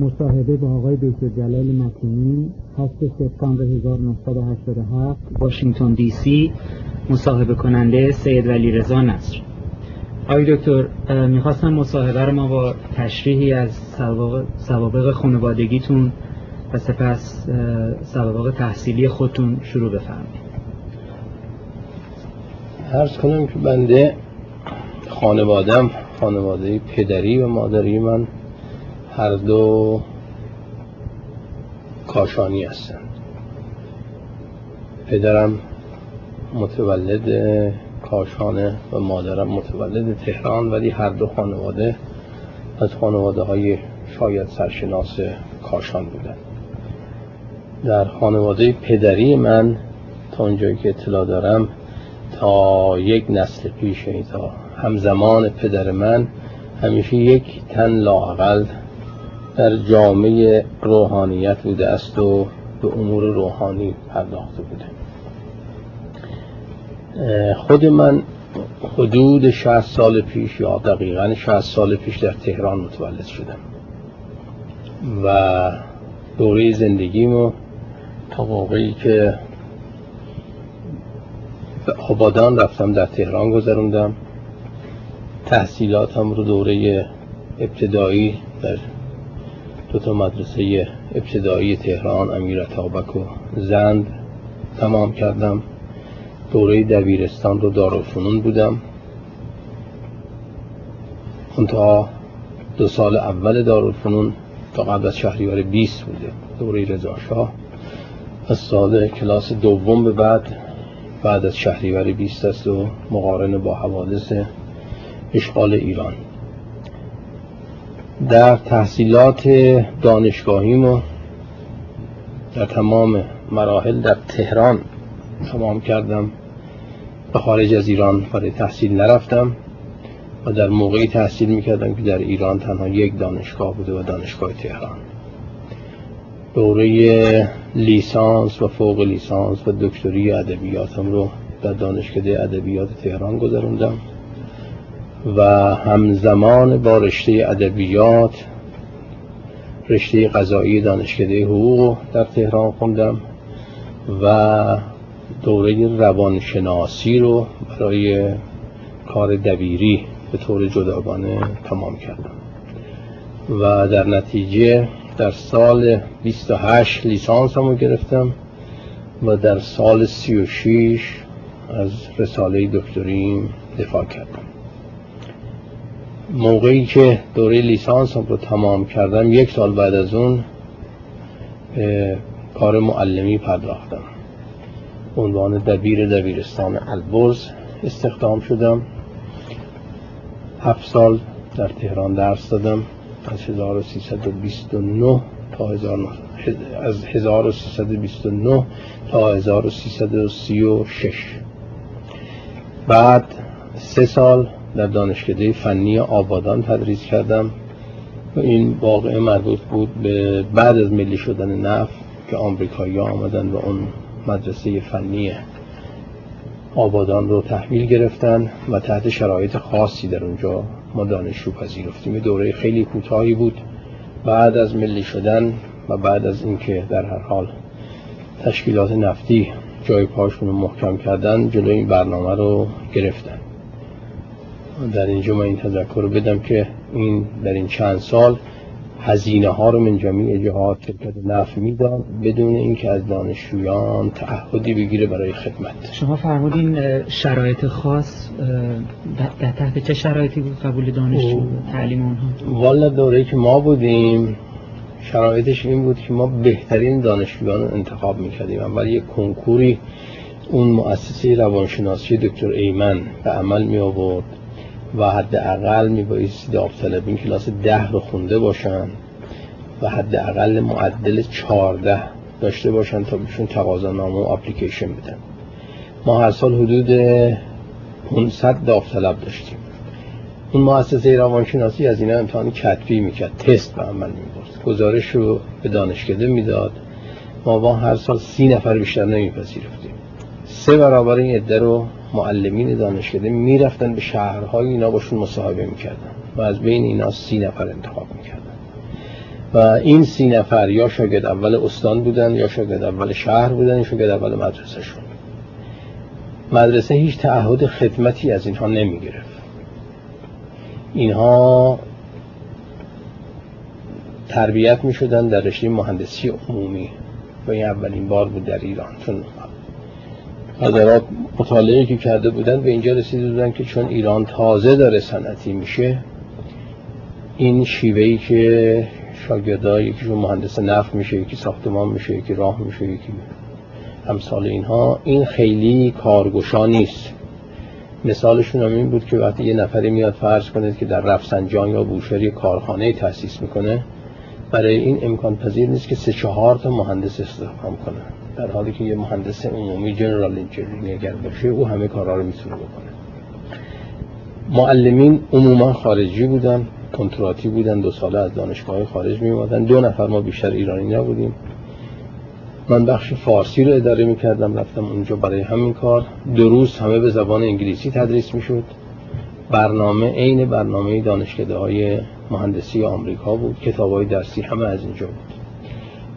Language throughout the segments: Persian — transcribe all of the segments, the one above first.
مصاحبه با آقای دکتر جلال مکنی 8 سپتامبر 1987 واشنگتن دی سی مصاحبه کننده سید ولی رضا نصر. آقای دکتر می‌خواستم مصاحبه رو ما با تشریحی از سوابق خانوادگیتون و سپس سوابق تحصیلی خودتون شروع بفرمایید. عرض کنم که بنده خانوادم خانواده پدری و مادری من هر دو کاشانی هستند. پدرم متولد کاشانه و مادرم متولد تهران ولی هر دو خانواده از خانواده های شاید سرشناس کاشان بودن در خانواده پدری من تا اونجایی که اطلاع دارم تا یک نسل پیش تا همزمان پدر من همیشه یک تن لاقل در جامعه روحانیت بوده است و به امور روحانی پرداخته بوده. خود من حدود 60 سال پیش یا دقیقا 60 سال پیش در تهران متولد شدم و دوره زندگیمو تا موقعی که به آبادان رفتم در تهران گذروندم. تحصیلاتم رو دوره ابتدایی در دو تا مدرسه ابتدایی تهران امیر تابک و زند تمام کردم. دوره دبیرستان رو دارالفنون بودم. تا دو سال اول دارالفنون تا قبل از شهریور 20 بوده دوره رضاشاه. از سال کلاس دوم به بعد بعد از شهریور 20 است و مقارن با حوادث اشغال ایران. در تحصیلات دانشگاهیمو در تمام مراحل در تهران تمام کردم. به خارج از ایران برای تحصیل نرفتم و در موقعی تحصیل می‌کردم که در ایران تنها یک دانشگاه بوده و دانشگاه تهران. دوره لیسانس و فوق لیسانس و دکتری ادبیاتم رو در دانشکده ادبیات تهران گذروندم. و همزمان با رشته ادبیات رشته قضایی دانشکده حقوق در تهران خوندم و دوره روانشناسی رو برای کار دبیری به طور جداگانه تمام کردم. و در نتیجه در سال 28 لیسانس رو گرفتم و در سال 36 از رساله دکتریم دفاع کردم. موقعی که دوره لیسانس رو تمام کردم یک سال بعد از اون کار معلمی پرداختم. عنوان دبیر دبیرستان البرز استخدام شدم. هفت سال در تهران درس دادم از 1329 تا از 1329 تا 1336 بعد سه سال در دانشکده فنی آبادان تدریس کردم. و این واقعه مربوط بود به بعد از ملی شدن نفت که آمریکایی آمدن و اون مدرسه فنی آبادان رو تحویل گرفتن و تحت شرایط خاصی در اونجا ما دانشجو پذیرفتیم. دوره خیلی کوتاهی بود. بعد از ملی شدن و بعد از اینکه در هر حال تشکیلات نفتی جای پاشون رو محکم کردن جلوی این برنامه رو گرفتن. در اینجا من این تذکر رو بدم که این در این چند سال هزینه ها رو من جمعی جهات شرکت نفت می‌داد بدون اینکه از دانشجویان تعهدی بگیره برای خدمت. شما فرمودین شرایط خاص در تحت چه شرایطی بود قبول دانشجو تعلیم اونها؟ والا دوره که ما بودیم شرایطش این بود که ما بهترین دانشجویان رو انتخاب می‌کردیم. اول یک کنکوری اون مؤسسه روانشناسی دکتر ایمن به عمل می آورد و حداقل میبایستی داوطلبین کلاس ده رو خونده باشن و حداقل معدل چهارده داشته باشن تا بهشون تقاضا نامه و اپلیکیشن بدن. ما هر سال حدود 500 داوطلب داشتیم. اون مؤسسه روانشناسی از اینا امتحان کتبی می‌کرد تست به عمل می‌برد. گزارش رو به دانشکده می‌داد. ما با هر سال سی نفر بیشتر نمیپذیرفتیم. سه برابر این عده رو معلمین دانشکده می‌رفتن به شهرهای اینا باشون مصاحبه می‌کردن و از بین اینا سی نفر انتخاب می‌کردن. و این سی نفر یا شاگرد اول استان بودن یا شاگرد اول شهر بودن یا شاگرد اول مدرسه شون مدرسه هیچ تعهد خدمتی از اینها نمی گرفت اینها تربیت می شدن در رشته مهندسی عمومی. و این اولین بار بود در ایران چون حضرات مطالعه که کرده بودن به اینجا رسیده بودن که چون ایران تازه داره صنعتی میشه این شیوهی که شاگردها یکیشون مهندس نفت میشه یکی ساختمان میشه یکی راه میشه یکی امثال اینها این خیلی کارگشا نیست. مثالشون هم این بود که وقتی یه نفری میاد فرض کنید که در رفسنجان یا بوشهر کارخانه تأسیس می‌کنه برای این امکان پذیر نیست که سه چهار تا مهندس استخدام کنه. در حالی که یه مهندس عمومی جنرال انجینیرینگ اگر باشه او همه کارها رو می‌تونه بکنه. معلمین عموما خارجی بودن کنتراتی بودن دو ساله از دانشگاه خارج می اومدن دو نفر ما بیشتر ایرانی نبودیم. من بخش فارسی رو اداره می کردم رفتم اونجا برای همین کار. دروس همه به زبان انگلیسی تدریس می شد برنامه عین برنامه دانشکده های مهندسی آمریکا بود. کتاب های درسی همه از اینجا بود.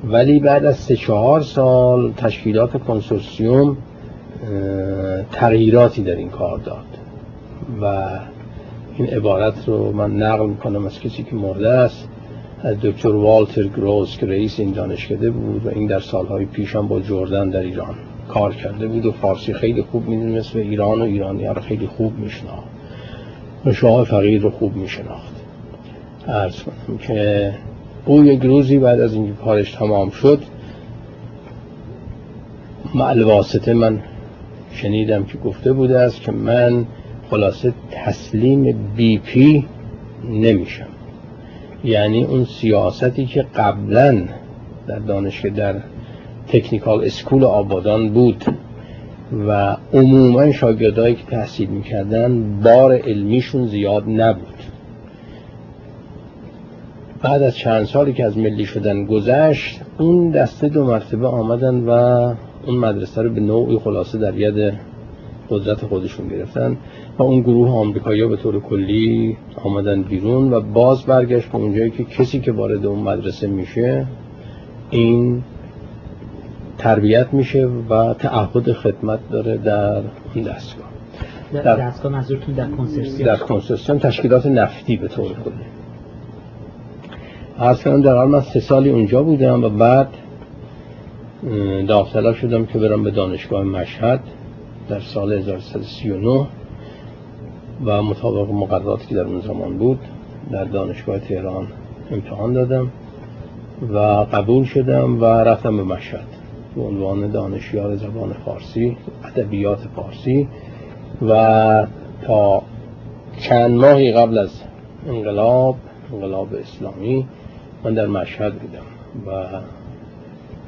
ولی بعد از سه چهار سال تشکیلات کنسورسیوم تغییراتی در این کار داد. و این عبارت رو من نقل می‌کنم از کسی که مرده است از دکتر والتر گروز که رئیس این دانشکده بود و این در سالهای پیش هم با جردن در ایران کار کرده بود و فارسی خیلی خوب می‌دونست و ایران و ایرانی رو خیلی خوب میشناخت و شاه فقیر رو خوب میشناخت. ارز کنم که او یک روزی بعد از اینکه کارش تمام شد معلواسطه من شنیدم که گفته بوده است که من خلاصه تسلیم بی پی نمیشم. یعنی اون سیاستی که قبلا در دانشگاه در تکنیکال اسکول آبادان بود و عموما شاگردایی که تحصیل می‌کردن بار علمیشون زیاد نبود. بعد از چند سالی که از ملی شدن گذشت اون دسته دو مرتبه آمدن و اون مدرسه رو به نوعی خلاصه در ید قدرت خودشون گرفتن و اون گروه آمریکایی به طور کلی آمدن بیرون و باز برگشت به اونجایی که کسی که وارد اون مدرسه میشه این تربیت میشه و تعهد خدمت داره در اون دستگاه. در دستگاه منظورتون در کنسرسیون در کنسرسیون تشکیلات نفتی به طور کلی. اصلا در حال من سه سالی اونجا بودم و بعد داوطلب شدم که برم به دانشگاه مشهد در سال 1339 و مطابق مقرراتی که در اون زمان بود در دانشگاه تهران امتحان دادم و قبول شدم و رفتم به مشهد به عنوان دانشیار زبان فارسی ادبیات فارسی و تا چند ماهی قبل از انقلاب انقلاب اسلامی من در مشهد بودم و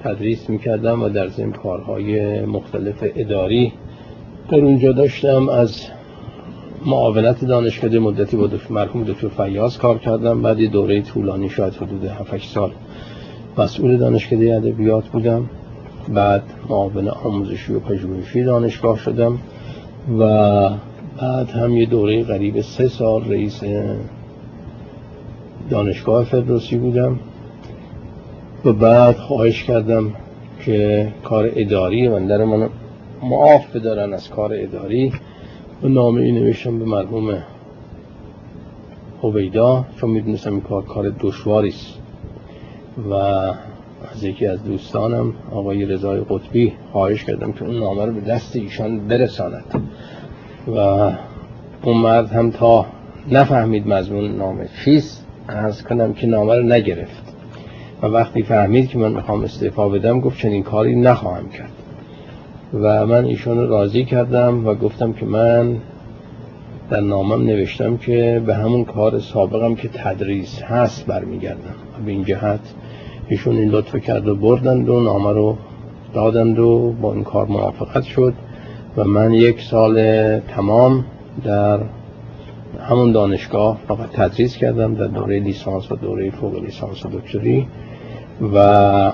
تدریس می‌کردم و در ضمن کارهای مختلف اداری در اونجا داشتم. از معاونت دانشکده مدتی با دکتر مرحوم دکتر فیاض کار کردم. بعد یه دوره طولانی شاید حدود 7 سال مسئول دانشکده ادبیات بودم. بعد معاون آموزشی و پژوهشی دانشگاه شدم و بعد هم یه دوره قریب سه سال رئیس دانشگاه فردوسی بودم و بعد خواهش کردم که کار اداری من در من معاف بدارن از کار اداری و نامه ای نوشتم به مرحوم عبیدا چون می‌دونستم این کار کار دشواری است و از یکی از دوستانم آقای رضای قطبی خواهش کردم که اون نامه رو به دست ایشان برساند و اون مرد هم تا نفهمید مضمون نامه چیست از کنم که نامه رو نگرفت. و وقتی فهمید که من می‌خوام استعفا بدم گفت چنین کاری نخواهم کرد. و من ایشون رو راضی کردم و گفتم که من در نامم نوشتم که به همون کار سابقم که تدریس هست برمیگردم. و به این جهت ایشون این لطف کرد و بردند و نامه رو دادند و با این کار موافقت شد. و من یک سال تمام در همون دانشگاه فقط تدریس کردم در دوره لیسانس و دوره فوق لیسانس و دکتری و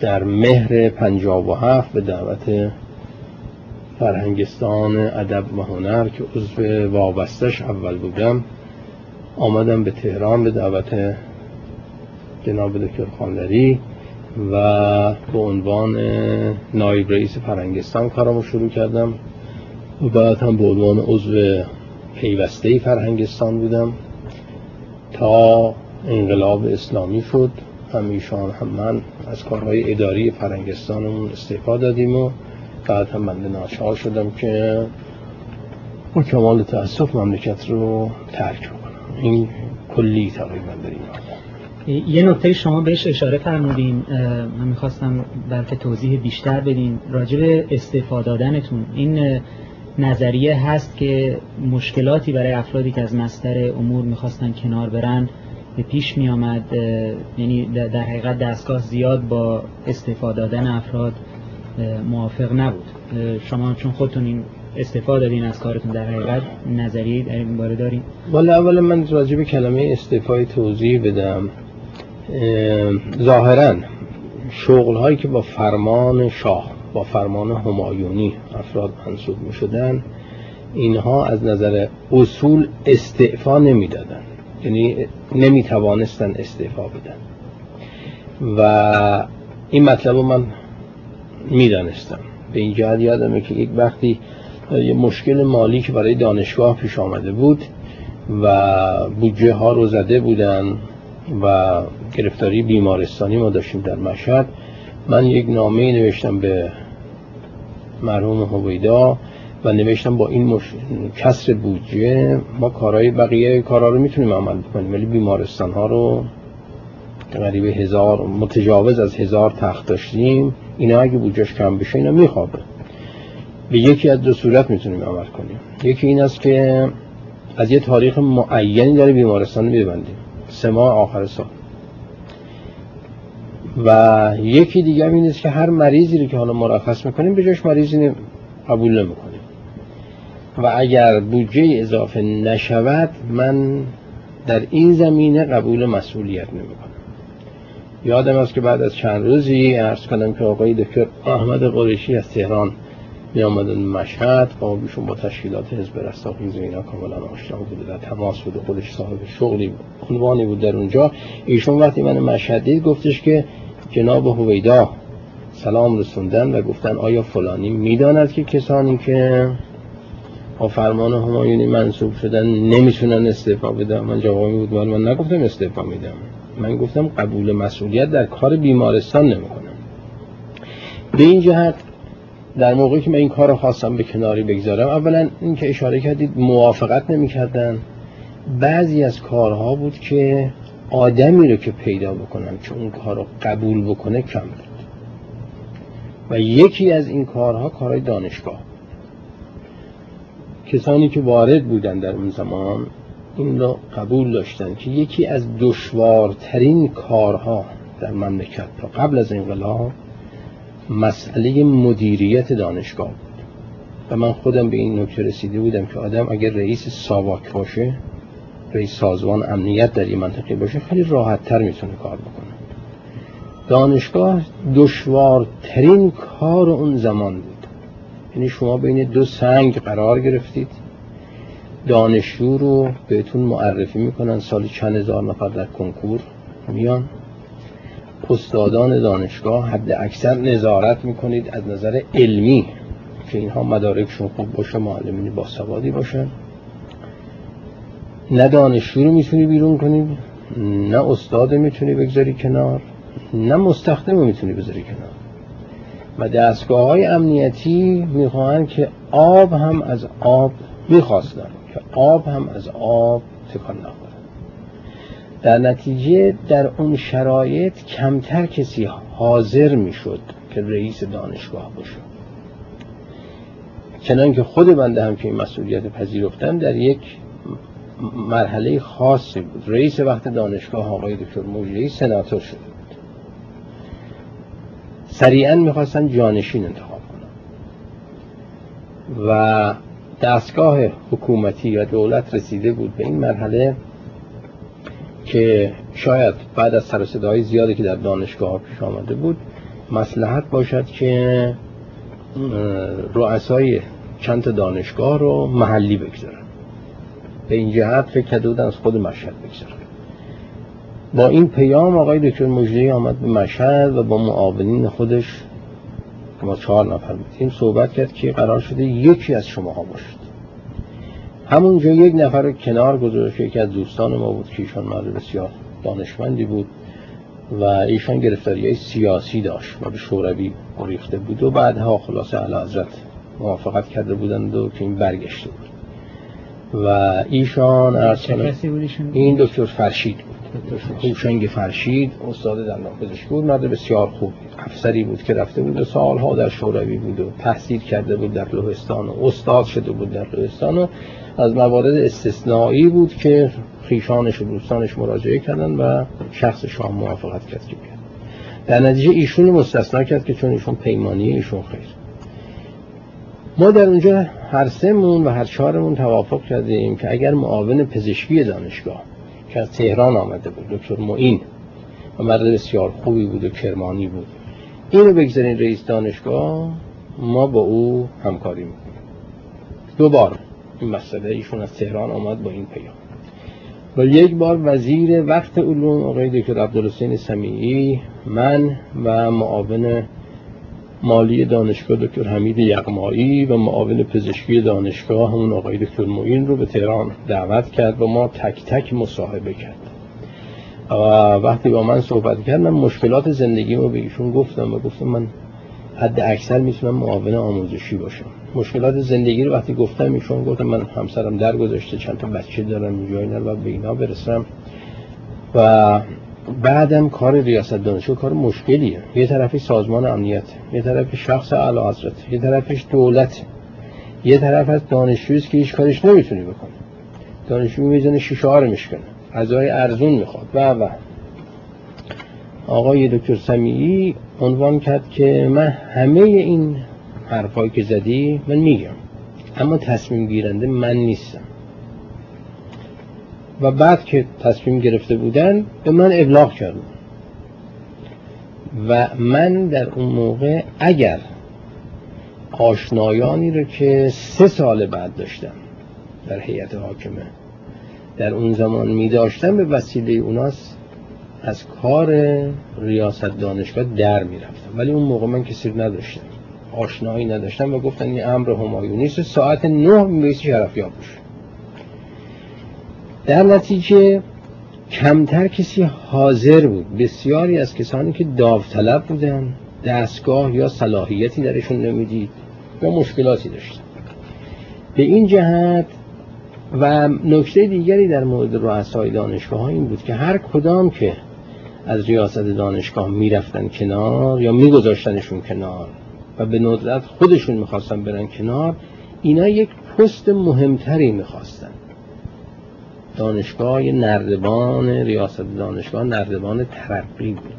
در مهر پنجاب و هفت به دعوت فرهنگستان ادب و هنر که عضو وابستش اول بودم آمدم به تهران به دعوت جناب دکتر خاندری و به عنوان نایب رئیس فرهنگستان کارمو شروع کردم. و بعد هم به عنوان عضو پیوسته فرهنگستان بودم تا انقلاب اسلامی شد. هم ایشان هم من از کارهای اداری فرهنگستانمون استعفا دادیم و بعد هم بنده ناچار شدم که با کمال تأسف مملکت رو ترک کنم این کلی تقریبا در این یه نکته شما بهش اشاره فرمودین. من می‌خواستم بلکه توضیح بیشتر بدین. راجع به استفاده دادنتون این نظریه هست که مشکلاتی برای افرادی که از مستر امور می‌خواستن کنار برن به پیش می آمد یعنی در حقیقت دستگاه زیاد با استفاده دادن افراد موافق نبود. شما چون خودتون این استفاده دادین از کارتون در حقیقت نظریه در این باره دارین؟ والا اول من راجع به کلمه استفای توضیح بدم. ظاهرا شغل هایی که با فرمان شاه با فرمان همایونی افراد منصوب می شدن اینها از نظر اصول استعفا نمی دادن یعنی نمی توانستن استعفا بدن. و این مطلب رو من می‌دانستم. به این جهت یادمه که یک وقتی یه مشکل مالی که برای دانشگاه پیش آمده بود و بودجه ها رو زده بودن و گرفتاری بیمارستانی ما داشتیم در مشهد من یک نامه نوشتم به مرحوم هویدا و نوشتم با این مش... کسر بودجه ما کارهای بقیه کارها رو می‌تونیم عمل بکنیم ولی بیمارستان ها رو قریب هزار متجاوز از هزار تخت داشتیم. اینا اگه بودجهش کم بشه اینا میخوابه. به یکی از دو صورت می‌تونیم عمل کنیم. یکی این است که از یه تاریخ معینی داره بیمارستان میبندیم. سه ماه آخر سال. و یکی دیگه این است که هر مریضی رو که حالا مرخص می‌کنیم به جاش مریضی قبول نمی‌کنیم. و اگر بودجه اضافه نشود من در این زمینه قبول مسئولیت نمی‌کنم. یادم است که بعد از چند روزی عرض کنم که آقای دکتر احمد قریشی از تهران می آمدن مشهد با بیشون با تشکیلات حزب رستاخیز و اینا کاملا آشنا بوده. در تماس بود خودش صاحب شغلی عنوانی بود در اونجا. ایشون وقتی من مشهد دید گفتش که جناب هویدا سلام رسوندن و گفتن آیا فلانی می‌داند که کسانی که با فرمان همایونی منصوب شدن نمی‌تونن استعفا بدن؟ من جوابی بود من نگفتم استعفا میدم. من گفتم قبول مسئولیت در کار بیمارستان نمی‌کنم. به این جهت در موقعی که من این کار خواستم به کناری بگذارم اولا این که اشاره کردید موافقت نمی‌کردن. بعضی از کارها بود که آدمی رو که پیدا بکنم که اون کار رو قبول بکنه کم بود. و یکی از این کارها کارهای دانشگاه. کسانی که وارد بودن در اون زمان این را قبول داشتن که یکی از دشوارترین کارها در مملکت تا قبل از انقلاب مسئله مدیریت دانشگاه بود. و من خودم به این نکته رسیده بودم که آدم اگر رئیس ساواک باشه رئیس سازمان امنیت در این منطقه باشه خیلی راحت تر می‌تونه کار بکنه. دانشگاه دشوارترین کار اون زمان بود. یعنی شما بین دو سنگ قرار گرفتید. دانشجو رو بهتون معرفی می‌کنن سالی چند هزار نفر در کنکور میان. استادان دانشگاه حد اکثر نظارت می‌کنید از نظر علمی که اینها مدارکشون خوب باشه معلمین باسوادی باشن. نه دانشجو رو می‌تونی بیرون کنید نه استاد می‌تونی بگذاری کنار نه مستخدم رو می‌تونی بذاری کنار. و دستگاه های امنیتی می‌خواهند که آب هم از آب می‌خواستن که آب هم از آب تکان نخوره در نتیجه در اون شرایط کمتر کسی حاضر می‌شد که رئیس دانشگاه باشه. چنان که خود بنده هم که این مسئولیت پذیرفتم در یک مرحله خاصی بود. رئیس وقت دانشگاه آقای دکتر موجهی سناتور شده بود. سریعا می‌خواستن جانشین انتخاب کنن. و دستگاه حکومتی یا دولت رسیده بود به این مرحله که شاید بعد از سر صدای زیادی که در دانشگاه پیش آمده بود مسلحت باشد که رؤسای چند دانشگاه رو محلی بگذارن. به این جهت فکر کرده از خود مشهد بگذارن با این پیام آقای دکتر مجدی آمد به مشهد و با معاونین خودش که ما چهار نفر بودیم صحبت کرد که قرار شده یکی از شماها باشد همونجا یک نفر رو کنار گذاشت یکی از دوستان ما بود که ایشان مرد بسیار دانشمندی بود و ایشان گرفتاری سیاسی داشت. و به شوروی گریخته بود و بعدها خلاصه علی حضرت موافقت کرده بودند و که این برگشته بود. و ایشان ارسال این دکتر فرشید بود. هوشنگ فرشید استاد دندان پزشکی بود مرد بسیار خوب افسری بود که رفته بود و سالها در شوروی بود و تحصیل کرده بود در لهستان و استاد شده بود در لهستان و از موارد استثنایی بود که خیشانش و دوستانش مراجعه کردن و شخص شاه موافقت کرد که بیاد. در نتیجه ایشون مستثنا کرد که چون ایشون پیمانی ایشون خیر. ما در اونجا هر سمون و هر چهارمون توافق کردیم که اگر معاون پزشکی دانشگاه که از تهران آمده بود دکتر معین و مرد بسیار خوبی بود و کرمانی بود اینو بگذارین رئیس دانشگاه ما با او همکاری می‌کنیم. دو بار این مسئله ایشون از تهران آمد با این پیام. و یک بار وزیر وقت علوم آقای دکتر عبدالحسین سمیعی من و معاون مالی دانشگاه دکتر حمید یغمایی و معاون پزشکی دانشگاه همون آقای دکتر معین رو به تهران دعوت کرد و ما تک تک مصاحبه کرد. و وقتی با من صحبت کردم مشکلات زندگی رو به ایشون گفتم و گفتم من حد اکثر می‌تونم معاون آموزشی باشم. مشکلات زندگی رو وقتی گفتم ایشون گفتم من همسرم در گذاشته چند تا بچه دارم اینجا اینا و به اینا برسم. و بعدم کار ریاست دانشگاه کار مشکلیه. یه طرفی سازمان امنیت یه طرفی شخص اعلی حضرت یه طرفش دولت. یه طرف از دانشجویی که هیچ کارش نمی‌تونی بکنه. دانشجو می‌زنه شیشه ها رو میشکنه. غذای ارزون می‌خواد. و و. آقای دکتر سمیعی عنوان کرد که من همه این حرفایی که زدی من میگم. اما تصمیم گیرنده من نیستم. و بعد که تصمیم گرفته بودن به من ابلاغ کردن و من در اون موقع اگر آشنایانی رو که سه سال بعد داشتم در هیئت حاکمه در اون زمان می داشتم به وسیله اوناس از کار ریاست دانشگاه در می رفتم. ولی اون موقع من کسی نداشتم. آشنایی نداشتم و گفتن این امر همایونی ساعت نه میبایستی شرفیاب بشه. در نتیجه کمتر کسی حاضر بود. بسیاری از کسانی که داوطلب بودن دستگاه یا صلاحیتی درشون نمی‌دید یا مشکلاتی داشتن. به این جهت و نکته دیگری در مورد رؤسای دانشگاه ها این بود که هر کدام که از ریاست دانشگاه می‌رفتن کنار یا میگذاشتنشون کنار و به ندرت خودشون می‌خواستن برن کنار اینا یک پست مهمتری می‌خواستن. دانشگاه نردبان ریاست دانشگاه نردبان ترقی بود.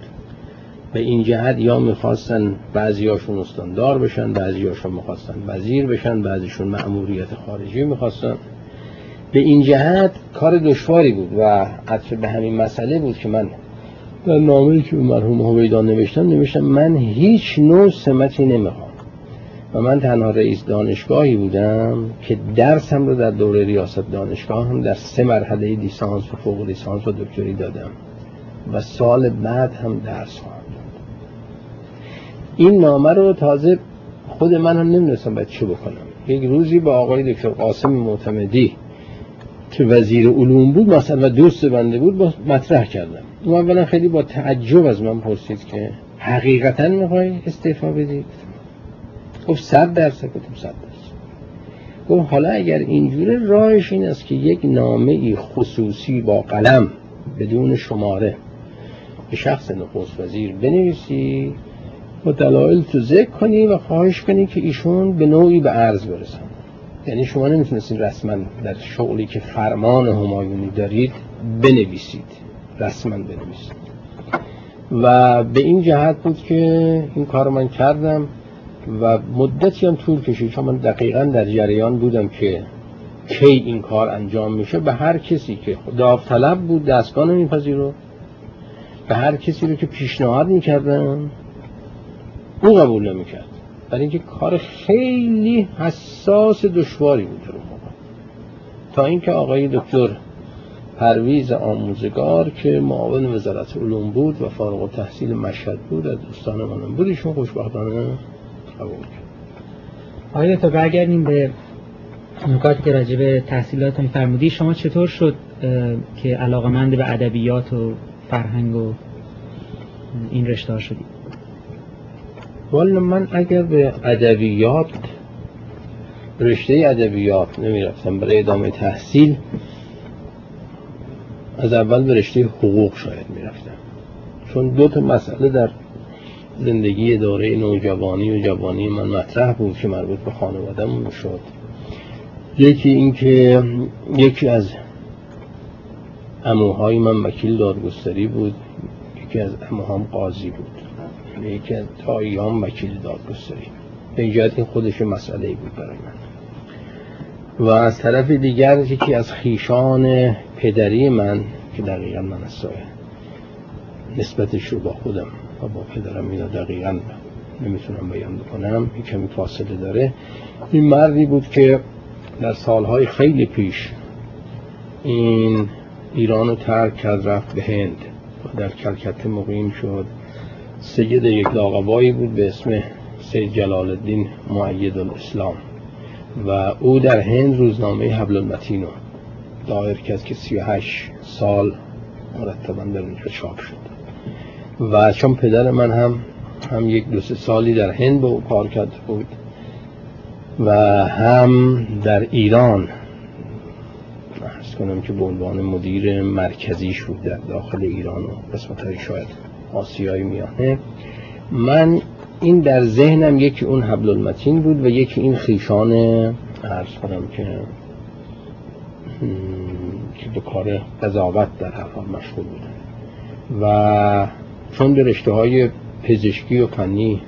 به این جهت یا می‌خواستن بعضیاشون استاندار بشن بعضیاشون می‌خواستن وزیر بشن بعضیشون مأموریت خارجی می‌خواستن. به این جهت کار دشواری بود و عطف به همین مسئله بود که من در نامه‌ای که مرحوم هویدان نوشتم نوشتم من هیچ نوع سمتی نمی‌خوام. و من تنها رئیس دانشگاهی بودم که درسم رو در دوره ریاست دانشگاه هم در سه مرحله لیسانس و فوق لیسانس و دکتری دادم و سال بعد هم درس خواهم این نامه رو تازه خود من هم نمی‌دونستم باید چه بکنم. یک روزی با آقای دکتر قاسم معتمدی که وزیر علوم بود مثلا و دوست بنده بود با مطرح کردم. او اولا خیلی با تعجب از من پرسید که حقیقتا می‌خوای استعفا بدی؟ گفت صد درصد گفتم صد درصد. گفت حالا اگر اینجوره راهش این است که یک نامه خصوصی با قلم بدون شماره به شخص نخست وزیر بنویسی و دلایل تو ذکر کنی و خواهش کنی که ایشون به نوعی به عرض برسن. یعنی شما نمی‌تونستید رسما در شغلی که فرمان همایونی دارید بنویسید. رسما بنویسید. و به این جهت بود که این کار من کردم. و مدتی هم طول کشید چون من دقیقا در جریان بودم که کی این کار انجام میشه. به هر کسی که داوطلب بود دستگاه نمیپذیرو. به هر کسی رو که پیشنهاد می‌کردن او قبول نمی‌کرد. برای اینکه کار خیلی حساس دشواری بود رو تا اینکه آقای دکتر پرویز آموزگار که معاون وزارت علوم بود و فارغ تحصیل مشهد بود از دوستان منم بود ایشون خوشبختانه آیا تا برگردیم به نکاتی که راجع به فرمودی. شما چطور شد که علاقمند به ادبیات و فرهنگ و این رشته ها شدید والا من اگر به ادبیات رشته ادبیات نمی‌رفتم برای ادامه تحصیل از اول به رشته حقوق شاید می‌رفتم. چون دو تا مسئله در زندگی دوره نوجوانی و جوانی من مطرح بود که مربوط به خانوادهمون شد. یکی اینکه یکی از اموهای من وکیل دادگستری بود یکی از اموهام قاضی بود. یکی از تاییام وکیل دادگستری. به این خودش مسئله بود برای من. و از طرف دیگر یکی از خیشان پدری من که دقیقا من از نسبتش رو با خودم و با پدرم اینا دقیقا نمی‌تونم بیان بکنم. این کمی فاصله داره. این مردی بود که در سالهای خیلی پیش این ایران رو ترک کرد رفت به هند. و در کلکته مقیم شد. سید یک لاغبایی بود به اسم سید جلال الدین معید الاسلام و او در هند روزنامه حبل المتین رو دایر کرد که 38 سال مرتبا در اونجا چاپ شد. و چون پدر من هم هم یک دو سالی در هند با کار کرده بود و هم در ایران. ارز کنم که به عنوان مدیر مرکزیش بود در داخل ایران و قسمت های شاید آسیایی میانه. من این در ذهنم یکی اون حبل المتین بود و یکی این خیشان ارز کنم که که به کار قضاوت در حال مشغول بودن. و چون به رشته های پزشکی و فنی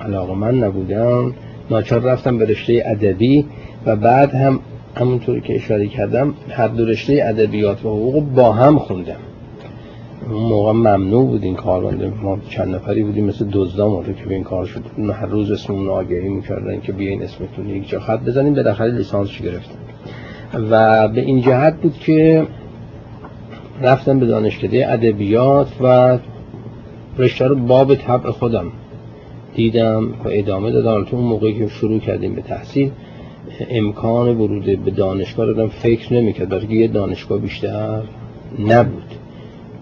علاقه من نبودم ناچار رفتم به رشته ادبی و بعد هم همونطوری که اشاره کردم هر دو رشته ادبیات و حقوق با هم خوندم. اون موقع ممنوع بود این کار بنده ما چند نفری بودیم مثل دزدا که به این کار شد. هر روز اسممون آگهی می‌کردن که بیاین اسمتون یک جا خط بزنیم بالاخره لیسانس گرفتم و به این جهت بود که رفتم به دانشکده ادبیات و رشته رو باب طبع خودم دیدم و ادامه دادم. تو اون موقعی که شروع کردیم به تحصیل امکان ورود به دانشگاه رو فکر نمی‌کرد. برای یه دانشگاه بیشتر نبود.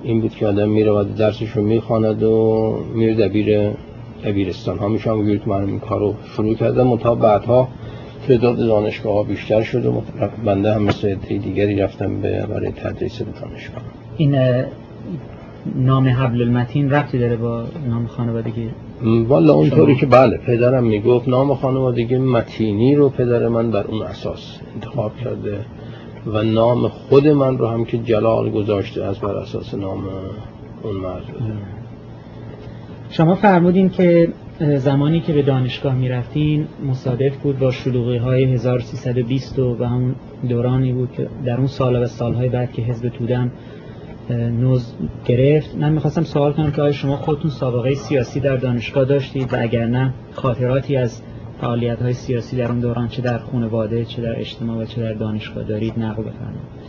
این بود که آدم میره و درسش رو می‌خواند و میره دبیر دبیرستان. ها میشم و تو من این کار رو شروع کردم تا بعدها تعداد دانشگاه ها بیشتر شد و بنده هم مثل دیگری رفتم به برای تدریس دانشگاه. این نام حبل المتین رفتی داره با نام خانوادگی؟ والا اونطوری که بله پدرم می‌گفت نام خانوادگی متینی رو پدر من بر اون اساس انتخاب کرده و نام خود من رو هم که جلال گذاشته از بر اساس نام اون مرد. شما فرمودین که زمانی که به دانشگاه می رفتین مصادف بود با شلوغی های 1320 و همون دورانی بود که در اون سال و سالهای بعد که حزب تودم نوز گرفت. من می‌خواستم سوال کنم که آیا شما خودتون سابقه سیاسی در دانشگاه داشتید و اگر نه خاطراتی از فعالیت های سیاسی در اون دوران چه در خانواده چه در اجتماع و چه در دانشگاه دارید؟ نقل بفرمایید.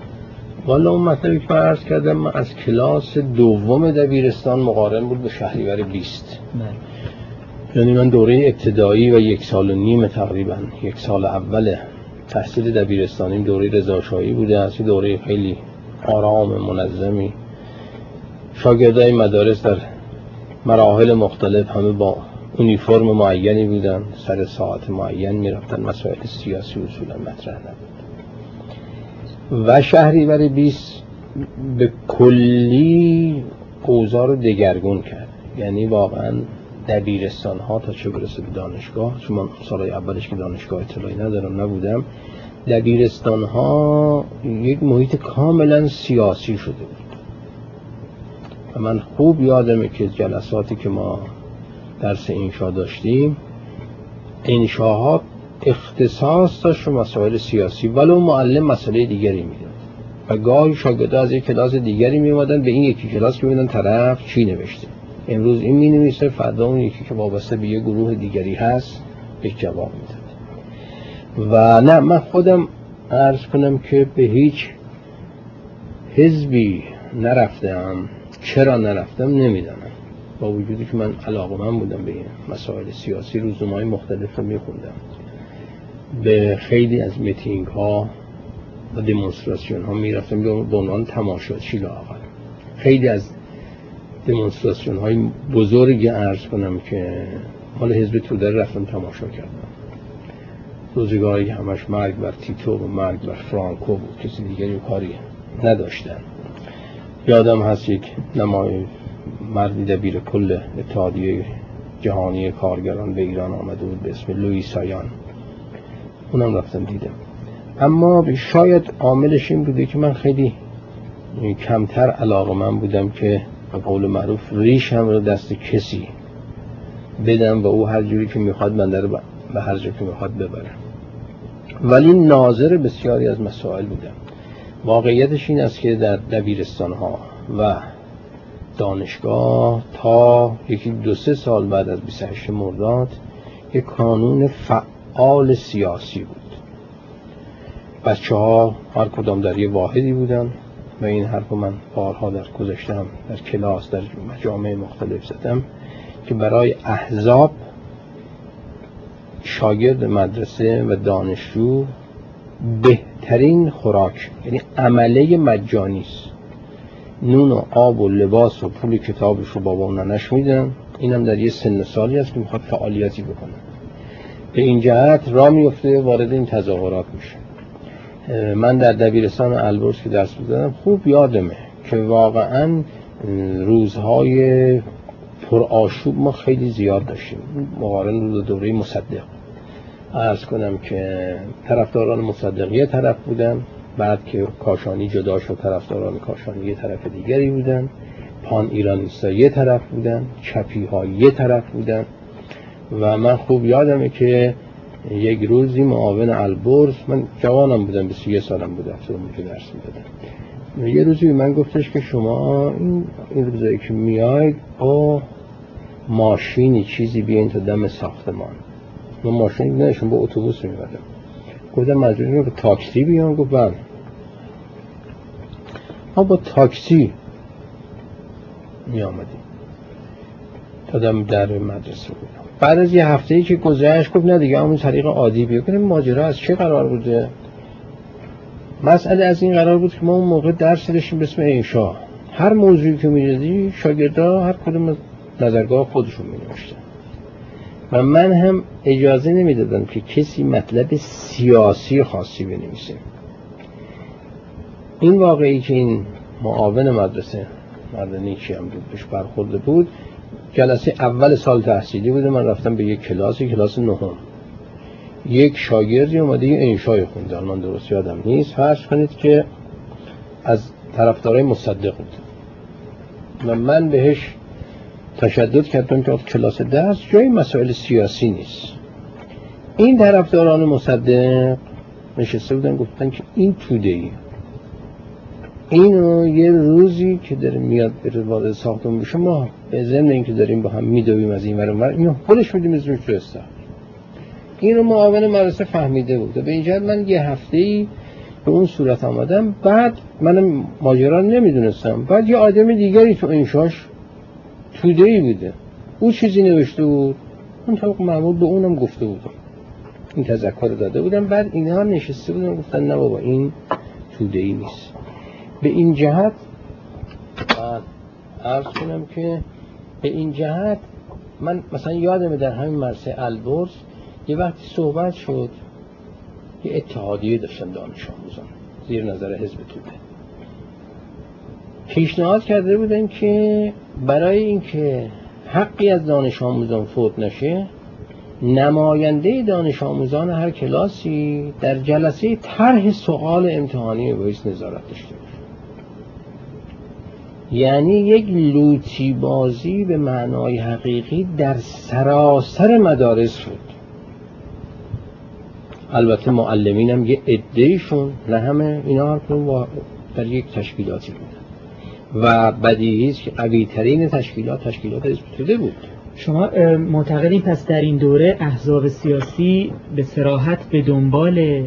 والا اون مطلبی که فرض کردم از کلاس دوم دبیرستان مقارن بود به شهریور 20 بله. یعنی من دوره ابتدایی و یک سال و نیم تقریبا یک سال اول تحصیل دبیرستانی دوره رضاشاهی بوده از دوره خیلی آرام منظمی. شاگردای مدارس در مراحل مختلف همه با اونیفرم معینی بودن. سر ساعت معین می‌رفتن. مسائل سیاسی اصولا مطرح نبود. و شهریور 20 به کلی اوضاع رو دگرگون کرد. یعنی واقعا دبیرستان ها تا چه برسه به دانشگاه چون من سالهای اولش که دانشگاه اطلاعی ندارم نبودم. دبیرستان ها یک محیط کاملا سیاسی شده بود. و من خوب یادمه که جلساتی که ما درس انشا داشتیم انشاها اختصاص داشت به مسائل سیاسی ولو معلم مسئله دیگری می‌داد. و گاهی شاگرده از یک کلاس دیگری میومدن به این یکی کلاس میدن طرف چی نوشته. امروز این می نویسه فردا اون یکی که وابسته به یه گروه دیگری هست یک جواب می‌داد و نه من خودم عرض کنم که به هیچ حزبی نرفتم. چرا نرفتم؟ نمی‌دانم. با وجودی که من علاقه من بودم به مسائل سیاسی روزنامه های مختلف رو میخوندم. به خیلی از میتینگ ها و دیمونستراسیون ها می‌رفتم. به عنوان تماشاچی لاغر خیلی از دیمونستراسیون های بزرگی عرض کنم که مال حزب توده رفتم تماشا کردم. روزگاری همش مرگ بر تیتو و مرگ بر فرانکو بود کسی دیگری کاری نداشتن. یادم هست یک نمای مردی دبیر کل اتحادیه جهانی کارگران به ایران آمده بود به اسم لوی سایان. اونم رفتم دیدم. اما شاید عاملش این بوده که من خیلی کمتر علاقه من بودم که قول معروف ریش هم رو دست کسی بدم و او هر جوری که می‌خواد من رو به هر جا که می‌خواد ببرم. ولی ناظر بسیاری از مسائل بودم واقعیتش این است که در دبیرستان ها و دانشگاه تا یکی دو سه سال بعد از 28 مرداد یک کانون فعال سیاسی بود. بچه ها هر کدام در یه واحدی بودن و این حرف من بارها در گذاشتم در کلاس در مجامع مختلف زدم که برای احزاب شاگرد مدرسه و دانشجو بهترین خوراک یعنی عمله مجانی است. نون و آب و لباس و پول کتابش رو بابا و ننش میدن اینم در یه سن سالی است که می‌خواد فعالیتی بکنه. به این جهت را میفته وارد این تظاهرات میشه. من در دبیرستان البرز که درس می‌دادم خوب یادمه که واقعا روزهای پرآشوب ما خیلی زیاد داشتیم. مقارن رو دوره مصدق. ارز کنم که طرفداران مصدق یه طرف بودن بعد که کاشانی جدا شد طرفداران کاشانی یه طرف دیگری بودن. پان ایرانیستا یه طرف بودن چپی ها یه طرف بودن. و من خوب یادمه که یک روزی معاون البرز من جوانم بودم به سی سالم بود افتر که درس می‌دادم. یه روزی من گفتش که شما این, این روزایی که میاید با ماشینی چیزی بیاین تا دم ساختمان. من ماشین نشون با اتوبوس میبردم گفتم مجبوری به تاکسی بیام گفت بله. ما با تاکسی می تا دم در مدرسه بودم بعد از یه هفته ای که گذشت گفت نه دیگه همون طریق عادی بیا کنیم ماجرا از چه قرار بوده؟ مسئله از این قرار بود که ما اون موقع درس داشتیم به اسم انشا هر موضوعی که می‌دادی شاگردا هر کدوم نظرگاه خودشون می و من هم اجازه نمی‌دادم که کسی مطلب سیاسی خاصی بنویسه. این واقعی که این معاون مدرسه مردنی چی هم بهش برخورده بود جلسه اول سال تحصیلی بوده من رفتم به یک کلاسی کلاس نهم. یک شاگردی اومده یه انشای خونده من درست یادم نیست. فرض کنید که از طرفدارای مصدق بود. و من بهش تشدد کردن که کلاس درس جای مسائل سیاسی نیست. این طرفداران مصدق نشسته بودن گفتن که این توده ای اینو یه روزی که داره میاد بره وارد ساختمون بشه ما به ضمن اینکه داریم با هم میدویم از این ور اینو خودش میدیم از تو این رو معاون مدرسه فهمیده بود. به اینجا من یه هفته ای به اون صورت آمدم. بعد من ماجرا نمی‌دونستم. بعد یه آدم دیگری تو انشاش توده ای بوده. او چیزی نوشته بود. اون طبق معمول به اونم گفته بودم این تذکر داده بودم. بعد اینها هم نشسته بودن. گفتن نه بابا این توده ای نیست. به این جهت عرض کنم که به این جهت من مثلا یادمه در همین مرسه البرز یه وقتی صحبت شد یه اتحادیه داشتن دانش آموزان زیر نظر حزب توده. پیشنهاد کرده بودن که برای اینکه حقی از دانش آموزان فوت نشه نماینده دانش آموزان هر کلاسی در جلسه طرح سوال امتحانی باعث نظارت داشته یعنی یک لوتی بازی به معنای حقیقی در سراسر مدارس شد البته معلمین هم یه ادهیشون نه همه اینا هر در یک تشکیلاتی بود. و بدیهی است که قوی ترین تشکیلات تشکیلات حزب بود. شما معتقدین پس در این دوره احزاب سیاسی به سراحت به دنبال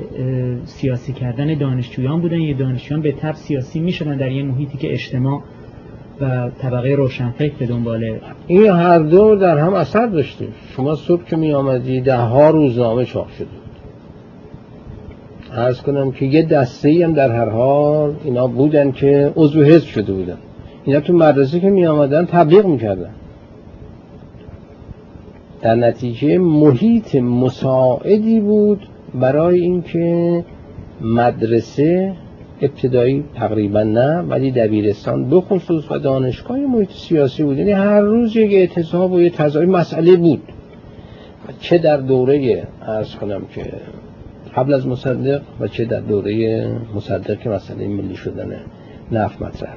سیاسی کردن دانشجویان بودن. یا دانشجویان به تب سیاسی می شدن در یه محیطی که اجتماع و طبقه روشنفکر به دنبال این هر دو در هم اثر داشته شما صبح که می آمدی ده ها روزنامه چاپ شده. ارز کنم که یه دسته هم در هر حال اینا بودن که عضو حزب شده بودن. اینا تو مدرسه که می آمدن تبلیغ می‌کردن. در نتیجه محیط مساعدی بود برای اینکه مدرسه ابتدایی تقریبا نه ولی دبیرستان بخصوص و دانشگاه محیط سیاسی بود. یعنی هر روز یک اعتصاب و یک تضایی مسئله بود. چه در دوره ارز کنم که قبل از مصدق و چه در دوره مصدق که مسئله ملی شدن نفت مطرح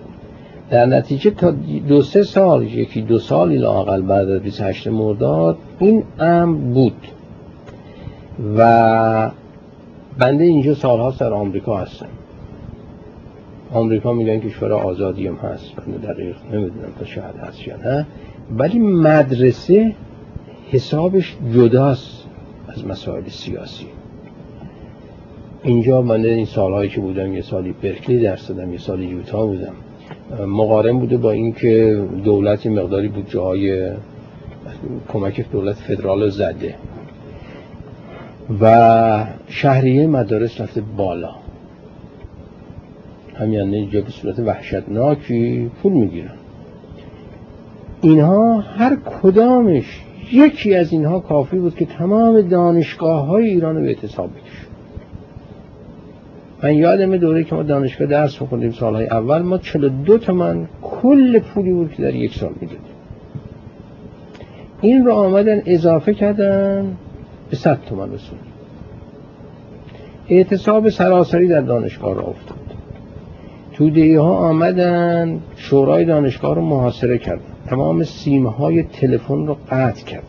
در نتیجه تا دو سه سال یکی دو سالی لاقل بعد از 28 مرداد این امر بود. و بنده اینجا سالها در آمریکا هستم آمریکا میگن کشور آزادی هم هست. بنده دقیق نمی‌دونم تا شاید هست یا نه. ولی مدرسه حسابش جداست از مسائل سیاسی. اینجا من این سالهایی که بودم یه سالی برکلی درس دادم یه سالی یوتا بودم. مقارن بوده با اینکه دولتی مقداری بود جای کمک دولت فدرال زده. و شهریه مدارس رفته بالا. همین اینجا به صورت وحشتناکی پول می‌گیرن. اینها هر کدامش یکی از اینها کافی بود که تمام دانشگاه های ایران رو به اعتصاب بکشه. من یادم دوره که ما دانشگاه درس بخوندیم سالهای اول ما 42 تومن کل پولی بود که در یک سال می‌دادیم. این رو آمدن اضافه کردن به 100 تومن رسون اعتصاب سراسری در دانشگاه را افتاد. توده ها آمدن شورای دانشگاه رو محاصره کردن. تمام سیمه های تلفن رو قطع کردن.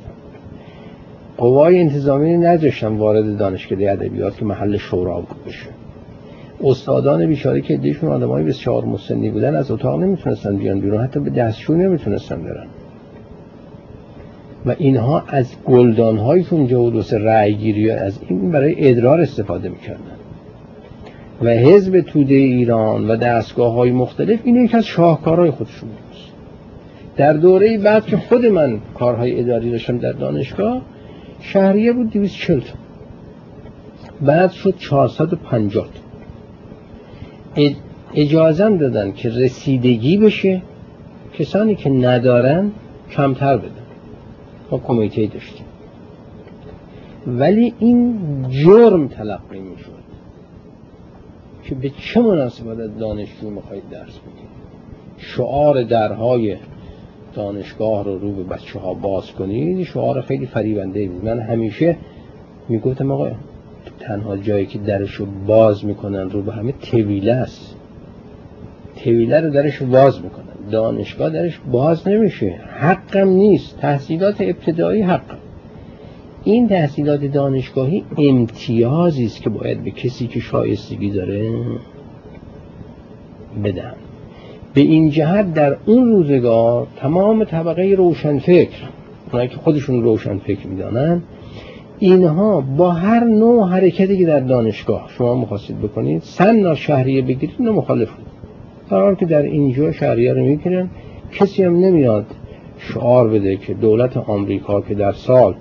قوای انتظامی نذاشتن وارد دانشکده ادبیات که محل شورا بود بشه. استادان بیچاره که دیشون آدمای بسیار مسنی بودن از اتاق نمی‌تونستن بیان بیرون حتی به دستشو نمی‌تونستن برن. و اینها از گلدان های اونجا و دوست گیری از این برای ادرار استفاده می‌کردن. و حزب توده ایران و دستگاه های مختلف این یکی از شاهکارهای خودشون بود. در دوره بعد که خود من کارهای اداری داشتم در دانشگاه شهریه بود 240 بعد شد 450 اجازم دادن که رسیدگی بشه کسانی که ندارن کمتر بدن. ما کمیته داشتیم. ولی این جرم تلقی می شد که به چه مناسبت از دانشجو می‌خواید درس بگید شعار درهای دانشگاه رو رو به بچه ها باز کنید شعار خیلی فریبنده بود. من همیشه می‌گفتم آقا تنها جایی که درش رو باز می‌کنن رو به همه طویله است. طویله رو درش باز می‌کنن. دانشگاه درش باز نمیشه. حقم نیست. تحصیلات ابتدایی حقم این تحصیلات دانشگاهی امتیازی است که باید به کسی که شایستگی داره بدم به این جهت در اون روزگار تمام طبقه روشنفکر اونایی که خودشون روشنفکر می‌دانن اینها با هر نوع حرکتی که در دانشگاه شما مخواستید بکنید سن شهریه بگیرید نه مخالف قرار که در اینجا شهریه رو می‌گیرن کسی هم نمیاد شعار بده که دولت آمریکا که در سال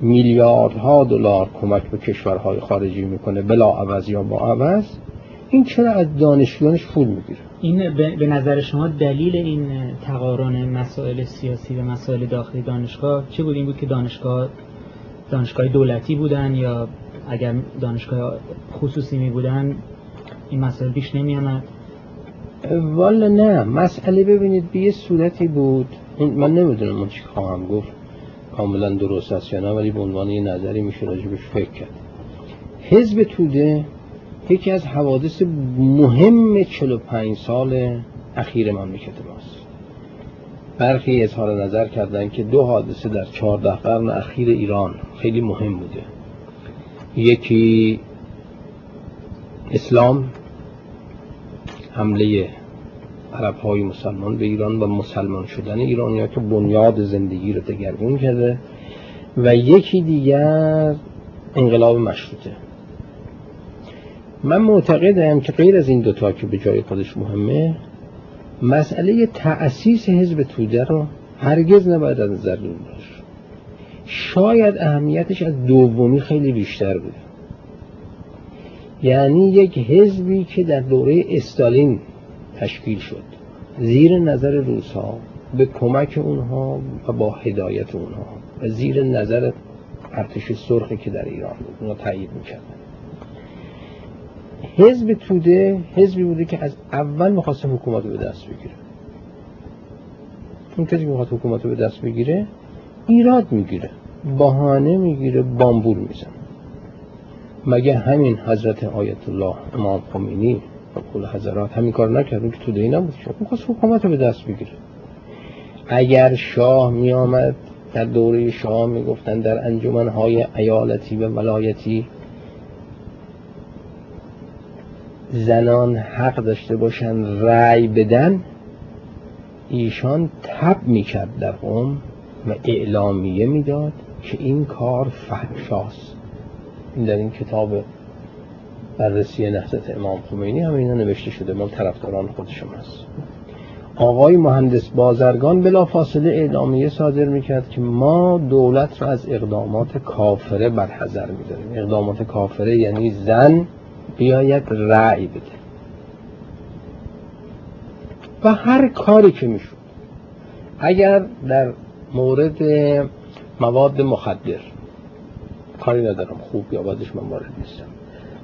میلیاردها دلار کمک به کشورهای خارجی می‌کنه بلا عوض یا با عوض این چرا از دانشجویانش پول می‌گیره؟ این به نظر شما دلیل این تقارن مسائل سیاسی و مسائل داخلی دانشگاه چه بود؟ این بود که دانشگاه دانشگاه دولتی بودن یا اگر دانشگاه خصوصی می بودن این مسائل بیش نمی آمد والا نه. مسئله ببینید به یه صورتی بود. من نمی‌دونم من چی خواهم گفت. کاملا درست است یا نه ولی به عنوان یه نظری میشه راجبش فکر کرد. حزب توده یکی از حوادث مهم 45 سال اخیر مملکت ماست. برخی اظهار نظر کردن که دو حادثه در 14 قرن اخیر ایران خیلی مهم بوده. یکی اسلام حمله عرب های مسلمان به ایران و مسلمان شدن ایرانی ها که بنیاد زندگی رو دگرگون کرده. و یکی دیگر انقلاب مشروطه. من معتقدم که غیر از این دوتا که به جای خودش مهمه مسئله تأسیس حزب توده رو هرگز نباید از نظر باشه شاید اهمیتش از دومی خیلی بیشتر بود. یعنی یک حزبی که در دوره استالین تشکیل شد. زیر نظر روزها به کمک اونها و با هدایت اونها. و زیر نظر ارتش سرخی که در ایران بود. اونها تایید می‌کردن. حزب توده حزبی بوده که از اول می‌خواست حکومت رو به دست بگیره. اون کسی می‌خواد حکومت رو به دست بگیره ایراد می‌گیره بهانه می‌گیره بامبور میزن مگه همین حضرت آیت الله امام خمینی و کل حضرات همین کار نکرد؟ که توده ای نبود. که می‌خواست حکومت رو به دست بگیره. اگر شاه میآمد در دوره شاه می‌گفتن در انجمنهای ایالتی و ولایتی زنان حق داشته باشن رأی بدن ایشان تب می‌کرد در قوم و اعلامیه می‌داد که این کار فحشاست. این در این کتاب بررسی نهضت امام خمینی هم اینا نوشته شده من طرفداران خودشم هست آقای مهندس بازرگان بلا فاصله اعلامیه صادر می‌کرد که ما دولت را از اقدامات کافره برحضر میداریم. اقدامات کافره یعنی زن بیاید رأی بده. و هر کاری که می‌شود اگر در مورد مواد مخدر کاری ندارم خوب یا بدش من وارد نیستم.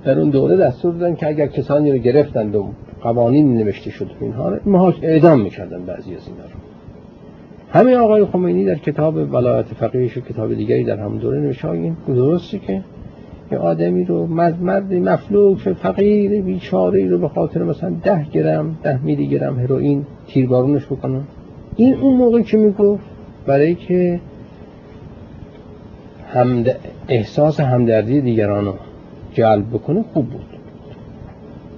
در اون دوره دستور دادن که اگر کسانی رو گرفتند و قوانین نوشته شد اینها رو اعدام می‌کردن بعضی از اینا رو. همین آقای خمینی در کتاب ولایت فقیهش و کتاب دیگری در همون دوره نوشته این درستی که یه آدمی رو مرد مفلوک فقیر بیچاره رو به خاطر مثلا ده گرم ده میلی گرم هروئین تیربارونش بکنن این اون موقع که می‌گفت برای که همد... احساس همدردی دیگران رو جلب بکنه خوب بود.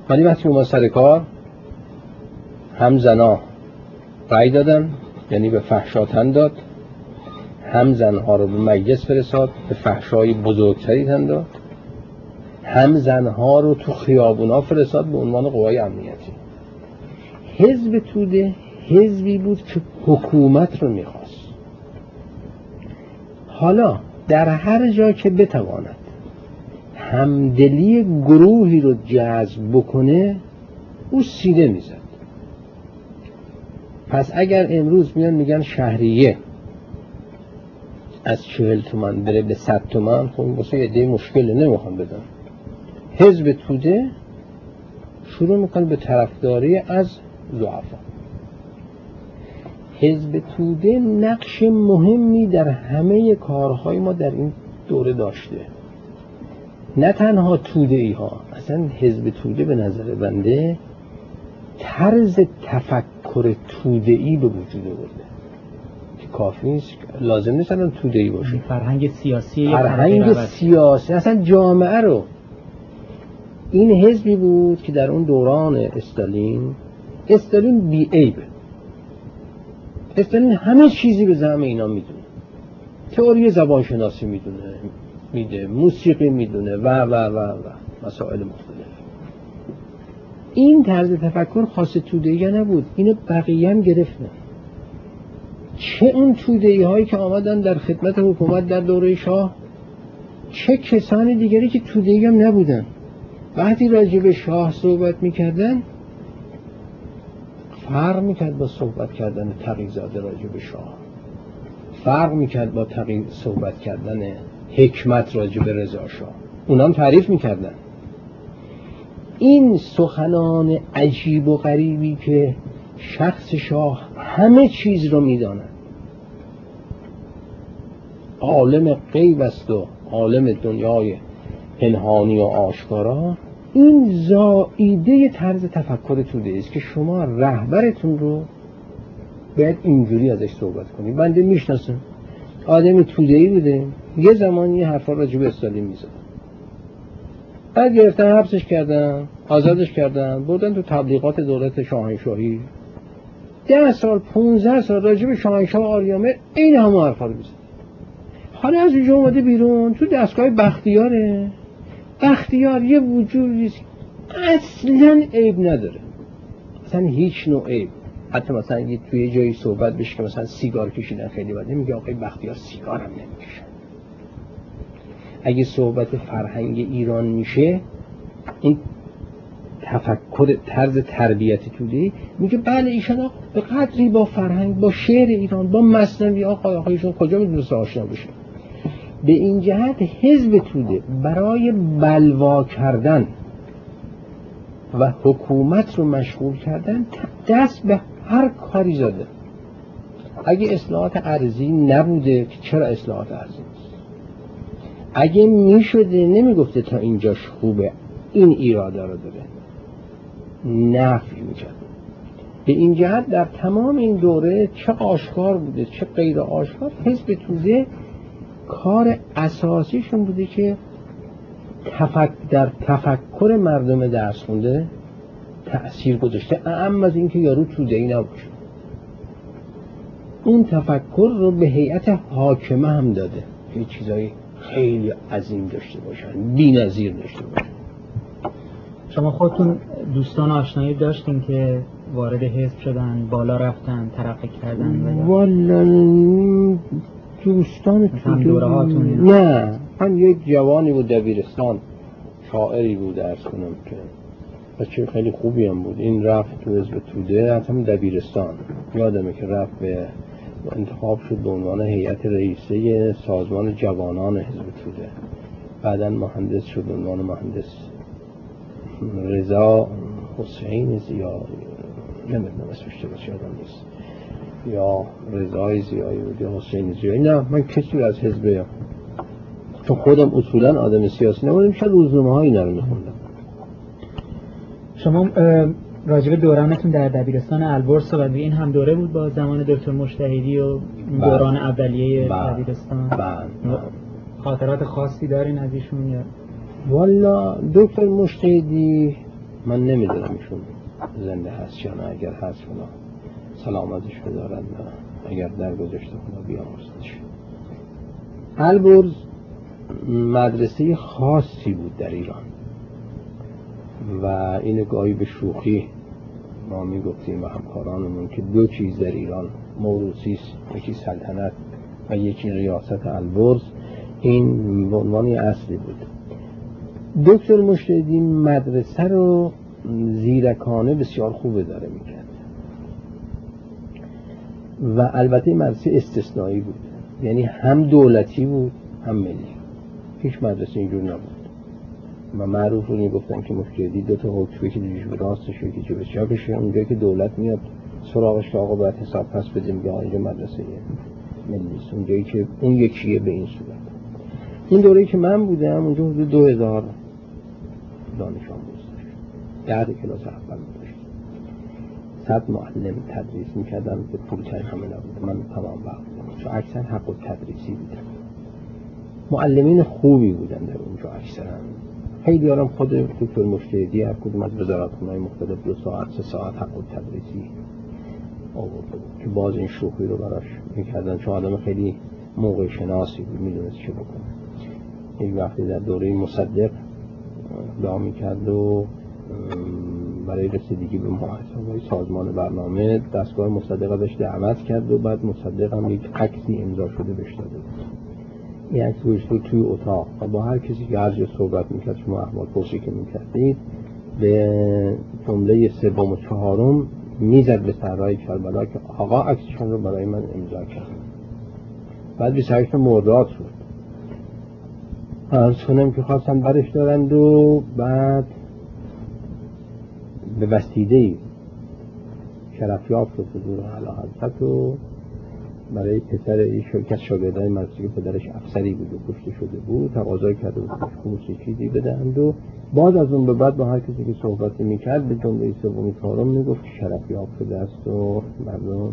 ولی وقتی اومد سر کار هم زنا رای دادن یعنی به فحشاتن داد. هم زنها رو به مجلس فرستاد به فحشای بزرگتری تن داد هم زنها رو تو خیابونا فرستاد به عنوان قوای امنیتی. حزب توده حزبی بود که حکومت رو می‌خواست. حالا در هر جا که بتواند همدلی گروهی رو جذب بکنه او سینه می‌زد. پس اگر امروز میان میگن شهریه از چهل تومن بره به صد تومن خب واسه یه مشکل نمی‌خوام بدم. حزب توده شروع می‌کنه به طرفداری از زعفا حزب توده نقش مهمی در همه کارهای ما در این دوره داشته. نه تنها توده ای ها اصلا حزب توده به نظر بنده طرز تفکر توده ای به وجود برده کافی نیست لازم نیست الان توده ای باشه فرهنگ سیاسی فرهنگ سیاسی. اصلا جامعه رو. این حزبی بود که در اون دوران استالین استالین بی عیبه استالین همه چیزی به زعم اینا می‌دونه. تئوری زبان شناسی می‌دونه میده موسیقی می‌دونه و و و و مسائل مختلف. این طرز تفکر خاص توده نبود؟ اینو بقیه هم گرفتن چه اون توده هایی که آمدن در خدمت حکومت در دوره شاه؟ چه کسانی دیگری که توده هم نبودن؟ وقتی راجع به شاه صحبت می‌کردن فرق می‌کرد با صحبت کردن تقیزاده راجع به شاه. فرق می‌کرد با تقی... صحبت کردن حکمت راجع به رضا شاه. اونام تعریف می‌کردن. این سخنان عجیب و غریبی که شخص شاه همه چیز رو می‌داند. عالم غیب است و عالم دنیای پنهانی و آشکارا. این زائیده طرز تفکر توده است که شما رهبرتون رو باید اینجوری ازش صحبت کنید بنده می‌شناسم. آدم توده ای بوده. یه زمانی یه حرفا راجع به استالین می‌زد. بعد گرفتن حبسش کردن آزادش کردن بردن تو تبلیغات دولت شاهنشاهی. ده سال 15 سال راجع به شاهنشاه آریامه این همه حرفا رو حالا از اونجا اومده بیرون تو دستگاه بختیاره. بختیار یه وجودی اصلا عیب نداره. اصلا هیچ نوع عیب. حتی مثلا یه توی جایی صحبت بشه که مثلا سیگار کشیدن خیلی بده میگه آقای بختیار سیگار هم نمی‌کشن اگه صحبت فرهنگ ایران میشه این تفکر طرز تربیت توده میگه بله ایشان به قدری با فرهنگ با شعر ایران با مصنوی آقای آقایشون کجا می‌دونست آشنا بشه؟ به این جهت حزب توده برای بلوا کردن و حکومت رو مشغول کردن دست به هر کاری زده. اگه اصلاحات ارزی نبوده که چرا اصلاحات ارزی اگه می‌شده نمی‌گفته تا اینجاش خوبه این ایراده رو داره. نفی می‌کرد. به این جهت در تمام این دوره چه آشکار بوده چه غیر آشکار حزب توده کار اساسیشون بوده که تفک در تفکر مردم درس خونده تأثیر گذاشته. اهم از اینکه یارو توده ای نباشه اون تفکر رو به هیئت حاکمه هم داده که چیزایی خیلی عظیم داشته باشن بی نظیر داشته باشن. شما خودتون دوستان آشنایی داشتین که وارد حزب شدن بالا رفتن ترقی کردن والا دوستان دوره هاتون نه من یک جوانی بود دبیرستان. شاعری بود درس کنم که. بچه خیلی خوبی هم بود. این رفت تو حزب توده از هم دبیرستان. یادمه که رفت به انتخاب شد به عنوان هیئت رئیسه سازمان جوانان حزب توده. بعدا مهندس شد به عنوان مهندس رضا حسین زیا نمی‌دونم اسمش درست یادم نیست. یا رضای زیایی بود یا حسین زیایی نه من کسی از حزب چون خودم اصولا آدم سیاسی نبودم شاید روزنامه های اینا رو میخوندم شما راجب دورانتون در دبیرستان البرز و این هم دوره بود با زمان دکتر مشتهدی و دوران اولیه دبیرستان. خاطرات خاصی دارین از ایشون یا؟ والا دکتر مشتهدی من نمی‌دونم ایشون زنده هست یا نه اگر هست خدا سلامتش بدارد نه. اگر در گذاشته خدا بیامرزدش. البرز مدرسه خاصی بود در ایران. و این گاهی به شوخی ما می‌گفتیم و همکارانمون که دو چیز در ایران موروسی یکی سلطنت و یکی ریاست البرز. این عنوانی اصلی بود. دکتر مشتهدی مدرسه رو زیرکانه بسیار خوب داره می‌کرد. و البته مدرسه استثنایی بود. یعنی هم دولتی بود هم ملی. هیچ مدرسه اینجور نبود. و معروف رو می‌گفتن که مشکلی دو تا حکمه که دیجور راستش که چه بسیار بشه. اونجایی که دولت میاد سراغش که آقا باید حساب پس بدیم یا اینجا مدرسه ملی است اونجایی که اون یکیه به این صورت. این دوره که من بودم اونجا حدود دو هزار دانش آموز داشت ده کلاس اول داشت صد معلم تدریس می‌کردم به پول چای همه نبود من تمام وقت چون اکثر حق و تدریسی بودم معلمین خوبی بودن در اونجا اکثرا. خیلی آرام خود دکتر مشتهدی هر کدوم از های مختلف دو ساعت سه ساعت حق و تدریسی آورده که باز این شوخی رو براش می‌کردن. چون آدم خیلی موقع شناسی بود. می‌دونست چه بکنه. یک وقتی در دوره مصدق دعا می‌کرد و برای رسیدگی به محاسبه سازمان برنامه دستگاه مصدق ازش دعوت کرد و بعد مصدق هم یک عکسی امضا شده بهش داده این عکس توی اتاق و با هر کسی که هر صحبت می‌کرد شما احوال پرسی که می‌کردید به جمله سوم و چهارم می‌زد به سرای کربلا که آقا عکسشون رو برای من امضا کرد. بعد 28 مرداد شد. از کنم که خواستن برش دارند و بعد به وسیده ای شرفیاب شد حضور علا حضرت و برای پسر این شرکت شاگردای که پدرش افسری بود و کشته شده بود تقاضا کرده بود که چیزی بدهند و باز از اون به بعد با هر کسی که صحبتی می‌کرد به جمله سومی چهارم می‌گفت که شرفیاب شده است و مردم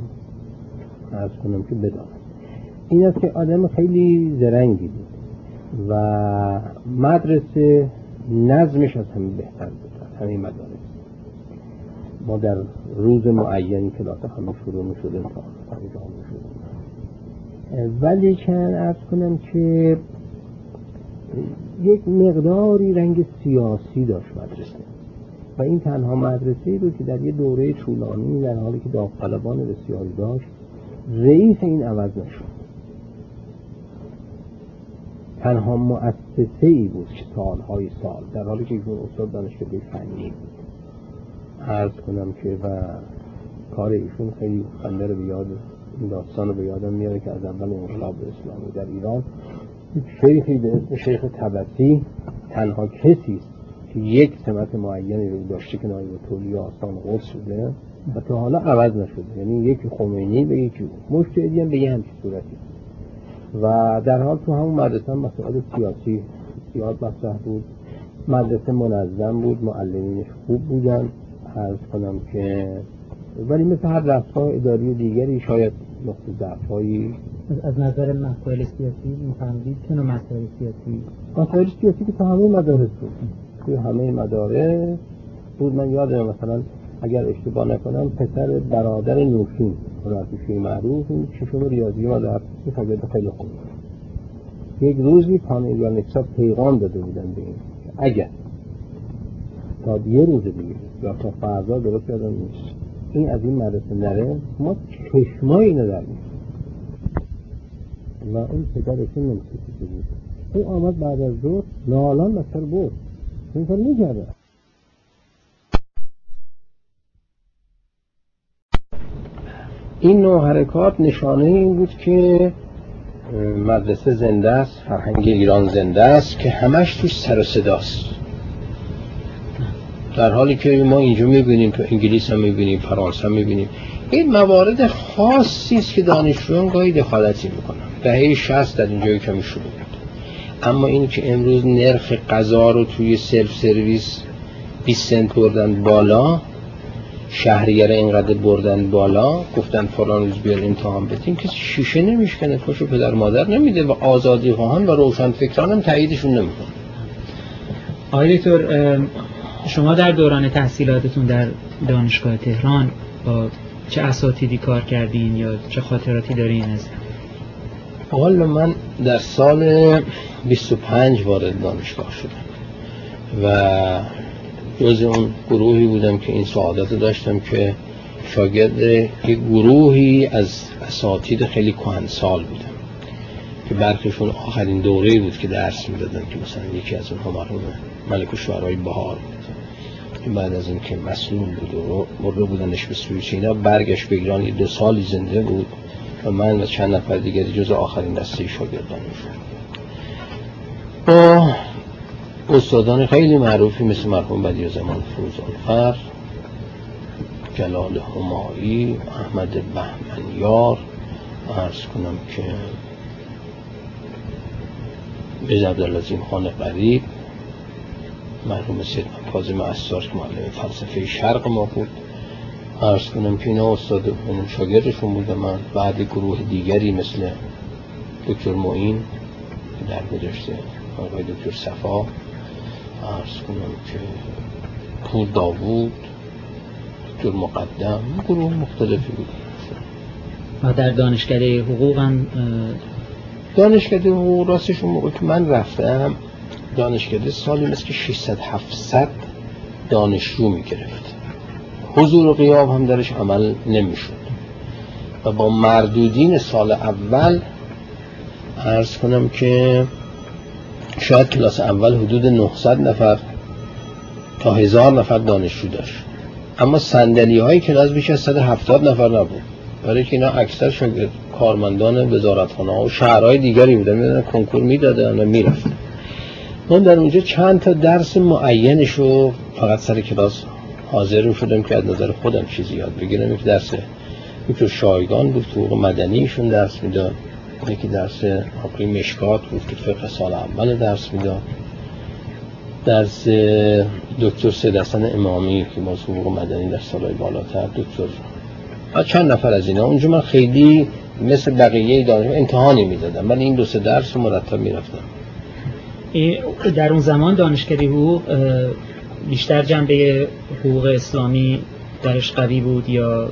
از کنم که بدانند. این است که آدم خیلی زرنگی بود. و مدرسه نظمش از همین بهتر بود همین مدارس. ما در روز معینی کلاس همه شروع می شده ولی کن ارز کنم که یک مقداری رنگ سیاسی داشت مدرسه. و این تنها مدرسه بود که در یه دوره طولانی در حالی که داوطلبان بسیاری داشت رئیس این عوض نشد. تنها مؤسسه ای بود که سالهای سال در حالی که ایشون استاد دانشکده فنی بود عرض کنم که و کار ایشون خیلی خنده رو بیاد این داستان رو به میاره که از اول انقلاب اسلامی در ایران شیخی به اسم شیخ تبتی تنها کسی است که یک سمت معینی رو داشته که نایب تولی آسان قرص شده و تا حالا عوض نشده. یعنی یکی خمینی به یکی مشتهدی هم به یه همچی صورتی. و در حال تو همون مدرسه هم مسائل سیاسی زیاد مطرح بود. مدرسه منظم بود معلمینش خوب بودن. عرض کنم که ولی مثل هر رفتار اداری دیگری شاید نقطه ضعفایی از نظر مسائل سیاسی می‌فهمید نوع مسائل سیاسی؟ مسائل سیاسی که تو همه مدارس بود. توی همه مدارس بود. من یادم مثلا اگر اشتباه نکنم پسر برادر نوشین هنرپیشه معروف این ششم ریاضی ما در شاگرد خیلی خوب. یک روزی پانیل یا نکسا پیغام داده بودن به این. اگر. تا یه روز دیگه. یا تا فردا درست یادم نیست. این از این مدرسه نره ما چشمایی در و اون پدرشون نمیشه بود او آمد بعد از دور نالان مستر بود این کار این نوع حرکات نشانه این بود که مدرسه زنده است فرهنگ ایران زنده است که همش توش سر و صداست در حالی که ما اینجا می‌بینیم تو انگلیس هم می‌بینیم فرانسه هم می‌بینیم. این موارد خاصی است که دانشجویان گاهی دخالتی می‌کنن. دهه 60 در اینجایی کمی شروع بود اما این که امروز نرخ غذا رو توی سلف سرویس 20 سنت بردن بالا شهریه اینقدر بردن بالا گفتن فلان روز بیار امتحان بدیم کسی شیشه نمیشکنه پاشو پدر مادر نمیده و آزادی خواهان و روشن فکران هم تاییدشون نمی‌کنه. آقای شما در دوران تحصیلاتتون در دانشگاه تهران با چه اساتیدی کار کردین یا چه خاطراتی دارین از؟ حالا من در سال 25 وارد دانشگاه شدم و جز اون گروهی بودم که این سعادت داشتم که شاگرد یک گروهی از اساتید خیلی کهنسال بودم. که برخشون آخرین دوره بود که درس می‌دادن که مثلا یکی از اونها مرحوم ملک و شعرهای بهار بود. بعد از اینکه مسئول بود و برده بودنش به سویچ اینا برگشت به ایران دو سالی زنده بود و من و چند نفر دیگری جز آخرین دسته شاگردان شد استادان خیلی معروفی مثل مرحوم بدی زمان فر جلال همایی احمد بهمنیار. ارز کنم که به عبدالعظیم خان قریب مرحوم سید کاظم اسار که معلم فلسفه شرق ما بود. عرض کنم که اینا استاد شاگردشون بودم من بعد گروه دیگری مثل دکتر معین در گذشته آقای دکتر صفا عرض کنم که پور داوود دکتر مقدم گروه مختلفی بود. و در دانشکده حقوق هم دانشکده حقوق راستش اون موقع که من رفتم دانشکده سالی مثل که 600 700 دانشجو می گرفت حضور و قیاب هم درش عمل نمی‌شد. و با مردودین سال اول ارز کنم که شاید کلاس اول حدود 900 نفر تا هزار نفر دانشجو داشت. اما سندلی های کلاس بیش از 170 نفر نبود. برای که اینا اکثر شاگرد کارمندان وزارتخانه و شهرهای دیگری بودن. می‌دونن کنکور می‌دادن و می‌رفتن. من در اونجا چند تا درس معینش رو فقط سر کلاس حاضر شدم که از نظر خودم چیزی یاد بگیرم. یک درس یک شایگان بود حقوق مدنیشون درس می‌داد. یکی درس حقوق مشکات بود که فقه سال اول درس می‌داد. درس دکتر سید امامی که باز حقوق مدنی در سالهای بالاتر دکتر. چند نفر از اینا. اونجا من خیلی مثل بقیه دانش امتحانی می‌دادم. ولی این دو سه درس مرتب می‌رفتم. در اون زمان دانشکده حقوق بیشتر جنبه حقوق اسلامی درش قوی بود یا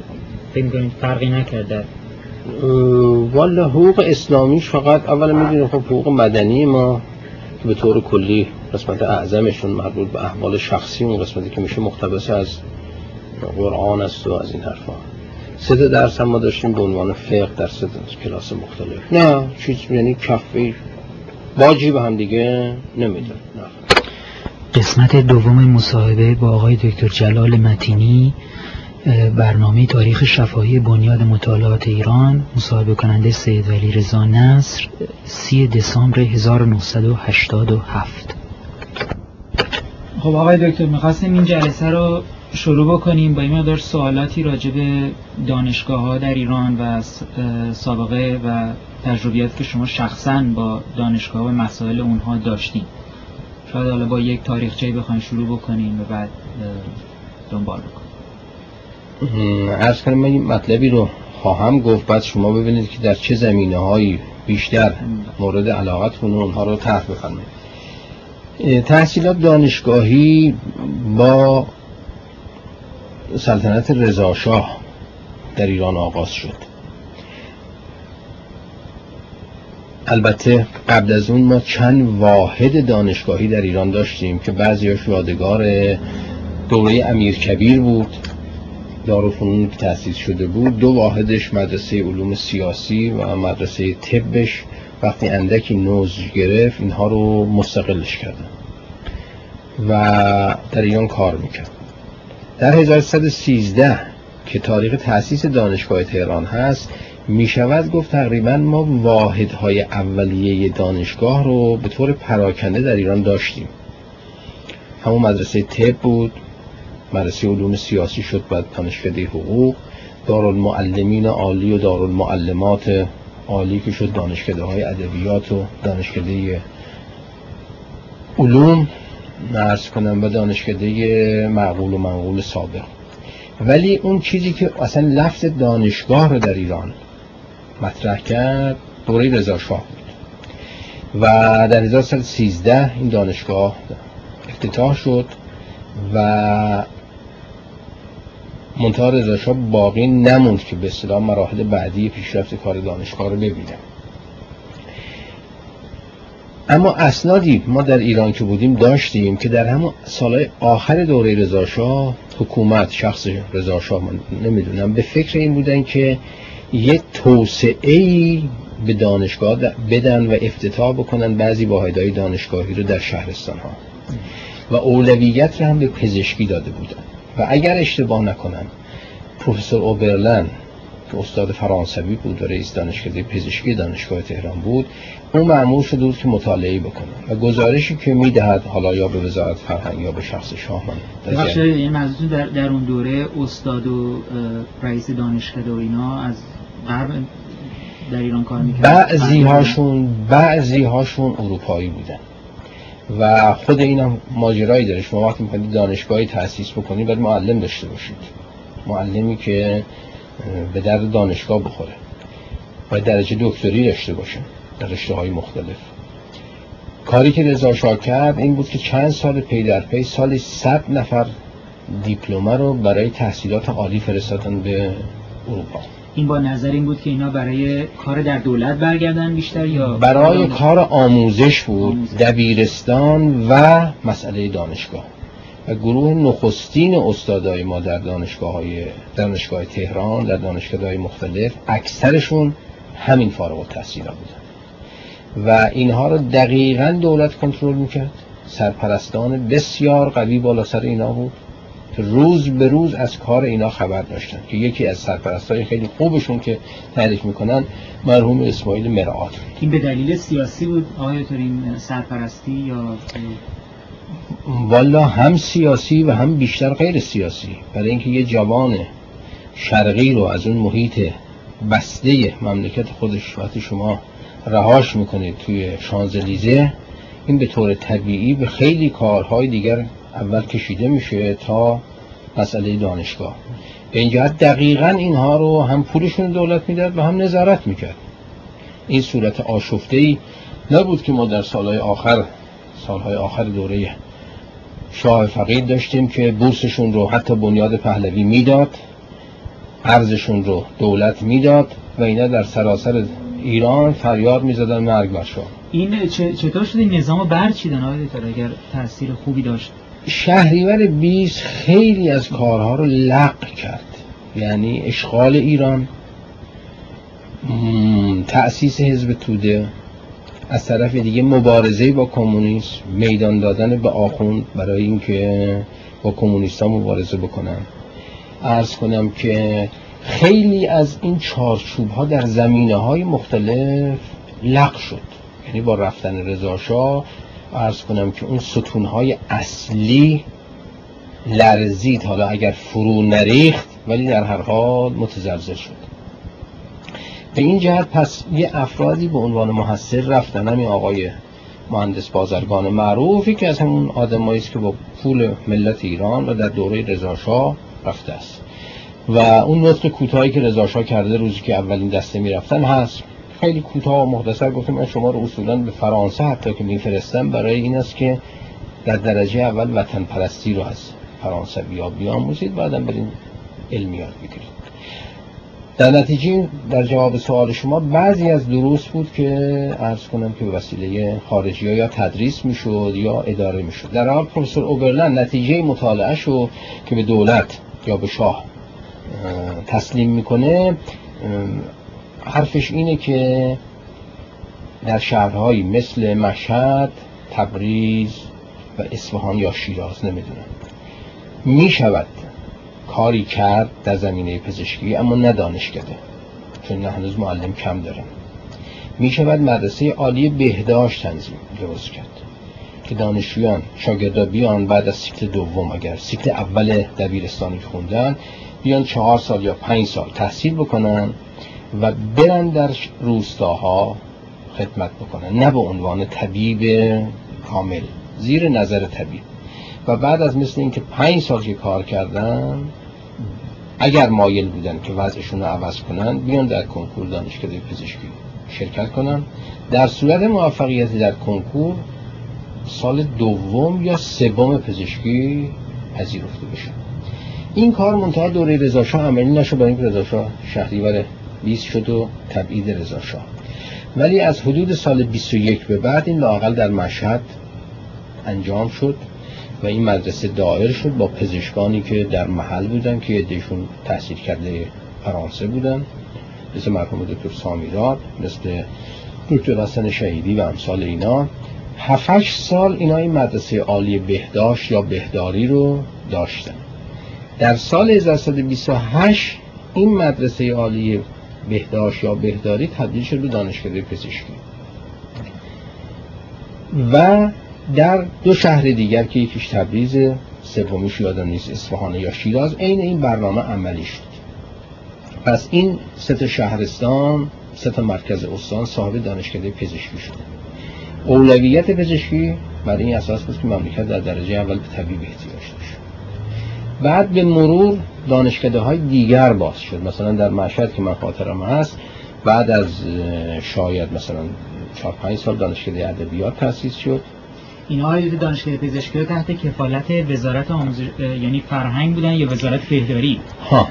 فکر کنید فرقی نکرده والا حقوق اسلامیش فقط اولا می‌دونیم خب حقوق مدنی ما که به طور کلی قسمت اعظمشون مربوط به احوال شخصی اون قسمتی که میشه مقتبس از قرآن است و از این حرفا. سه درس هم ما داشتیم به عنوان فقه در سه کلاس مختلف. نه چیز یعنی کفی باجی به هم دیگه نمیدن قسمت دوم مصاحبه با آقای دکتر جلال متینی برنامه تاریخ شفاهی بنیاد مطالعات ایران مصاحبه کننده سید ولی رضا نصر 30 دسامبر 1987 خب آقای دکتر می‌خواستیم این جلسه رو شروع بکنیم با این مقدار سوالاتی راجع به دانشگاه ها در ایران و سابقه و تجربیات که شما شخصا با دانشگاه و مسائل اونها داشتیم شاید حالا با یک تاریخچه بخواین شروع بکنیم و بعد دنبال بکنیم. ارز کنم من مطلبی رو خواهم گفت. بعد شما ببینید که در چه زمینه هایی بیشتر مورد علاقتون اونها رو طرح بفرمایید. تحصیلات دانشگاهی با سلطنت رضاشاه در ایران آغاز شد. البته قبل از اون ما چند واحد دانشگاهی در ایران داشتیم که بعضیاش یادگار دوره امیر کبیر بود. دارالفنون که تأسیس شده بود دو واحدش مدرسه علوم سیاسی و مدرسه طبش وقتی اندکی نوز گرفت اینها رو مستقلش کردن و در ایران کار می‌کرد. در 1113 که تاریخ تأسیس دانشگاه تهران هست می شود گفت تقریبا ما واحدهای اولیه دانشگاه رو به طور پراکنده در ایران داشتیم. همون مدرسه طب بود. مدرسه علوم سیاسی شد بعد دانشکده حقوق دارالمعلمین عالی و دارالمعلمات عالی که شد دانشکده های ادبیات و دانشکده علوم. نرس کنم و دانشکده معقول و منقول سابق. ولی اون چیزی که اصلا لفظ دانشگاه رو در ایران مطرح کرد دوره رضا شاه بود. و در 1313 این دانشگاه افتتاح شد و منتها رضا باقی نموند که به اصطلاح مراحل بعدی پیشرفت کار دانشگاه رو ببینه. اما اسنادی ما در ایران که بودیم داشتیم که در همون سالهای آخر دوره رضاشاه حکومت شخص رضاشاه من نمی‌دونم به فکر این بودن که یه توسعه به دانشگاه بدن و افتتاح بکنن بعضی واحدهای دانشگاهی رو در شهرستان ها و اولویت رو هم به پزشکی داده بودن. و اگر اشتباه نکنم پروفسور اوبرلن که استاد فرانسوی بود و رئیس دانشکده پزشکی دانشگاه تهران بود اون معمول شده بود که مطالعه بکنه و گزارشی که می‌دهد حالا یا به وزارت فرهنگ یا به شخص شاه من این در, در اون دوره استاد و رئیس دانشکده و اینا از غرب در ایران کار می‌کرد بعضی هاشون بعضی هاشون اروپایی بودن. و خود اینم ماجرایی داره. شما وقتی می‌خواید دانشگاهی تأسیس بکنید باید معلم داشته باشید. معلمی که به درد دانشگاه بخوره. باید درجه دکتری داشته باشه در رشته های مختلف. کاری که رضا شاه کرد این بود که چند سال پی در پی سال صد نفر دیپلمه رو برای تحصیلات عالی فرستادن به اروپا. این با نظر این بود که اینا برای کار در دولت برگردن بیشتر یا برای کار آموزش بود دبیرستان و مسئله دانشگاه. و گروه نخستین استادای ما در دانشگاه های دانشگاه تهران در دانشگاه های مختلف اکثرشون همین فارغ التحصیل بودن. و اینها رو دقیقا دولت کنترل می‌کرد. سرپرستان بسیار قوی بالا سر اینا بود. روز به روز از کار اینا خبر داشتن که یکی از سرپرستای خیلی خوبشون که تعریف می‌کنن مرحوم اسماعیل مرآت این به دلیل سیاسی بود؟ آیا این سرپرستی یا والا هم سیاسی و هم بیشتر غیر سیاسی. برای اینکه یه جوان شرقی رو از اون محیط بسته مملکت خودش وقتی شما رهاش می‌کنید توی شانزلیزه این به طور طبیعی به خیلی کارهای دیگر اول کشیده میشه تا مسئله دانشگاه. به این جهت دقیقا اینها رو هم پولشون دولت می‌داد و هم نظارت می‌کرد. این صورت آشفته ای نبود که ما در سالهای آخر سالهای آخر دوره شاه فقید داشتیم که بورسشون رو حتی بنیاد پهلوی می‌داد ارزشون رو دولت می‌داد و اینا در سراسر ایران فریاد می‌زدن مرگ بر شاه. این چطور شده نظام برچیدن آقای اگر تاثیر خوبی داشت؟ شهریور 20 خیلی از کارها رو لغو کرد. یعنی اشغال ایران تأسیس حزب توده از طرف دیگه مبارزه با کمونیسم میدان دادن به آخوند برای اینکه با کمونیستا مبارزه بکنن. ارز کنم که خیلی از این چارچوب ها در زمینه های مختلف لغو شد. یعنی با رفتن رضاشاه ارز کنم که اون ستون های اصلی لرزید. حالا اگر فرو نریخت ولی در هر حال متزلزل شد. به این جهت پس یه افرادی به عنوان محصر رفتن همین آقای مهندس بازرگان معروفی که از همون آدمایی است که با پول ملت ایران و در دوره رضاشاه رفته است. و اون نطق کوتاهی که رضاشاه کرده روزی که اولین دسته می‌رفتن هست. خیلی کوتاه و مختصر گفتم من شما رو اصولا به فرانسه حتی که میفرستم برای این است که در درجه اول وطن پرستی رو از فرانسه بیا بیاموزید بعدم برین علمیات بگیرید. در نتیجه در جواب سوال شما بعضی از دروس بود که عرض کنم که وسیله خارجی یا تدریس می‌شد یا اداره می‌شد. در حال پروفسور اوبرلند نتیجه مطالعه شو که به دولت یا به شاه تسلیم می‌کنه حرفش اینه که در شهرهایی مثل مشهد تبریز و اصفهان یا شیراز نمی‌دونم. می‌شود کاری کرد در زمینه پزشکی اما ندانشکده چون هنوز معلم کم دارن می شود مدرسه عالی بهداشت تنظیم درست کرد که دانشجویان شاگردا بیان بعد از سیکل دوم اگر سیکل اول دبیرستانی خوندن بیان چهار سال یا پنج سال تحصیل بکنن و برن در روستاها خدمت بکنن. نه به عنوان طبیب کامل زیر نظر طبیب. و بعد از مثل اینکه پنج سال که کار کردن اگر مایل بودن که وضعشون رو عوض کنن بیان در کنکور دانشکده پزشکی شرکت کنن. در صورت موفقیت در کنکور سال دوم یا سوم پزشکی پذیرفته بشن این کار منتها دوره رضاشاه عملی نشد برای اینکه رضاشاه شهریور 20 شد و تبعید رضاشاه ولی از حدود سال 21 به بعد این لاقل در مشهد انجام شد و این مدرسه دایر شد با پزشکانی که در محل بودن که یدیشون تحصیل کرده فرانسه بودن مثل مرحوم دکتر سامیراد مثل دکتر حسن شهیدی و امثال اینا. هفتش سال اینا این مدرسه عالی بهداشت یا بهداری رو داشتن. در سال 1328 این مدرسه عالی بهداشت یا بهداری تبدیل شد به دانشکده پزشکی. و در دو شهر دیگر که یکیش تبریز سومیش یادم نیست اصفهان یا شیراز عین این برنامه عملی شد. پس این سه شهرستان سه مرکز استان صاحب دانشکده پزشکی شد اولویت پزشکی برای این اساس بود که مملکت در درجه اول به طبیب احتیاج داشت. بعد به مرور دانشکده های دیگر باز شد. مثلا در مشهد که من خاطرم هست بعد از شاید مثلا 4 5 سال دانشکده ادبیات تأسیس شد. اینها دانشگاه پزشکی تحت کفالت وزارت آموزش یعنی فرهنگ بودن یا وزارت بهداری ها.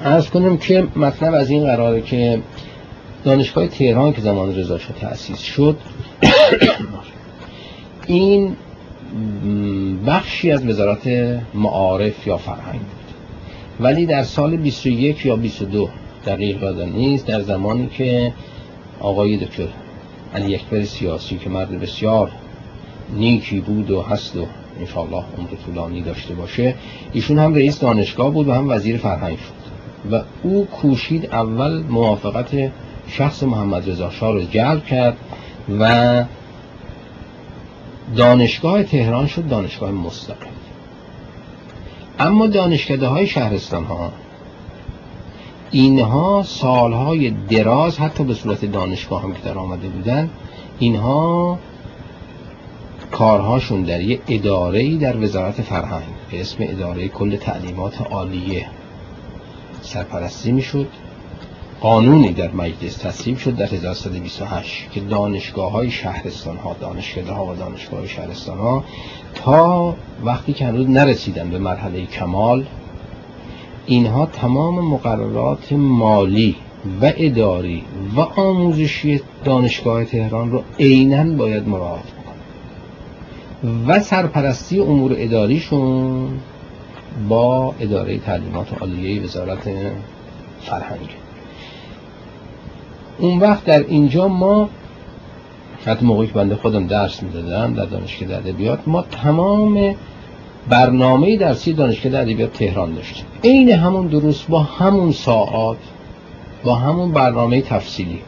از کنم که مطلب از این قراره که دانشگاه تهران که زمان رضا شاه تأسیس شد این بخشی از وزارت معارف یا فرهنگ بود. ولی در سال 21 یا 22 دقیق یادم نیست در زمانی که آقای دکتر علی اکبر سیاسی که مرد بسیار نیکی بود و هست و انشاءالله عمر طولانی داشته باشه ایشون هم رئیس دانشگاه بود و هم وزیر فرهنگ شد و او کوشید اول موافقت شخص محمد رضا شاه رو جلب کرد و دانشگاه تهران شد دانشگاه مستقل اما دانشکده های شهرستان ها اینها سالهای دراز حتی به صورت دانشگاه هم که در آمده بودن اینها کارهاشون در یه اداره در وزارت فرهنگ به اسم اداره کل تعلیمات عالیه سرپرستی می‌شد. قانونی در مجلس تصویب شد در 1328 که دانشگاه های شهرستان ها دانشکده ها و دانشگاه شهرستان ها تا وقتی که هنوز نرسیدن به مرحله کمال اینها تمام مقررات مالی و اداری و آموزشی دانشگاه تهران رو عینا باید مراعات کنن و سرپرستی امور اداریشون با اداره تعلیمات عالیه وزارت فرهنگ. اون وقت در اینجا ما حتی موقعی که بنده خودم درس می‌دادم در دانشگاه ادبیات ما تمام برنامه درسی دانشگاه ادبیات تهران داشتیم. عین همون درست با همون ساعات با همون برنامه تفصیلی.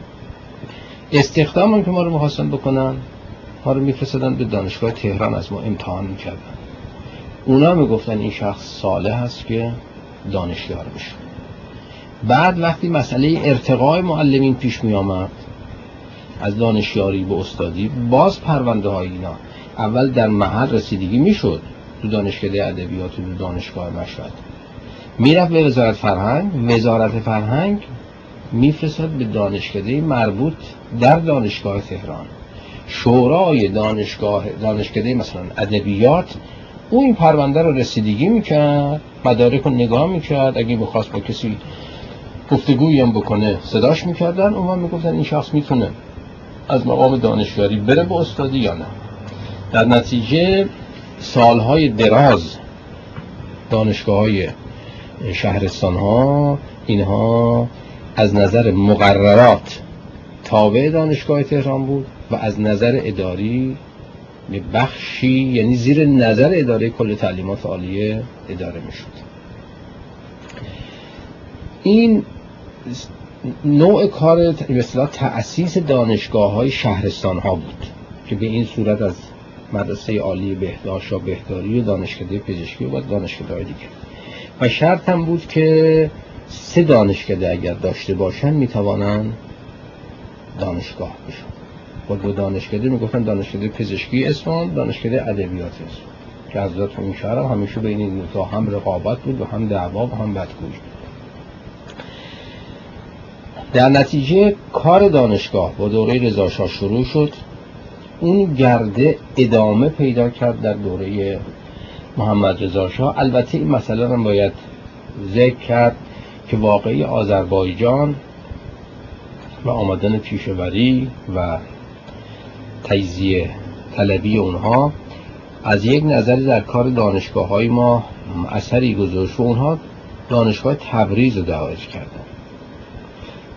استخدام که ما رو محاسن بکنن ما رو میفرستدن به دانشگاه تهران از ما امتحان می‌کردن. اونا می‌گفتن این شخص ساله هست که دانشیار بشه بعد وقتی مسئله ارتقای معلمین پیش می آمد از دانشیاری به استادی باز پرونده های اینا اول در محل رسیدگی می‌شد تو دانشگاه ادبیات تو دانشگاه مشهد. می‌رفت به وزارت فرهنگ وزارت فرهنگ میفرستد به دانشکده مربوط در دانشگاه تهران. شورای دانشگاه دانشکده مثلا ادبیات او این پرونده رو رسیدگی می‌کرد مدارک رو نگاه می‌کرد اگه بخواست با کسی گفتگویی هم بکنه صداش می‌کردن اون می‌گفتن این شخص می‌تونه از مقام دانشیاری بره به استادی یا نه. در نتیجه سالهای دراز دانشگاه های شهرستان ها اینها از نظر مقررات تابع دانشگاه تهران بود و از نظر اداری بخشی یعنی زیر نظر اداره کل تعلیمات عالیه اداره می شد این نوع کار مثلا تأسیس دانشگاه های شهرستان ها بود که به این صورت از مدرسه عالی بهداشت و بهداری و دانشکده پزشکی و دانشکده های دیگه. و شرط هم بود که سه دانشکده اگر داشته باشن می‌توانن دانشگاه بشن. و دو دانشکده می‌گفتن دانشکده پزشکی اسفان دانشکده ادبیات اسفان. که از این شهر هم همیشه بین این دو هم رقابت بود و هم دعوا و هم بدگویی در نتیجه کار دانشگاه با دوره رضاشاه شروع شد. اون گرده ادامه پیدا کرد در دوره محمد رضا البته این مسئله هم باید ذکر کرد که واقعی آذربایجان و آمدن پیشوری و تجزیه طلبی اونها از یک نظر در کار دانشگاه های ما اثری گذاشت و اونها دانشگاه تبریز رو دعایش کردن.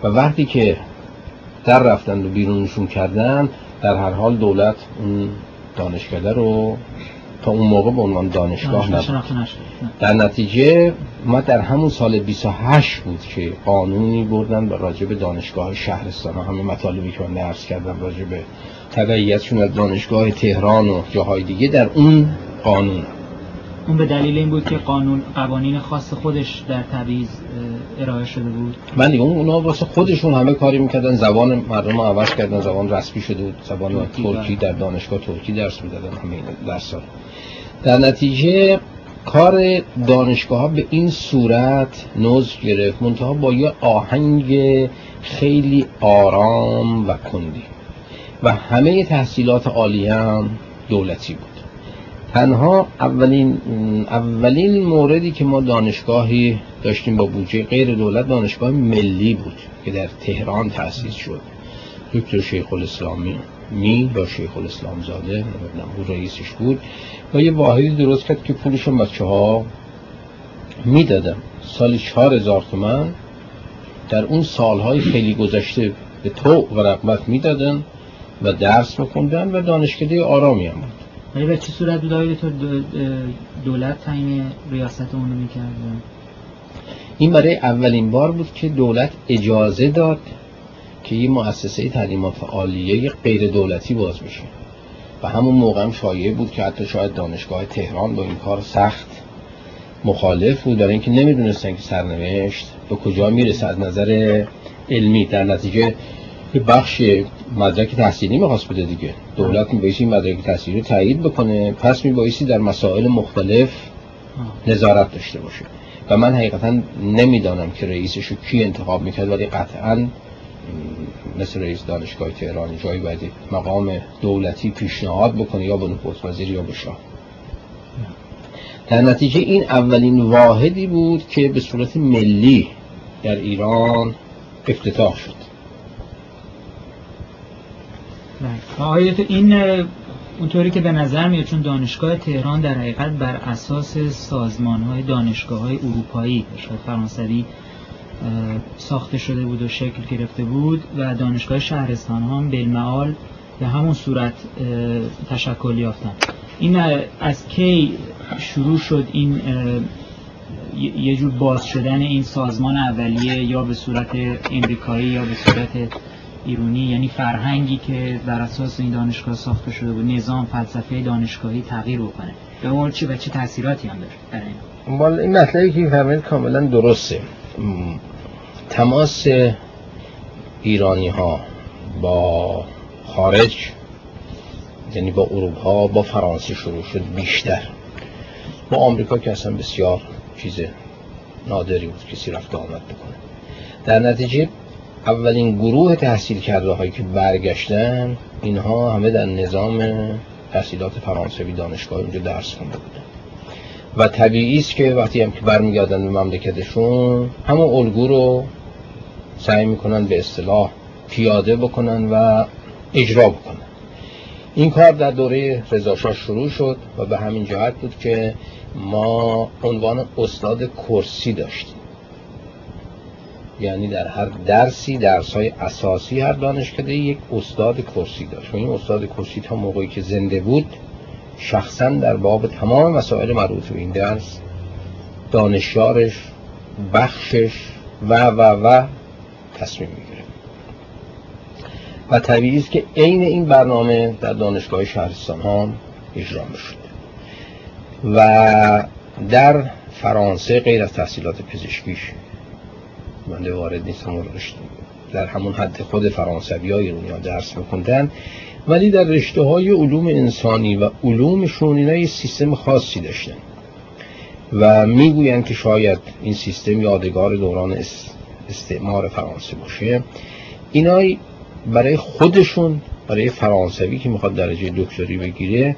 و وقتی که در رفتن و بیرونشون کردن در هر حال دولت اون دانشکده رو تا اون موقع به عنوان دانشگاه نبود. در نتیجه ما در همون سال 28 بود که قانونی بردن به راجب دانشگاه شهرستان همه مطالبی که من درس کردم راجب تبعیتشون از دانشگاه تهران و جاهای دیگه در اون قانون. اون به دلیل این بود که قانون قوانین خاص خودش در تبعیض ارائه شده بود. من دیگه اونا واسه خودشون همه کاری می‌کردن. زبان مردم عوض کردن. زبان رسمی شده بود. زبان ترکی در دانشگاه ترکی درس می‌دادن همه درس در نتیجه کار دانشگاه ها به این صورت نوز گرفت. منتها با یه آهنگ خیلی آرام و کندی. و همه تحصیلات عالی هم دولتی بود. تنها اولین اولین موردی که ما دانشگاهی داشتیم با بودجه غیر دولت دانشگاه ملی بود که در تهران تأسیس شد. دکتر شیخ الاسلامی می با شیخ الاسلام زاده نمی‌دونم رئیسش بود. و یه واحدی درست کرد که پولش بچه ها می‌دادم سال چهار هزار تومن در اون سالهای خیلی گذشته به تو و رقبت می‌دادن و درس بخوندن و دانشکده آرامی هم بود. ولی به چه صورت بود؟ تو دولت تعیین ریاست اونو می‌کرد؟ این برای اولین بار بود که دولت اجازه داد که یه مؤسسه تعلیمات عالیه غیر دولتی باز میشه و همون موقع هم شایعه بود که حتی شاید دانشگاه تهران با این کار سخت مخالف بود. برای اینکه نمی‌دونستن که سرنوشت به کجا می‌رسه از نظر علمی در نتیجه بخش مدرک تحصیلی می‌خواست بده دیگه. دولت میبایستی مدرک تحصیلی رو تایید بکنه. پس میبایستی در مسائل مختلف نظارت داشته باشه. و من حقیقتا نمی‌دانم که رئیسش رو کی انتخاب می‌کرد ولی قطعا مثل رئیس دانشگاه تهران جایی باید مقام دولتی پیشنهاد بکنه یا به نخست وزیر یا به شاه. در نتیجه این اولین واحدی بود که به صورت ملی در ایران افتتاح شد. بله. آقای این اونطوری که به نظر میاد چون دانشگاه تهران در حقیقت بر اساس سازمان های دانشگاه های اروپایی شاید فرانسوی ساخته شده بود و شکل گرفته بود و دانشگاه شهرستان هم بالمعال به همون صورت تشکل یافتن این از کی شروع شد این یه جور باز شدن این سازمان اولیه یا به صورت امریکایی یا به صورت ایرونی یعنی فرهنگی که بر اساس این دانشگاه ساخته شده بود نظام فلسفه دانشگاهی تغییر بکنه. به چی و چه تاثیراتی هم داره این؟ این مطلبی که فرمایید کاملا درسته. تماس ایرانی ها با خارج یعنی با اروپا با فرانسه شروع شد بیشتر. با آمریکا که اصلا بسیار چیز نادری بود کسی رفت آمد بکنه. در نتیجه اولین گروه تحصیل کرده هایی که برگشتن اینها همه در نظام تحصیلات فرانسوی دانشگاه اونجا درس خونده بودن. و طبیعی است که وقتی هم که برمیگردن به مملکتشون همون الگو رو سعی می‌کنن به اصطلاح پیاده بکنن و اجرا بکنن. این کار در دوره رضاشاه شروع شد و به همین جهت بود که ما عنوان استاد کرسی داشتیم. یعنی در هر درسی درس های اساسی هر دانشکده یک استاد کرسی داشت. و این استاد کرسی تا موقعی که زنده بود شخصا در باب تمام مسائل مربوط به این درس دانشیارش بخشش و و و تصمیم می‌گیره. و طبیعی است که عین این برنامه در دانشگاه شهرستان ها اجرا می‌شد. و در فرانسه غیر از تحصیلات پزشکیش من وارد نیستم در همون حد خود فرانسوی های درس میکندن ولی در رشته های علوم انسانی و علومشون اینا یه سیستم خاصی داشتن. و می‌گویند که شاید این سیستم یادگار دوران استعمار فرانسه باشه. اینا برای خودشون برای فرانسوی که می‌خواد درجه دکتری بگیره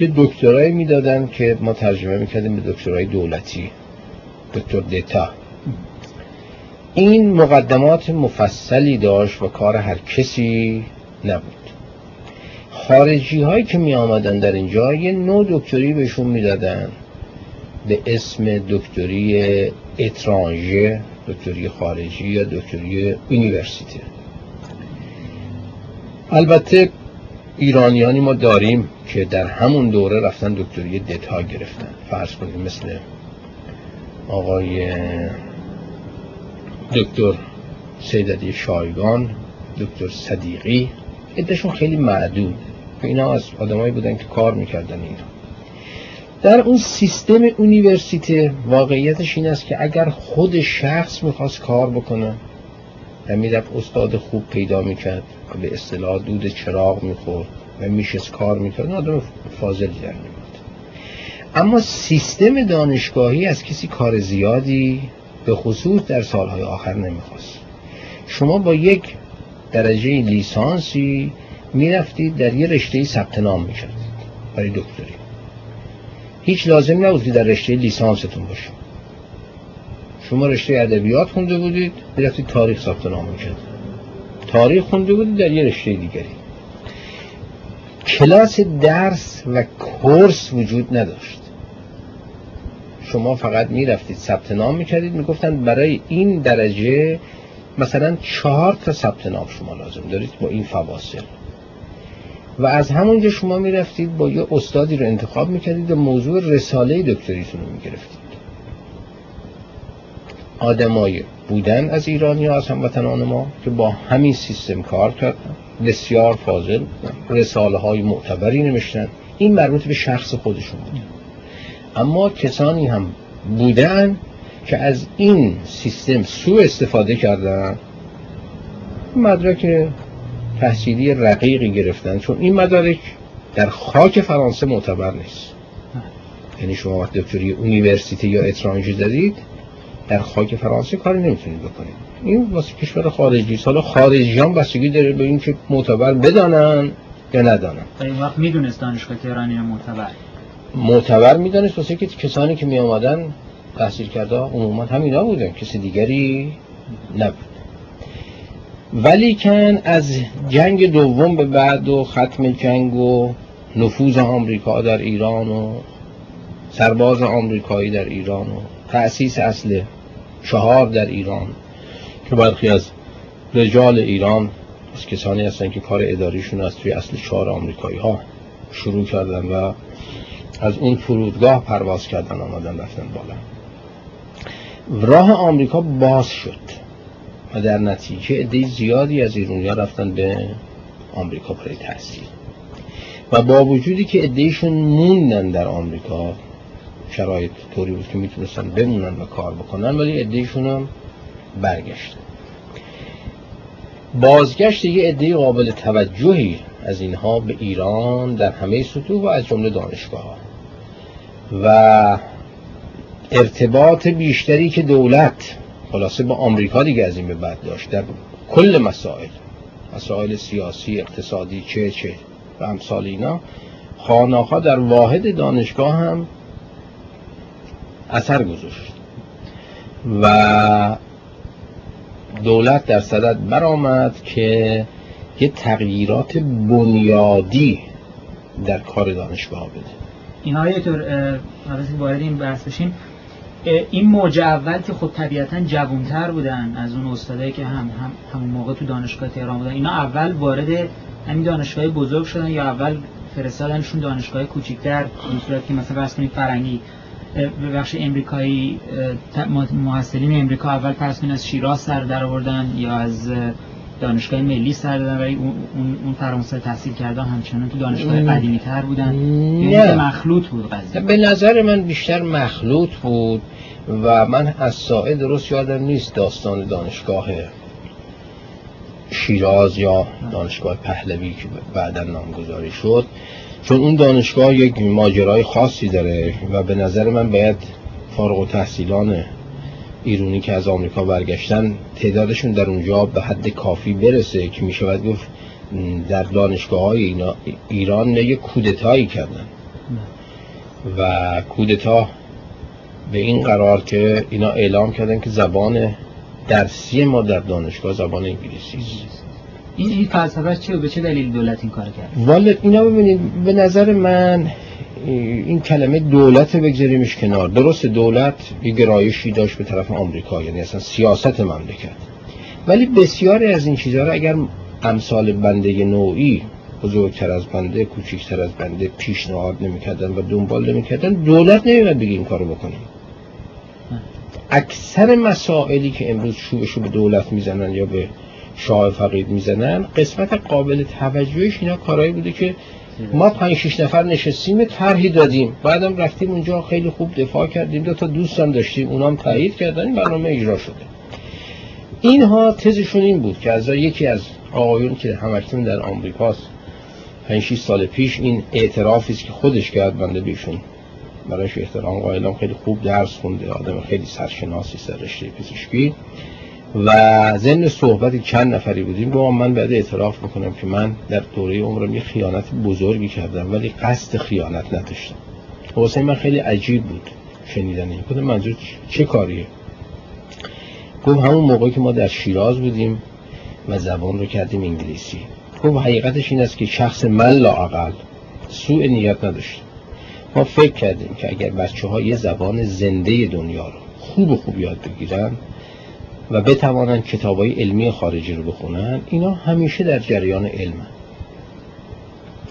یه دکترای می‌دادن که ما ترجمه می‌کردیم به دکترای دولتی دکتر دیتا این مقدمات مفصلی داشت و کار هر کسی نبود. خارجی هایی که می آمدن در اینجا یه نوع دکتری بهشون می‌دادن. به اسم دکتری اترانژه دکتری خارجی یا دکتری یونیورسیته البته ایرانیانی ما داریم که در همون دوره رفتن دکتری دتا گرفتن. فرض کنیم مثل آقای دکتر سیددی شایگان دکتر صدیقی ادشون خیلی معدود. اینا از آدمایی بودن که کار می‌کردن اینا. در اون سیستم اونیورسیته واقعیتش این است که اگر خود شخص می‌خواست کار بکنه و می‌رفت استاد خوب پیدا می‌کرد و به اصطلاح دود چراغ می‌خورد و میشست کار می‌کرد آدم فاضلی در میبود اما سیستم دانشگاهی از کسی کار زیادی به خصوص در سالهای آخر نمی‌خواست. شما با یک درجه لیسانسی می‌رفتید در یه رشته ثبت نام می‌کردید. برای دکتری. هیچ لازم نبود در رشته لیسانستون باشه شما رشته ادبیات خونده بودید می‌رفتید تاریخ ثبت نام می‌کرد تاریخ خونده بودید در یه رشته دیگری. کلاس درس و کورس وجود نداشت. شما فقط می‌رفتید ثبت نام می‌کردید می‌گفتن برای این درجه مثلا چهار تا ثبت نام شما لازم دارید با این فواصل. و از همونجا شما می‌رفتید با یه استادی رو انتخاب می‌کردید و موضوع رساله دکتریتون رو می‌گرفتید. آدمای بودن از ایرانی ها از هموطنان ما که با همین سیستم کار کردن. بسیار فاضل. رساله های معتبری نمیشتن این مربوط به شخص خودشون بود. اما کسانی هم بودن که از این سیستم سوء استفاده کردن مدرک تحصیلی رقیقی گرفتن. چون این مدارک در خاک فرانسه معتبر نیست. یعنی شما وقت دکتری اونیورسیته یا اترانجی دادید در خاک فرانسه کاری نمی‌تونید بکنید. این واسه کشور خارجی. حالا خارجیان بستگی داره به اینکه معتبر بدانن یا ندانن. این وقت می‌دونست دانشگاه تهران اینو معتبر معتبر می‌دانست واسه که کسانی که می آمدن تحصیل کرده عموما همینا بودن کسی دیگری نبود. ولی کن از جنگ دوم به بعد و ختم جنگ و نفوذ آمریکا در ایران و سرباز آمریکایی در ایران و تأسیس اصل چهار در ایران که برخی از رجال ایران از کسانی هستن که کار اداریشون از توی اصل چهار آمریکایی ها شروع کردن و از اون فرودگاه پرواز کردن آمدن رفتن بالا. راه آمریکا باز شد و در نتیجه عده زیادی از ایرونیا رفتن به آمریکا برای تحصیل. و با وجودی که عدهشون موندن در آمریکا شرایط طوری بود که می‌تونستن بمونن و کار بکنن ولی عدهشون هم برگشتن بازگشت یه عده قابل توجهی از اینها به ایران در همه سطوح و از جمله دانشگاه و ارتباط بیشتری که دولت خلاصه با آمریکا دیگه از این به بعد داشت در کل مسائل مسائل سیاسی اقتصادی چه چه و امثال اینا خاناخا در واحد دانشگاه هم اثر گذاشت. و دولت در صدد برآمد که یه تغییرات بنیادی در کار دانشگاه بده. این های طور وارد این بحث بشیم. این موج اول که خب طبیعتا جوانتر بودن از اون استادایی که هم, هم همون موقع تو دانشگاه تهران بودن. اینا اول وارد همین دانشگاه بزرگ شدن یا اول فرستادنشون دانشگاه کوچیک‌تر به صورت که مثلا فرض کنید فرنگی. به بخش امریکایی محصلین امریکا اول فرض از شیراز سر در آوردن یا از دانشگاه ملی سر دادن ولی اون اون فرانسه تحصیل کردن همچنان تو دانشگاه قدیمی تر بودن. نه. مخلوط بود قضیه. به نظر من بیشتر مخلوط بود و من از سائه درست یادم نیست داستان دانشگاه شیراز یا دانشگاه پهلوی که بعدا نامگذاری شد. چون اون دانشگاه یک ماجرای خاصی داره و به نظر من باید فارغ و تحصیلان ایرونی که از آمریکا برگشتن تعدادشون در اونجا به حد کافی برسه که میشه باید گفت در دانشگاه های ایران یک کودتایی کردن. و کودتا به این قرار که اینا اعلام کردن که زبان درسی ما در دانشگاه زبان انگلیسی است. این این فلسفه چه به چه دلیل دولت این کار کرد؟ والا اینا ببینید به نظر من این کلمه دولت بگذاریمش کنار. درست دولت یه گرایشی داشت به طرف آمریکا یعنی اصلا سیاست مملکت. ولی بسیاری از این چیزها رو اگر امثال بنده نوعی بزرگتر از بنده کوچکتر از بنده پیشنهاد نمی‌کردن و دنبال نمی‌کردن دولت نمیاد بگه این کارو بکنیم. اکثر مسائلی که امروز شوشو به دولت می‌زنن یا به شاه فقید می‌زنن قسمت قابل توجهش اینا کارهایی بوده که ما پنج شش نفر نشستیم طرحی دادیم. بعدم رفتیم اونجا خیلی خوب دفاع کردیم. دو تا دوستم داشتیم اونام تایید کردن این برنامه اجرا شده. اینها تزشون این بود که از یکی از آقایون که همکنون در آمریکاست 5 سال پیش این اعترافی است که خودش کرد بنده بیشون برایش احترام قائلم. خیلی خوب درس خونده آدم خیلی سرشناسی سر رشته پزشکی. و ضمن صحبت چند نفری بودیم گفتم من بعد اعتراف می‌کنم که من در دوره عمرم یه خیانت بزرگی کردم ولی قصد خیانت نداشتم. واسه من خیلی عجیب بود شنیدن این. گفتم منظور چه کاریه؟ گفت همون موقعی که ما در شیراز بودیم و زبان رو کردیم انگلیسی. گفت حقیقتش این است که شخص من لاعقل سوء نیت نداشت. ما فکر کردیم که اگر بچه ها یه زبان زنده دنیا رو خوب خوب یاد بگیرن و بتوانند کتاب های علمی خارجی رو بخونن. اینا همیشه در جریان علم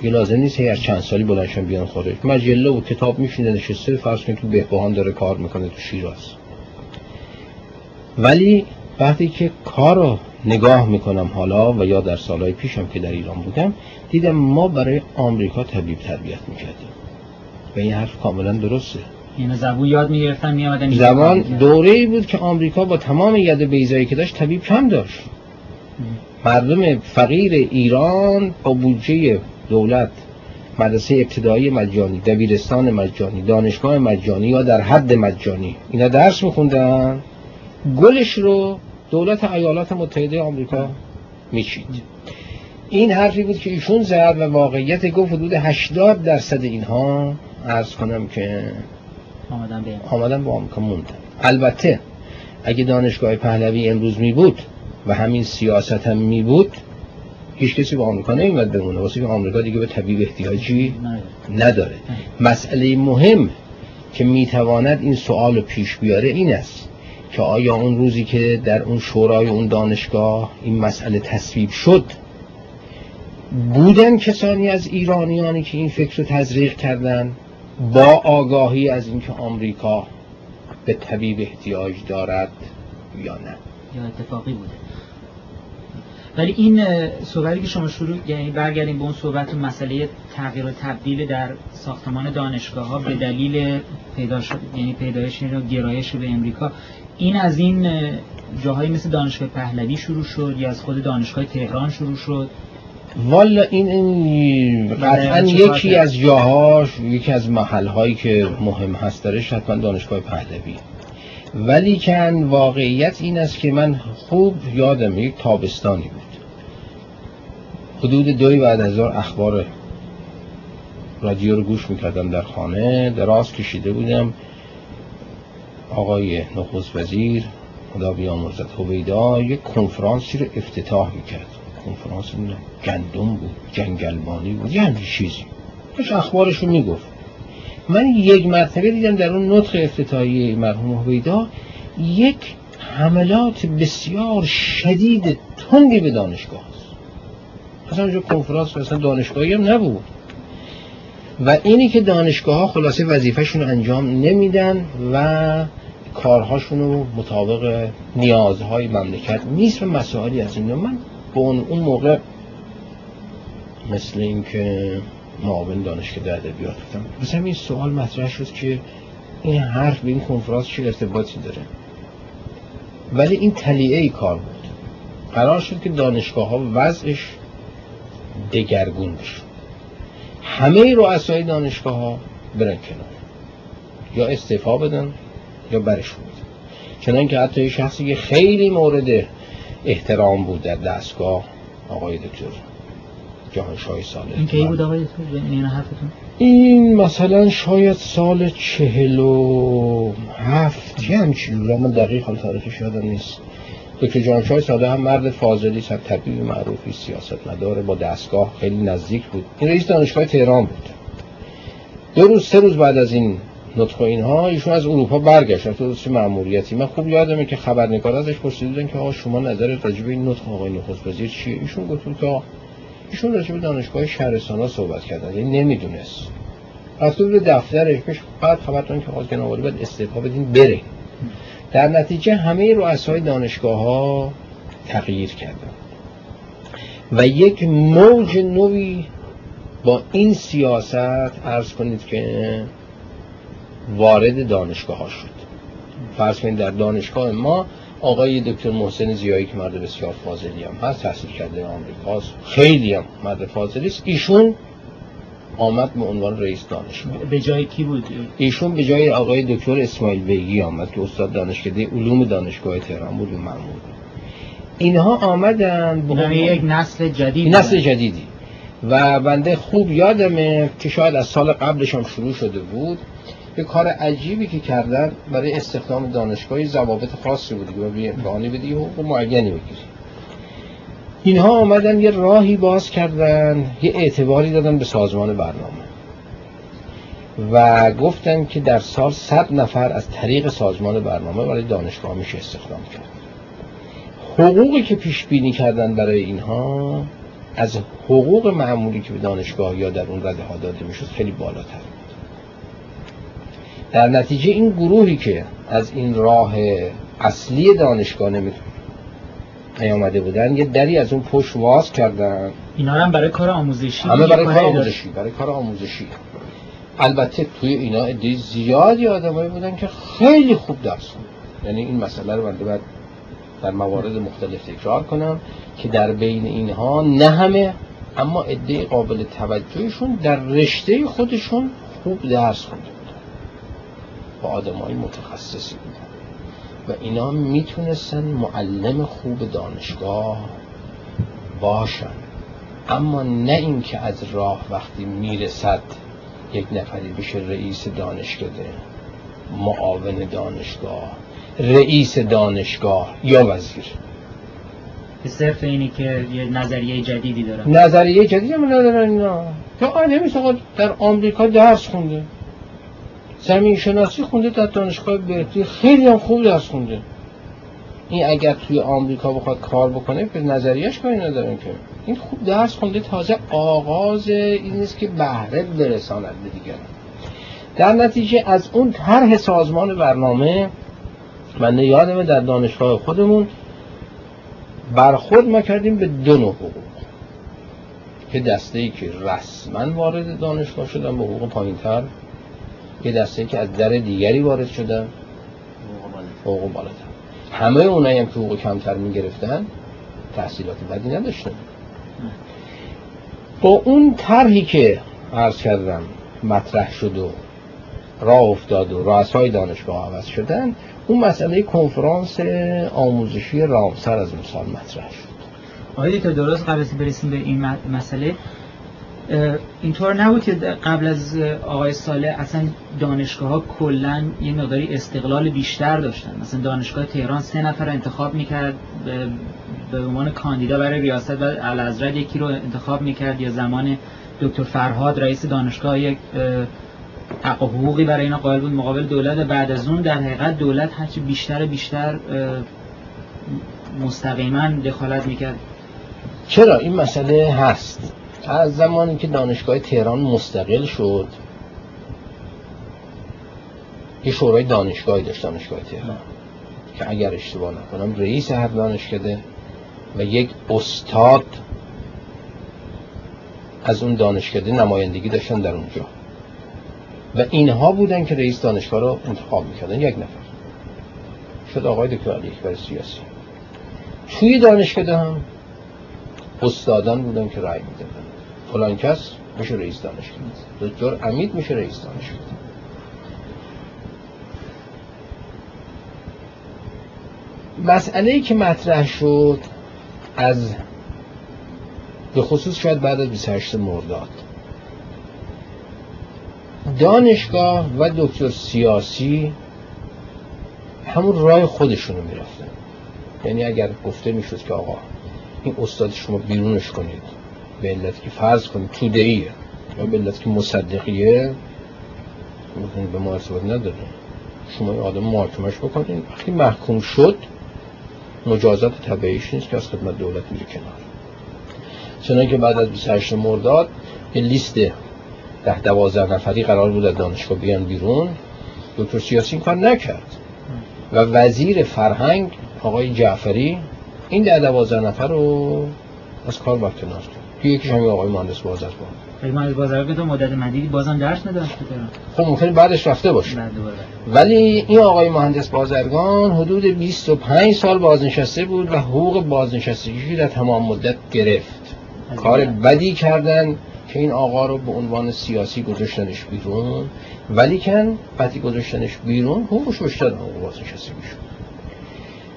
یه لازم نیست هر چند سالی بلنشن بیان خارج. مجله و کتاب میشینه نشسته فرض کنید تو بهبهان داره کار می‌کنه تو شیراز. ولی وقتی که کار نگاه می‌کنم حالا و یا در سالهای پیشم که در ایران بودم دیدم ما برای آمریکا طبیب تربیت می‌کردیم. و این حرف کاملا درسته. یعنی زبون یاد می‌گرفتن میامدن زبان دوره ای بود که آمریکا با تمام ید بیزایی که داشت طبیب کم داشت. مردم فقیر ایران با بودجه دولت مدرسه ابتدایی مجانی دبیرستان مجانی دانشگاه مجانی یا در حد مجانی اینا درس میخوندن. گلش رو دولت ایالات متحده آمریکا میچید. این حرفی بود که ایشون زد و واقعیت گفت حدود 80 درصد اینها عرض کنم که آمدن به آمدن به آمریکا موندن البته اگه دانشگاه پهلوی امروز می بود و همین سیاست هم می بود هیچ کسی به آمریکا نمیمد بمونه. واسه که آمریکا دیگه به طبیب احتیاجی نداره. مسئله مهم که می‌تواند این سوال پیش بیاره این است که آیا اون روزی که در اون شورای اون دانشگاه این مسئله تصویب شد بودن کسانی از ایرانیانی که این فکر رو تزریق کردن؟ با آگاهی از اینکه آمریکا به طبیب احتیاج دارد یا نه. یا اتفاقی بوده. ولی این صحبتی که شما شروع یعنی برگردیم به اون صحبت مسئله تغییر و تبدیل در ساختمان دانشگاه ها به دلیل پیدا شد یعنی پیدایش و گرایش به امریکا این از این جاهایی مثل دانشگاه پهلوی شروع شد یا از خود دانشگاه تهران شروع شد. والا این, این قطعا یکی از جاهاش یکی از محلهایی که مهم هست درش حتما دانشگاه پهلوی. ولی کن واقعیت این است که من خوب یادم یک تابستانی بود. حدود دوی بعد از اخبار رادیو رو گوش می‌کردم در خانه دراز کشیده بودم. آقای نخست وزیر خدا بیامرزد هویدا یک کنفرانسی رو افتتاح می‌کرد. کنفرانس گندم بود جنگلبانی بود یه همچین چیزی. داشت اخبارش رو می‌گفت. من یک مرتبه دیدم در اون نطق افتتاحی مرحوم هویدا یک حملات بسیار شدید تندی به دانشگاه است. اصلا اونجا کنفرانس مثلا دانشگاهی هم نبود. و اینی که دانشگاه ها خلاصه وظیفهشون انجام نمیدن و کارهاشون رو مطابق نیازهای مملکت نیست و مسائلی از این من به اون موقع مثل اینکه معاون دانشگاه در ادبیات بودم مثلا این سوال مطرح شد که این حرف به این کنفرانس چه ارتباطی داره؟ ولی این تلیعه ای کار بود. قرار شد که دانشگاه ها وضعش دگرگون بشه. همه رؤسای دانشگاه ها برن کنار. یا استعفا بدن یا برش بود چنان که حتی شخصی که خیلی مورد احترام بود در دستگاه آقای دکتر جهانشاه ساله این کی بود آقای دکتر؟ این حرفتون؟ این مثلا شاید سال چهل و هفت یه همچین رو من دقیق حال تاریخش یادم نیست. دکتر جهانشاه ساده هم مرد فاضلی هم طبیب معروفی سیاست نداره با دستگاه خیلی نزدیک بود. این رئیس دانشگاه تهران بود. دو روز سه روز بعد از این نطق اینها ایشون از اروپا برگشت تو چه مأموریتی؟ من خوب یادمه که خبرنگار ازش پرسیدن که آقا شما نظر راجع به این نطق آقای نخست وزیر چیه؟ ایشون گفت که ایشون راجع به دانشگاه شهرستان صحبت کردن. یعنی نمی‌دونست. رفته به دفترش پیش بعد خبر که آقا جناب باید استعفا بدین بره. در نتیجه همه رؤسای دانشگاه ها تغییر کردن. و یک موج نوی با این سیاست عرض کنید که وارد دانشگاه ها شد. فرض کنید در دانشگاه ما آقای دکتر محسن زیایی که مرد بسیار فاضلی هم هست تحصیل کرده آمریکاست خیلی هم مرد فاضلی است. ایشون آمد به عنوان رئیس دانشگاه. به جای کی بود؟ ایشون به جای آقای دکتر اسماعیل بیگی آمد که استاد دانشکده علوم دانشگاه تهران بود و معمول. اینها آمدن به یک نسل جدید نسل جدیدی. و بنده خوب یادمه که شاید از سال قبلش هم شروع شده بود. یه کار عجیبی که کردن برای استخدام دانشگاهی ضوابط خاصی بود که به امکانی بدی و معینی بگیری. اینها آمدن یه راهی باز کردن یه اعتباری دادن به سازمان برنامه. و گفتن که در سال صد نفر از طریق سازمان برنامه برای دانشگاه میشه استخدام کرد. حقوقی که پیش بینی کردن برای اینها از حقوق معمولی که به دانشگاه یا در اون رده ها داده می‌شد خیلی بالاتر. در نتیجه این گروهی که از این راه اصلی دانشگاه نمی نیامده بودن یه دری از اون پشت واز کردن. اینا هم برای کار آموزشی همه برای کار آموزشی برای کار آموزشی. البته توی اینا عده زیادی آدمایی بودن که خیلی خوب درس یعنی این مسئله رو بنده باید در موارد مختلف تکرار کنم که در بین اینها نه همه اما عده قابل توجهشون در رشته خودشون خوب درس خونده با آدم های متخصصی بودن. و اینا می‌تونستن معلم خوب دانشگاه باشن. اما نه اینکه از راه وقتی می‌رسد یک نفری بشه رئیس دانشکده معاون دانشگاه رئیس دانشگاه یا وزیر. صرف اینی که یه نظریه جدیدی دارن. نظریه جدیدی هم ندارن اینا. یا آدمی در آمریکا درس خونده. زمین شناسی خونده در دانشگاه برکلی خیلی هم خوب درس خونده. این اگر توی آمریکا بخواد کار بکنه به نظریش کاری ندارن که. این خوب درس خونده تازه آغاز این نیست که بهره برساند به دیگران. در نتیجه از اون طرح سازمان برنامه من یادمه در دانشگاه خودمون برخورد ما کردیم به دو نوع حقوق. که دسته ای که رسما وارد دانشگاه شدن به حقوق پایینتر. یه دسته که از در دیگری وارد شدن. حقوق بالاتر. همه اونایی هم که حقوق کمتر می گرفتن تحصیلات بدی نداشتن. با اون طرحی که عرض کردم مطرح شد و راه افتاد و رؤسای دانشگاه عوض شدن اون مسئله کنفرانس آموزشی رامسر از سال مطرح شد. آقای تا درست قبل برسیم به این مسئله. اینطور نبود که قبل از آقای ساله اصلا دانشگاه ها کلا یه مقداری استقلال بیشتر داشتن. مثلا دانشگاه تهران سه نفر انتخاب می‌کرد به عنوان کاندیدا برای ریاست و الازرد یکی رو انتخاب می‌کرد یا زمان دکتر فرهاد رئیس دانشگاه یک حق و حقوقی برای اینا قائل بود مقابل دولت. بعد از اون در حقیقت دولت هرچی بیشتر بیشتر مستقیما دخالت می‌کرد. چرا؟ این مسئله هست. از زمانی که دانشگاه تهران مستقل شد. یه شورای دانشگاهی داشت دانشگاه تهران. که اگر اشتباه نکنم رئیس هر دانشکده و یک استاد از اون دانشکده نمایندگی داشتن در اونجا. و اینها بودن که رئیس دانشگاه رو انتخاب می‌کردن یک نفر. شد آقای دکتر علی اکبر سیاسی. توی دانشکده هم استادان بودن که رأی می‌دادن. فلان کس میشه رئیس دانشگاه دکتر امید میشه رئیس دانشگاه مسئله ای که مطرح شد از به خصوص شاید بعد از 28 مرداد. دانشگاه و دکتر سیاسی همون راه خودشونو می‌رفتن. یعنی اگر گفته می‌شد که آقا این استاد شما بیرونش کنید. به علت که فرض کنید تودهیه یا به علت که مصدقیه به ما ارتباط نداره. شما این آدم محاکمش بکنید وقتی محکوم شد مجازات طبعیش نیست که از خدمت دولت میره کنار. چنانکه که بعد از 28 مرداد یه لیست ده دوازده نفری قرار بود از دانشگاه بیان بیرون. دکتر سیاسی این کار نکرد. و وزیر فرهنگ آقای جعفری این ده دوازده نفر رو از کار برکنار کرد. که یکیش همین آقای مهندس بازرگان مهندس بازرگان تو مدت مدیدی بازم درس نداشت خب ممکن بعدش رفته باشه. ولی این آقای مهندس بازرگان حدود 25 سال بازنشسته بود و حقوق بازنشستگی در تمام مدت گرفت. کار بدی کردن که این آقا رو به عنوان سیاسی گذاشتنش بیرون. ولی کن وقتی گذاشتنش بیرون حقوقش بیشتر حقوق بازنشستگی شد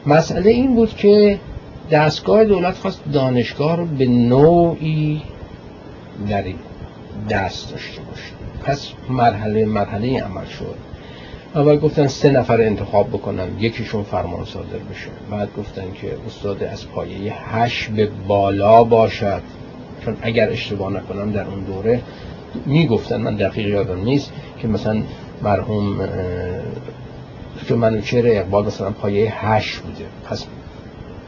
مسئله این بود که دستگاه دولت خواست دانشگاه رو به نوعی در دست داشته باشه. پس مرحله مرحله عمل شد. اول گفتن سه نفر انتخاب بکنن یکیشون فرمان صادر بشه. بعد گفتن که استاد از پایه هش به بالا باشد. چون اگر اشتباه نکنم در اون دوره می‌گفتن من دقیق یادم نیست که مثلا مرحوم که منوچهر اقبال مثلا پایه هش بوده. پس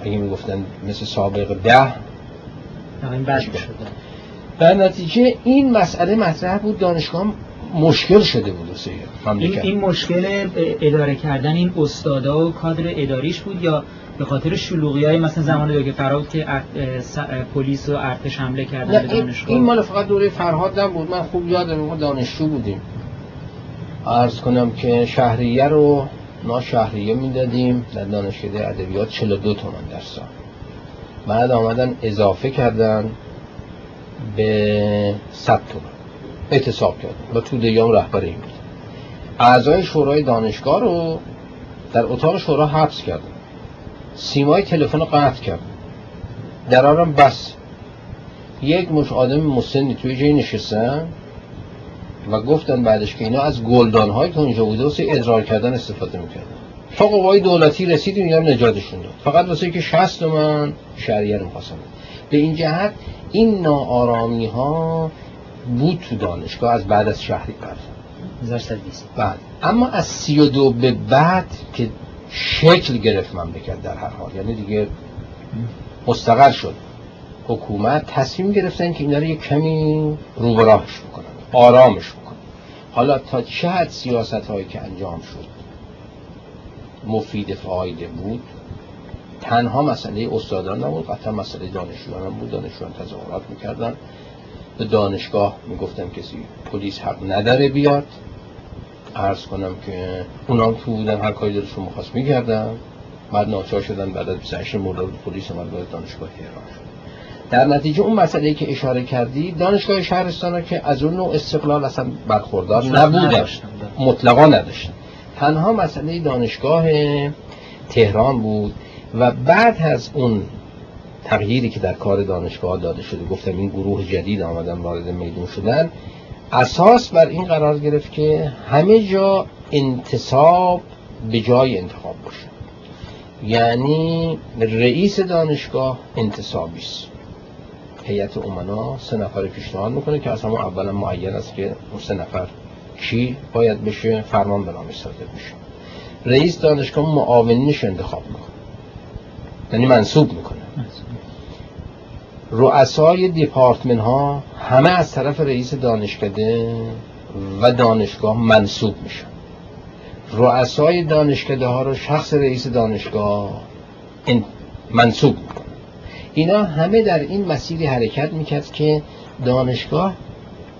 اگه می‌گفتن مثل سابق ده در نتیجه این مسئله مطرح بود دانشگاه مشکل شده بود این, این مشکل اداره کردن این استادا و کادر اداریش بود یا به خاطر شلوغی های مثلا زمان که فراد که پلیس و ارتش حمله کردن به دانشگاه. این مال فقط دوره فرهاد نبود. من خوب یادم ما دانشجو بودیم. عرض کنم که شهریه رو ما شهریه می‌دادیم در دانشکده ادبیات 42 تومن در سال بعد آمدن اضافه کردن به 100 تومن اعتصاب کردن. با تو دیام رهبر این بود اعضای شورای دانشگاه رو در اتاق شورا حبس کردن. سیمای تلفن رو قطع کردن. درارم بس. یک مش آدم مسنی توی جایی نشستن. و گفتن بعدش که اینا از گلدان هایی که اونجا بوده واسه ادرار کردن استفاده می‌کردن. تا قوای دولتی رسید اینا نجاتشون داد. فقط واسه که 60 من شهریه رو به این جهت این ناآرامی ها بود تو دانشگاه از بعد از شهری قرد بعد. اما از سی و دو به بعد که شکل گرفت مملکت در هر حال. یعنی دیگه مستقر شد. حکومت تصمیم گرفتن که اینا رو یک کمی روبراهش بکنن. آرامش بکنن حالا تا چه حد سیاست هایی که انجام شد مفید فایده بود؟ تنها مسئله استادان نبود قطعا مسئله دانشجویان بود. دانشجویان تظاهرات می‌کردن. به دانشگاه می‌گفتم کسی پلیس حق نداره بیاد. عرض کنم که اونام تو بودن هر کاری دلشون مخواست می‌کردن بعد ناچار شدن بعد از 28 مرداد پلیس اومد دانشگاه تهران شد. در نتیجه اون مسئله که اشاره کردی دانشگاه شهرستان ها که از اون نوع استقلال اصلا برخوردار نبودن مطلقا نداشتن. تنها مسئله دانشگاه تهران بود و بعد از اون تغییری که در کار دانشگاه داده شده گفتم این گروه جدید آمدن وارد میدون شدن اساس بر این قرار گرفت که همه جا انتصاب به جای انتخاب باشه. یعنی رئیس دانشگاه انتصابی است. هیئت امنا سه نفر پیشنهاد می‌کنه که از همون اولا معین است که اون سه نفر کی باید بشه فرمان به نامش بشه. رئیس دانشگاه معاونینش انتخاب می‌کنه. یعنی منصوب می‌کنه. رؤسای دیپارتمن ها همه از طرف رئیس دانشکده و دانشگاه منصوب میشن. رؤسای دانشکده ها رو شخص رئیس دانشگاه منصوب می‌کنه. اینا همه در این مسیری حرکت می‌کرد که دانشگاه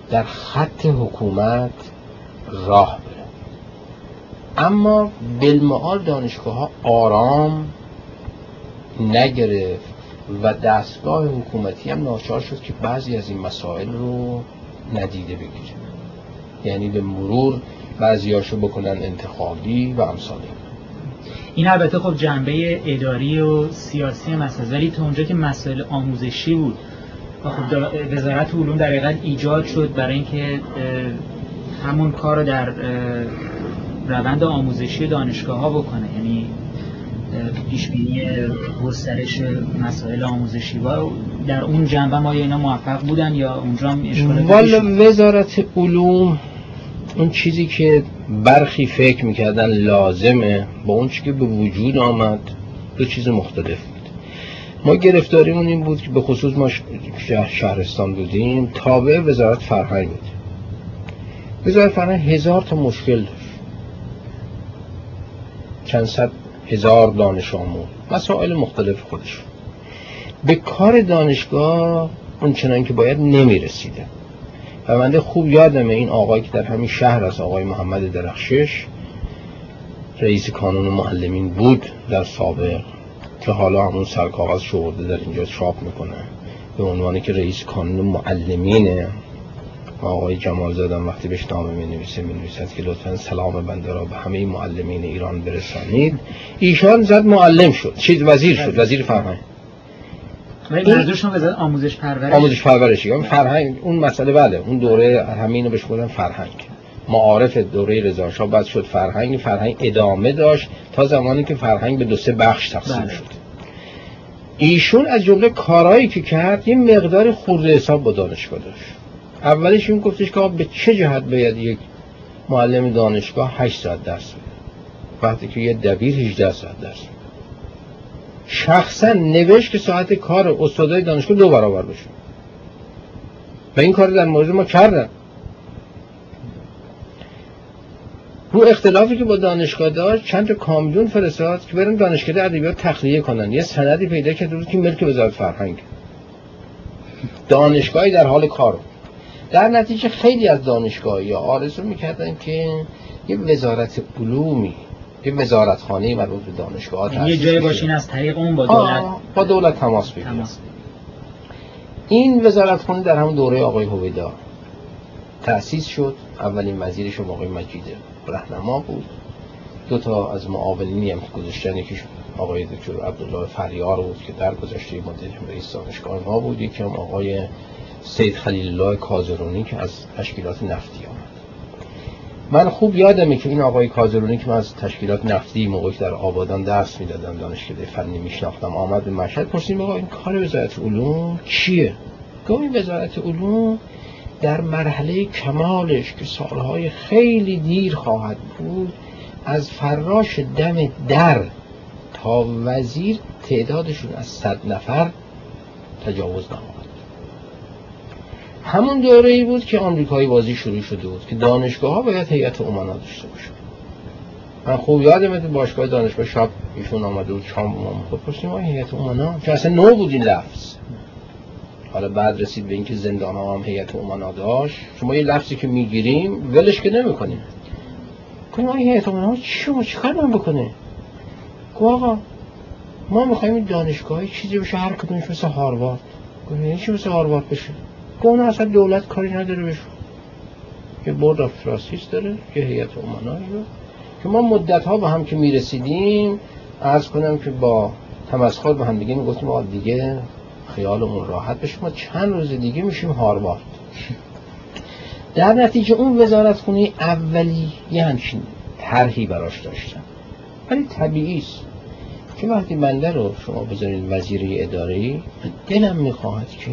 در خط حکومت راه بره. اما بالمعال دانشگاه ها آرام نگرفت و دستگاه حکومتی هم ناچار شد که بعضی از این مسائل رو ندیده بگیره. یعنی به مرور بعضیاشو بکنن انتخابی و امثال این البته خب جنبه اداری و سیاسی مسئله ولی تا اونجا که مسائل آموزشی بود و خب وزارت علوم در حقیقت ایجاد شد برای اینکه همون کار رو در روند آموزشی دانشگاه ها بکنه. یعنی پیش بینی گسترش مسائل آموزشی. و در اون جنبه ما اینا موفق بودن یا اونجا هم والا وزارت علوم اون چیزی که برخی فکر می‌کردن لازمه با اون چیزی که به وجود آمد دو چیز مختلف بود. ما گرفتاریمون این بود که به خصوص ما شهر شهرستان بودیم تابع وزارت فرهنگ بود. وزارت فرهنگ هزار تا مشکل داشت. چند صد هزار دانش آموز. مسائل مختلف خودش. به کار دانشگاه اون چنان که باید نمی‌رسیده و منده خوب یادمه این آقایی که در همین شهر از آقای محمد درخشش رئیس کانون معلمین بود در سابق که حالا همون سرکاغذ شورده در اینجا چاپ می‌کنه. به عنوانی که رئیس کانون معلمینه. آقای جمال زادم وقتی بهش نامه می نویسه می نویسد که لطفا سلام بنده را به همه معلمین ایران برسانید. ایشان زد معلم شد چیز وزیر شد وزیر. فرهنگ منظورشون آموزش پرورش. آموزش پرورشی. یعنی فرهنگ اون مسئله بله. اون دوره همینو بهش بودن فرهنگ. معارف دوره رضا شاه بعد شد فرهنگ. فرهنگ ادامه داشت تا زمانی که فرهنگ به دو سه بخش تقسیم بله. شد. ایشون از جمله کارهایی که کرد یه مقدار خورده حساب با دانشگاه داشت. اولش این گفتش که به چه جهت باید یک معلم دانشگاه 8 ساعت درس بده؟ وقتی که یه دبیر 18 ساعت درس شخصا نوشت که ساعت کار استادای دانشگاه دو برابر بشه و این کار در مورد ما کردن. رو اختلافی که با دانشگاه داشت چند تا کامیون فرستاد که برن دانشکده ادبیات تخلیه کنن. یه سندی پیدا کرده که ملک وزارت فرهنگ. دانشگاهی در حال کار. در نتیجه خیلی از دانشگاه یا آرزو می‌کردن که یه وزارت علومی یه وزارت خانه مربوط به دانشگاه یه جای باشین از طریق اون با دولت. با دولت تماس بگیرن این وزارت خانه در همون دوره آقای هویدا تأسیس شد. اولین وزیرش آقای مجید رهنما بود. دو تا از معاونینی هم گذاشتن یکیش آقای دکتر عبدالله فریار بود که در گذشته مدت رئیس دانشگاه ما بود. یکی هم آقای سید خلیل الله کازرونی که از تشکیلات نفتی آمد من خوب یادمه که این آقای کازرونی که من از تشکیلات نفتی موقعی در آبادان درس می‌دادم دانشکده فنی میشناختم آمد به مشهد پرسیم آقا این کار وزارت علوم چیه؟ گفت این وزارت علوم در مرحله کمالش که سالهای خیلی دیر خواهد بود از فراش دم در تا وزیر تعدادشون از صد نفر تجاوز نماد همون دوره ای بود که آمریکایی بازی شروع شده بود که دانشگاه ها باید هیئت امنا داشته باشه من خوب یادم تو باشگاه دانشگاه شب ایشون آمده بود شام ما پرسیم ما هیئت امنا که اصلا نو بود این لفظ. حالا بعد رسید به اینکه زندان ها هم هیئت امنا داشت. شما یه لفظی که می‌گیریم ولش که نمی‌کنیم. کنیم ما هیئت امنا چی شما چیکار من بکنه؟ آقا ما می‌خوایم این دانشگاه چیزی بشه هر کدومش مثل هاروارد. گفتم چی مثل هاروارد بشه؟ گفت اصلا دولت کاری نداره بشه یه board of trustees داره یه هیئت امنایی که ما مدت ها با هم که می‌رسیدیم عرض کنم که با تمسخر با هم دیگه می‌گفتیم آقا دیگه خیالمون راحت بشه ما چند روز دیگه میشیم هاروارد. در نتیجه اون وزارت خونه اولی یه همچین طرحی براش داشتن. ولی طبیعی است که وقتی بنده رو شما بذارید وزیر اداره دلم می‌خواهد که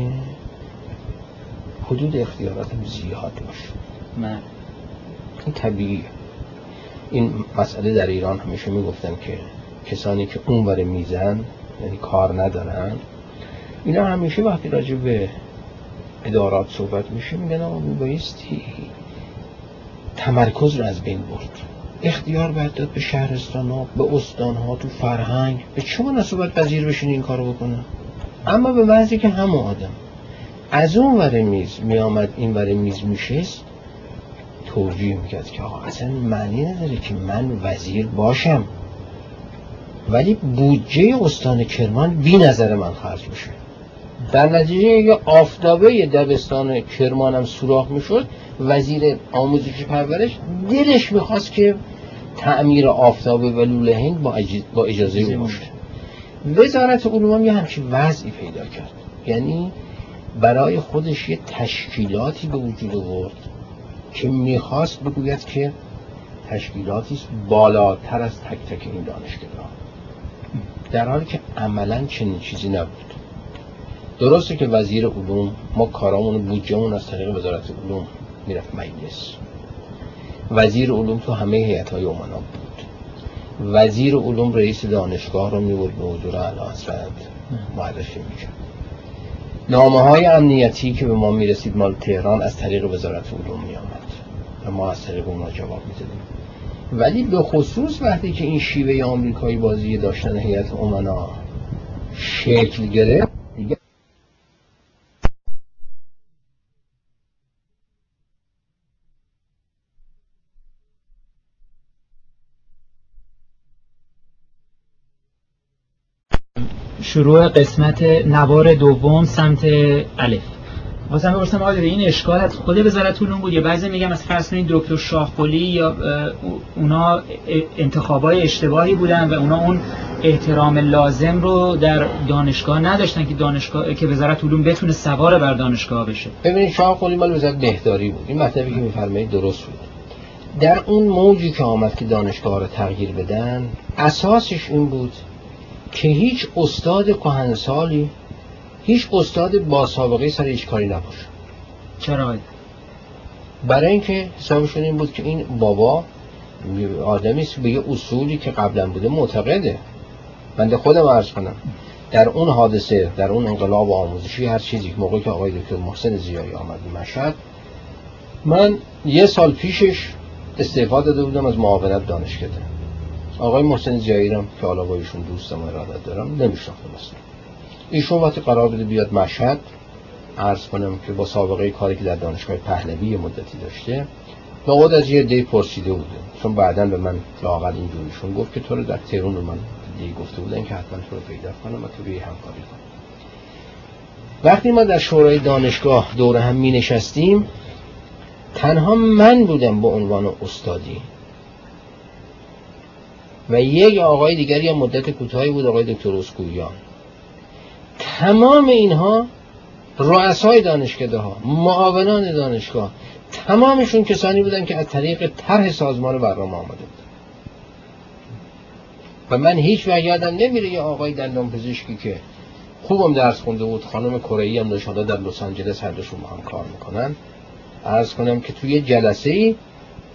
حدود اختیاراتم زیاد باشه؟ من. این طبیعیه. این مسئله در ایران همیشه می‌گفتن که کسانی که اونور میزن یعنی کار ندارن. اینا همیشه وقتی راجع به ادارات صحبت میشه میگن آقا بایستی تمرکز رو از بین برد. اختیار باید داد به شهرستان ها به استان ها تو فرهنگ. به چه مناسبت پذیر بشین این کارو بکنه اما به وضعی که همه آدم. از اون ور میز میآمد این ور میز میشست توجیه می‌کرد که آقا اصلا معنی نداره که من وزیر باشم. ولی بودجه استان کرمان بی نظر من خرج میشه در نتیجه یه آفتابه دبستان کرمانم سوراخ می‌شد وزیر آموزش پرورش دلش می‌خواست که تعمیر آفتابه و لوله هند با, با اجازه باشه وزارت علوم یه همچین وضعی پیدا کرد. یعنی برای خودش یه تشکیلاتی به وجود آورد که می‌خواست بگوید که تشکیلاتی بالاتر از تک تک این دانشگاه در حالی که عملا چنین چیزی نبود. درسته که وزیر علوم ما کارامون بودجهمون از طریق وزارت علوم می‌رفت مجلس. وزیر علوم تو همه هیئت های امنا بود. وزیر علوم رئیس دانشگاه رو می‌برد به حضور اعلی معرفی می‌کرد. نامه های امنیتی که به ما می‌رسید مال تهران از طریق وزارت علوم می آمد و ما از طریق اونا جواب می‌دادیم. ولی به خصوص وقتی که این شیوه آمریکایی بازی داشتن هیئت امنا شکل گرفت شروع قسمت نوار دوم سمت الف. واسه بپرسم آقای این اشکال از خود وزارت علوم بود؟ یا بعضی میگم از فرض کنید دکتر شاهقلی یا اونا انتخابای اشتباهی بودن و اونا اون احترام لازم رو در دانشگاه نداشتن که دانشگاه که وزارت علوم بتونه سوار بر دانشگاه بشه. ببینید شاهقلی مال وزارت بهداری بود. این مطلبی که میفرمایید درست بود. در اون موجی که آمد که دانشگاه رو تغییر بدن اساسش این بود که هیچ استاد کهنسالی هیچ استاد با سابقه سر هیچ کاری نباشه. چرا برای اینکه حسابشون این بود که این بابا آدمی است به یه اصولی که قبلا بوده معتقده. بنده خودم عرض کنم در اون حادثه در اون انقلاب آموزشی هر چیزی موقعی که آقای دکتر محسن زیایی آمد به مشهد من یه سال پیشش استعفا داده بودم از معاونت دانشکده. آقای محسن زیایی که حالا با ایشون دوستم ارادت دارم نمیشناختم اصلا. ایشون وقتی قرار بده بیاد مشهد عرض کنم که با سابقه کاری که در دانشگاه پهلوی مدتی داشته خود از یه دی پرسیده بوده. چون بعدا به من لاقل اینجوریشون گفت که تو رو در تهران به من دی گفته بودن که حتما تو رو پیدا کنم و تو بیای همکاری کنم. وقتی ما در شورای دانشگاه دور هم می نشستیم تنها من بودم به عنوان استادی. و یک آقای دیگری هم مدت کوتاهی بود آقای دکتر اسکویان. تمام اینها رؤسای دانشکده ها معاونان دانشگاه تمامشون کسانی بودن که از طریق طرح سازمان برنامه آمده بود. و من هیچ وقت یادم نمیره یه آقای دندان پزشکی که خوبم درس خونده بود خانم کره هم داشت در لس آنجلس هر دوشون هم کار می‌کنن. عرض کنم که توی جلسه ای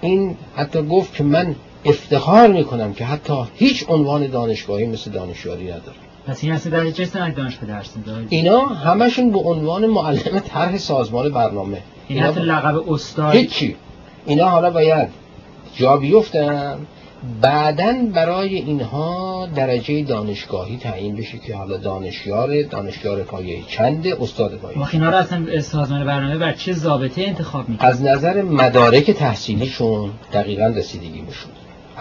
این حتی گفت که من افتخار می‌کنم که حتی هیچ عنوان دانشگاهی مثل دانشیاری نداره پس این اصلا در چه سنگ دانشگاه درس اینا همشون به عنوان معلم طرح سازمان برنامه. این حتی لقب استاد. هیچی. اینا حالا باید جا بیفتن بعدا برای اینها درجه دانشگاهی تعیین بشه که حالا دانشیار دانشیار پایه چنده استاد پایه ما اینا رو اصلا سازمان برنامه بر چه ضابطه انتخاب می‌کنه از نظر مدارک تحصیلیشون دقیقا رسیدگی میشون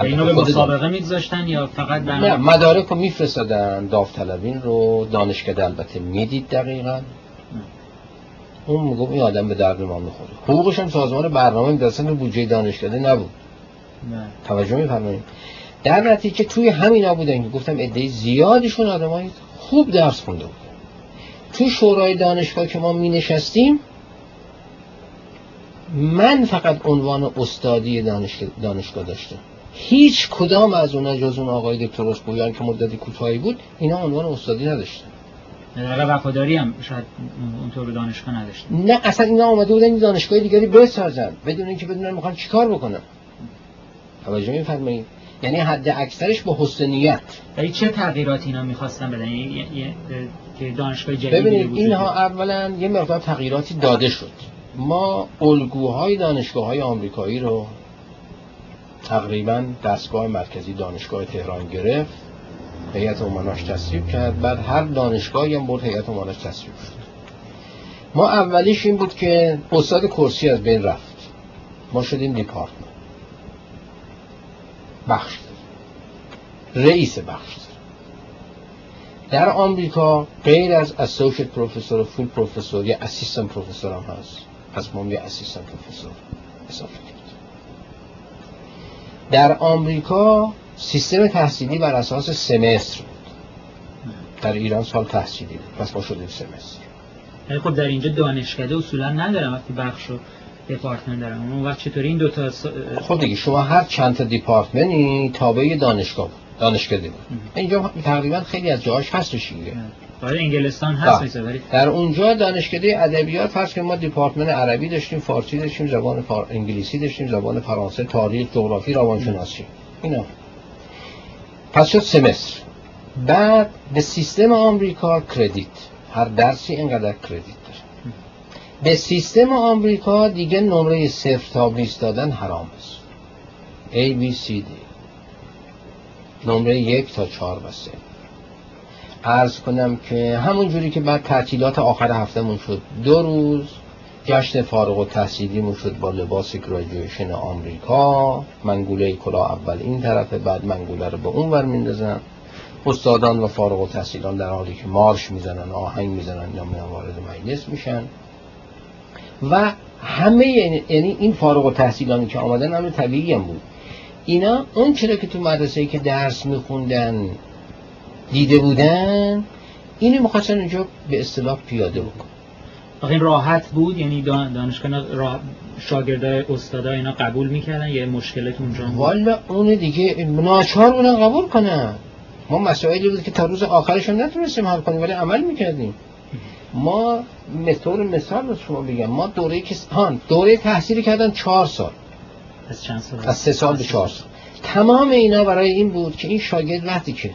اینا به مسابقه میگذاشتن یا فقط نه مدارک رو میفرستادن. داوطلبین رو دانشکده البته می‌دید دقیقا. اون میگم این آدم به درد ما می‌خوره. حقوقش هم سازمان برنامه میدرسن بودجه دانشکده نبود. نه. توجه میفرمایید. در نتیجه توی همینا بودن که گفتم عده زیادشون آدمای خوب درس خونده بودن. توی شورای دانشگاه که ما می نشستیم من فقط عنوان استادی دانشگاه داشتم. هیچ کدام از اونها جز اون آقای دکتر اسبویان که مدتی کوتاهی بود اینا عنوان استادی نداشتن. در وفاداری هم شاید اونطور دانشگاه نداشت نه اصلا اینا آمده بودن این دانشگاه دیگری بسازن بدون اینکه بدونن می‌خوان چیکار بکنن. توجه میفرمایید یعنی حد اکثرش با حسن نیت ولی چه تغییراتی اینا می‌خواستن بدن؟ یعنی که دانشگاه جدیدی ببینید اینها. اولا یه مقدار تغییراتی داده شد. ما الگوهای دانشگاه های آمریکایی رو تقریبا دستگاه مرکزی دانشگاه تهران گرفت. هیئت امناش تصویب کرد. بعد هر دانشگاهی هم برد هیئت امناش تصویب شد. ما اولیش این بود که استاد کرسی از بین رفت. ما شدیم دیپارتمنت بخش. رئیس بخش. در آمریکا غیر از اسوشیت پروفسور و فول پروفسور یا اسیستن پروفسور هم هست. پس ما یه اسیستن پروفسور اضافه. در آمریکا سیستم تحصیلی بر اساس سمستر بود. در ایران سال تحصیلی بود. پس ما شدیم سمستر. ولی خب در اینجا دانشکده اصولا ندارم وقتی بخش و دپارتمنت دارم. اون وقت چطوری این دوتا س... خب دیگه شما هر چند تا دیپارتمنی تابع دانشگاه بود دانشکده بود. اینجا تقریبا خیلی از جاهاش هستش دیگه. وارد انگلستان هست بله. ولی در اونجا دانشکده ادبیات هست که ما دیپارتمنت عربی داشتیم فارسی داشتیم زبان فار... انگلیسی داشتیم زبان فرانسه تاریخ جغرافی روانشناسی. اینا. پس شد سمستر. بعد به سیستم آمریکا کردیت. هر درسی اینقدر کردیت داره. به سیستم آمریکا دیگه نمره صفر تا 20 دادن حرام است. A B C D. نمره یک تا چهار و سه. عرض کنم که همون جوری که بعد تعطیلات آخر هفتهمون شد دو روز جشن فارغ و تحصیلیمون شد با لباس گراجویشن آمریکا. منگوله کلا اول این طرفه بعد منگوله رو به اون ور میندازن استادان و فارغ و تحصیلان در حالی که مارش می‌زنن آهنگ می‌زنن یا میان وارد مجلس میشن. و همه یعنی یعنی این فارغ و تحصیلانی که آمدن همه طبیعی هم بود. اینا اون چرا که تو مدرسه که درس میخوندن دیده بودن اینو می‌خواستن اونجا به اصطلاح پیاده بکن آخه راحت بود یعنی دان- دانشگاه راه... شاگردای استادا اینا قبول می‌کردن یه مشکلات اونجا بود. والا اون دیگه ناچار بودن قبول کنن. ما مسائلی بود که تا روز آخرش هم نتونستیم حل کنیم ولی عمل می‌کردیم. ما مثال مثال رو شما بگم ما دوره که هان دوره تحصیلی کردن چهار سال. از چند سال؟ از سه سال به چهار سال. تمام اینا برای این بود که این شاگرد وقتی که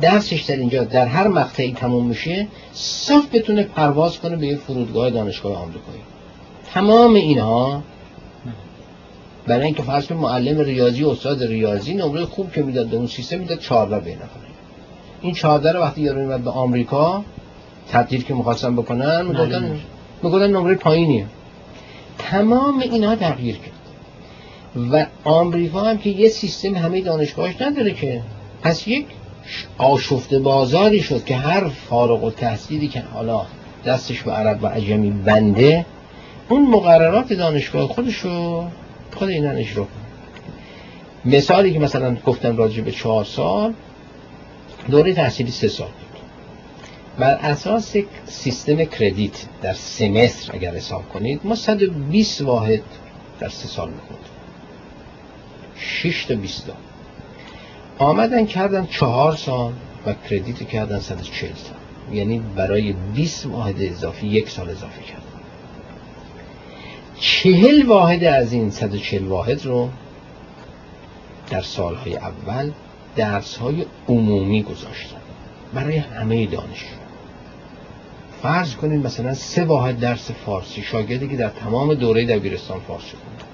درسش در اینجا در هر مقطعی تموم میشه صاف بتونه پرواز کنه به یه فرودگاه دانشگاه آمریکایی. تمام اینها برای اینکه فرض معلم ریاضی استاد ریاضی نمره خوب که می‌داد اون سیستم می‌داد 14 به نفر. این 14 رو وقتی یارو میاد به آمریکا تبدیل که می‌خواستن بکنن می‌گفتن. می‌گفتن نمره پایینیه. تمام اینها تغییر کرد. و آمریکا هم که یه سیستم همه دانشگاهش نداره که. پس یک آشفته بازاری شد که هر فارغ و تحصیلی که حالا دستش به عرب و عجمی بنده اون مقررات دانشگاه خودش رو خود اینا اجرا کنه مثالی که مثلا گفتم راجع به چهار سال دوره تحصیلی سه سال بود. بر اساس سیستم کردیت در سمستر اگر حساب کنید ما 120 واحد در سه سال میخوندیم. 6 تا 20 تا. آمدن کردن چهار سال و کردیت کردن 140 سال. یعنی برای 20 واحد اضافی یک سال اضافه کردن. چهل واحد از این 140 واحد رو در سالهای اول درس های عمومی گذاشتن. برای همه دانش فرض کنید مثلا سه واحد درس فارسی. شاگردی که در تمام دوره دبیرستان فارسی خونده.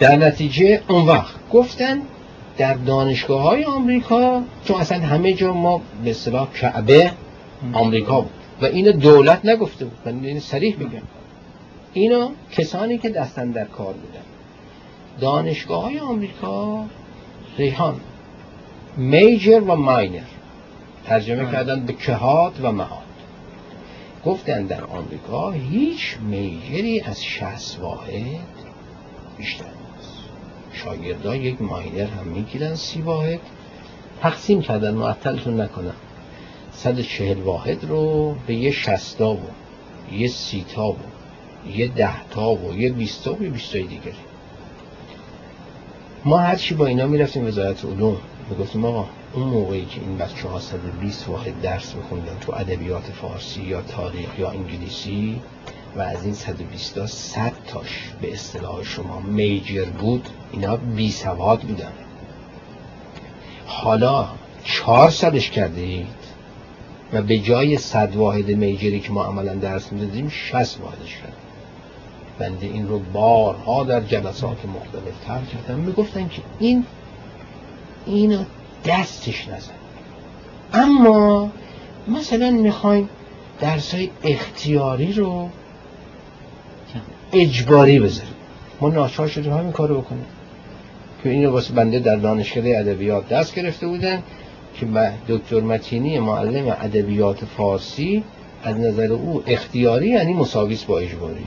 در نتیجه اون وقت گفتن در دانشگاه های آمریکا چون اصلا همه جا ما به اصطلاح کعبه آمریکا بود و این دولت نگفته بود. من این سریح بگم. اینا کسانی که دستن در کار بودن. دانشگاه های آمریکا ریحان میجر و ماینر. ترجمه کردن به کهات و مهات. گفتن در آمریکا هیچ میجری از شهست واحد بیشتر. شاگردها یک ماینر هم می‌گیرن سی واحد. تقسیم کردن معطلتون نکنم چهل واحد رو به یه شستا و یه سیتا و یه ده تا و یه بیستا و یه بیستای دیگری ما هرچی با اینا می‌رفتیم وزارت علوم. می‌گفتیم آقا اون موقعی که این بچه ها 120 واحد درس میخوندن تو ادبیات فارسی یا تاریخ یا انگلیسی و از این 120 تا 100 تاش به اصطلاح شما میجر بود اینا بی سواد بودن. حالا چهار سالش کردید و به جای صد واحد میجری که ما عملا درس می‌دادیم 60 واحدش کردیم. بنده این رو بارها در جلسات مختلف تر کردم. می‌گفتن که این اینو دستش نزن. اما مثلا می‌خوایم درس های اختیاری رو اجباری بذاریم ما ناچار شدیم همین کارو بکنیم. که اینو واسه بنده در دانشگاه ادبیات دست گرفته بودن که دکتر متینی معلم ادبیات فارسی از نظر او اختیاری یعنی مساویس با اجباری.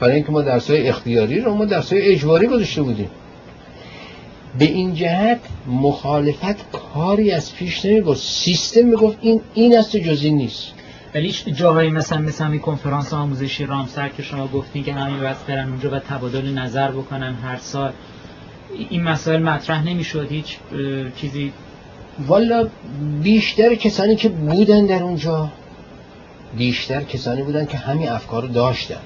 برای اینکه ما درسای اختیاری رو ما درسای اجباری گذاشته بودیم. به این جهت مخالفت کاری از پیش نمی‌گفت سیستم می‌گفت این این است جزی نیست. ولی جاهایی مثلا مثل همین کنفرانس آموزشی رامسر که شما گفتین که همین بس برن اونجا و تبادل نظر بکنن هر سال این مسائل مطرح نمی‌شد؟ هیچ چیزی؟ والا بیشتر کسانی که بودن در اونجا بیشتر کسانی بودن که همین افکار رو داشتن.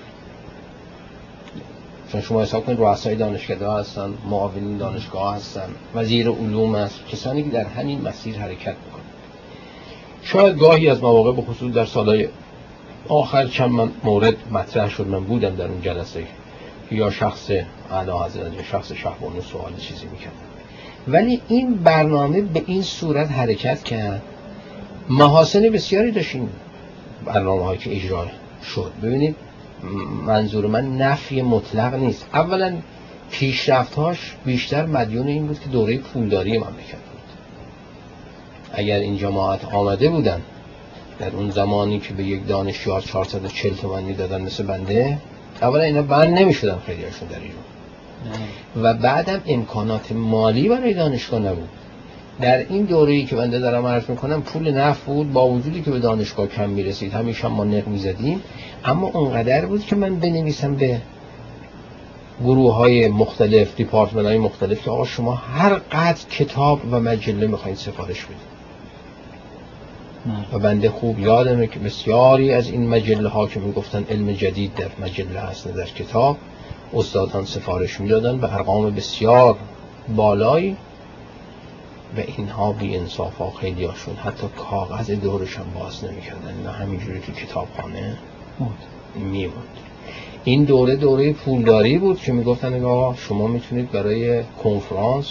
چون شما حساب کنید رؤسای دانشگاه هستن معاونین دانشگاه هستن وزیر علوم است کسانی که در همین مسیر حرکت شاید گاهی از مواقع به خصوص در سالهای آخر چند من مورد مطرح شد. من بودم در اون جلسه یا شخص اعلی حضرت یا شخص شهبانو سوال چیزی می‌کرد. ولی این برنامه به این صورت حرکت کرد. محاسن بسیاری داشتیم برنامه هایی که اجرا شد. ببینید منظور من نفی مطلق نیست. اولا پیشرفتهاش بیشتر مدیون این بود که دوره پولداری مملکت بود اگر این جماعت آمده بودن در اون زمانی که به یک دانشیار 440 تومن می‌دادن مثل بنده اولا اینا بند نمی‌شدن خیلیشون در ایران. و بعدم امکانات مالی برای دانشگاه نبود. در این دوره که بنده دارم عرض می‌کنم پول نفت بود با وجودی که به دانشگاه کم می‌رسید. همیشه هم ما نق می‌زدیم. اما اونقدر بود که من بنویسم به گروه های مختلف دیپارتمنت های مختلف که آقا شما هر قدر کتاب و مجله می‌خواین سفارش بدید. و بنده خوب یادمه که بسیاری از این مجله ها که می‌گفتن علم جدید در مجله هست در کتاب استادان سفارش می‌دادن به ارقام بسیار بالایی و اینها بی انصاف ها خیلی هاشون حتی کاغذ دورشان باز نمی‌کردن نه همینجوری که کتابخانه میموند. این دوره دوره پولداری بود که می‌گفتن آقا شما می‌تونید برای کنفرانس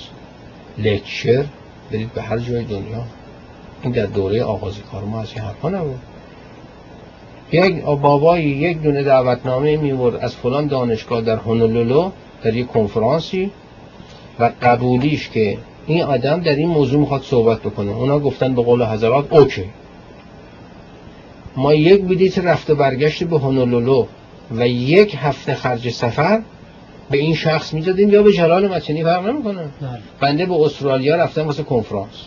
لکچر برید به هر جای دنیا. این در دوره آغاز کار ما از این حرفا نبود. یک بابایی یک دونه دعوتنامه میورد از فلان دانشگاه در هونولولو در یک کنفرانسی و قبولیش که این آدم در این موضوع می‌خواد صحبت بکنه. اونا گفتن به قول حضرات اوکی. ما یک بلیت رفت و برگشت به هونولولو و یک هفته خرج سفر به این شخص می‌دادین یا به جلال متینی فرق نمی‌کنه. بله. بنده به استرالیا رفتم واسه کنفرانس.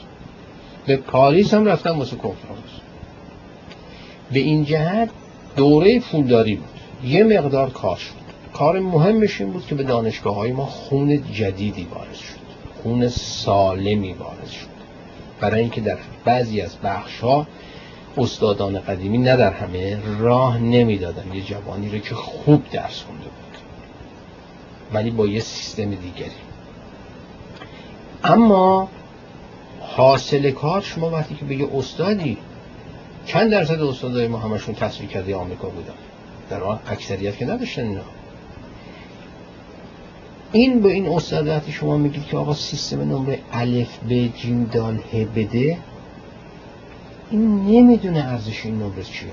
به پاریس هم رفتم واسه کنفرانس. به این جهت دوره پولداری بود. یه مقدار کار شد. کار مهمش این بود که به دانشگاه های ما خون جدیدی وارد شد. خون سالمی وارد شد. برای اینکه در بعضی از بخش ها استادان قدیمی نه در همه راه نمی‌دادن. یه جوانی رو که خوب درس خونده بود. ولی با یه سیستم دیگری. اما حاصل کار شما وقتی که به یه استادی چند درصد استادای ما همشون تصویر کرده آمریکا بودن؟ در آن اکثریت که نداشتن اینا. این به این استاد وقتی شما میگید که آقا سیستم نمره الف به جیم دال ه بده این نمی‌دونه ارزش این نمره چیه.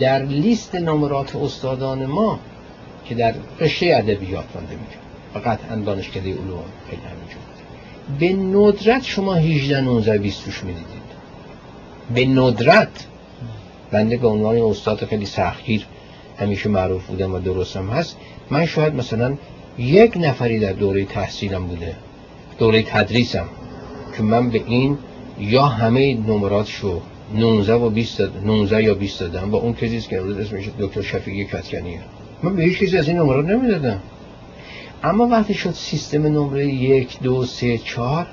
در لیست نمرات استادان ما که در رشته ادبیات رانده میگه. و قطعا دانشکده علوم خیلی همینجور. به ندرت شما 18 19 20 توش می‌دیدید. به ندرت. بنده به عنوان استاد خیلی سختگیر همیشه معروف بودم و درستم هست. من شاید مثلا یک نفری در دوره تحصیلم بوده دوره تدریسم که من به این یا همه نمراتشو 19 و 20 19 یا 20 دادم. با اون کسی که امروز اسمش دکتر شفیقی کتکنیه من به هیچ کسی از این نمرات نمی‌دادم. اما وقتی شد سیستم نمره یک دو سه چهار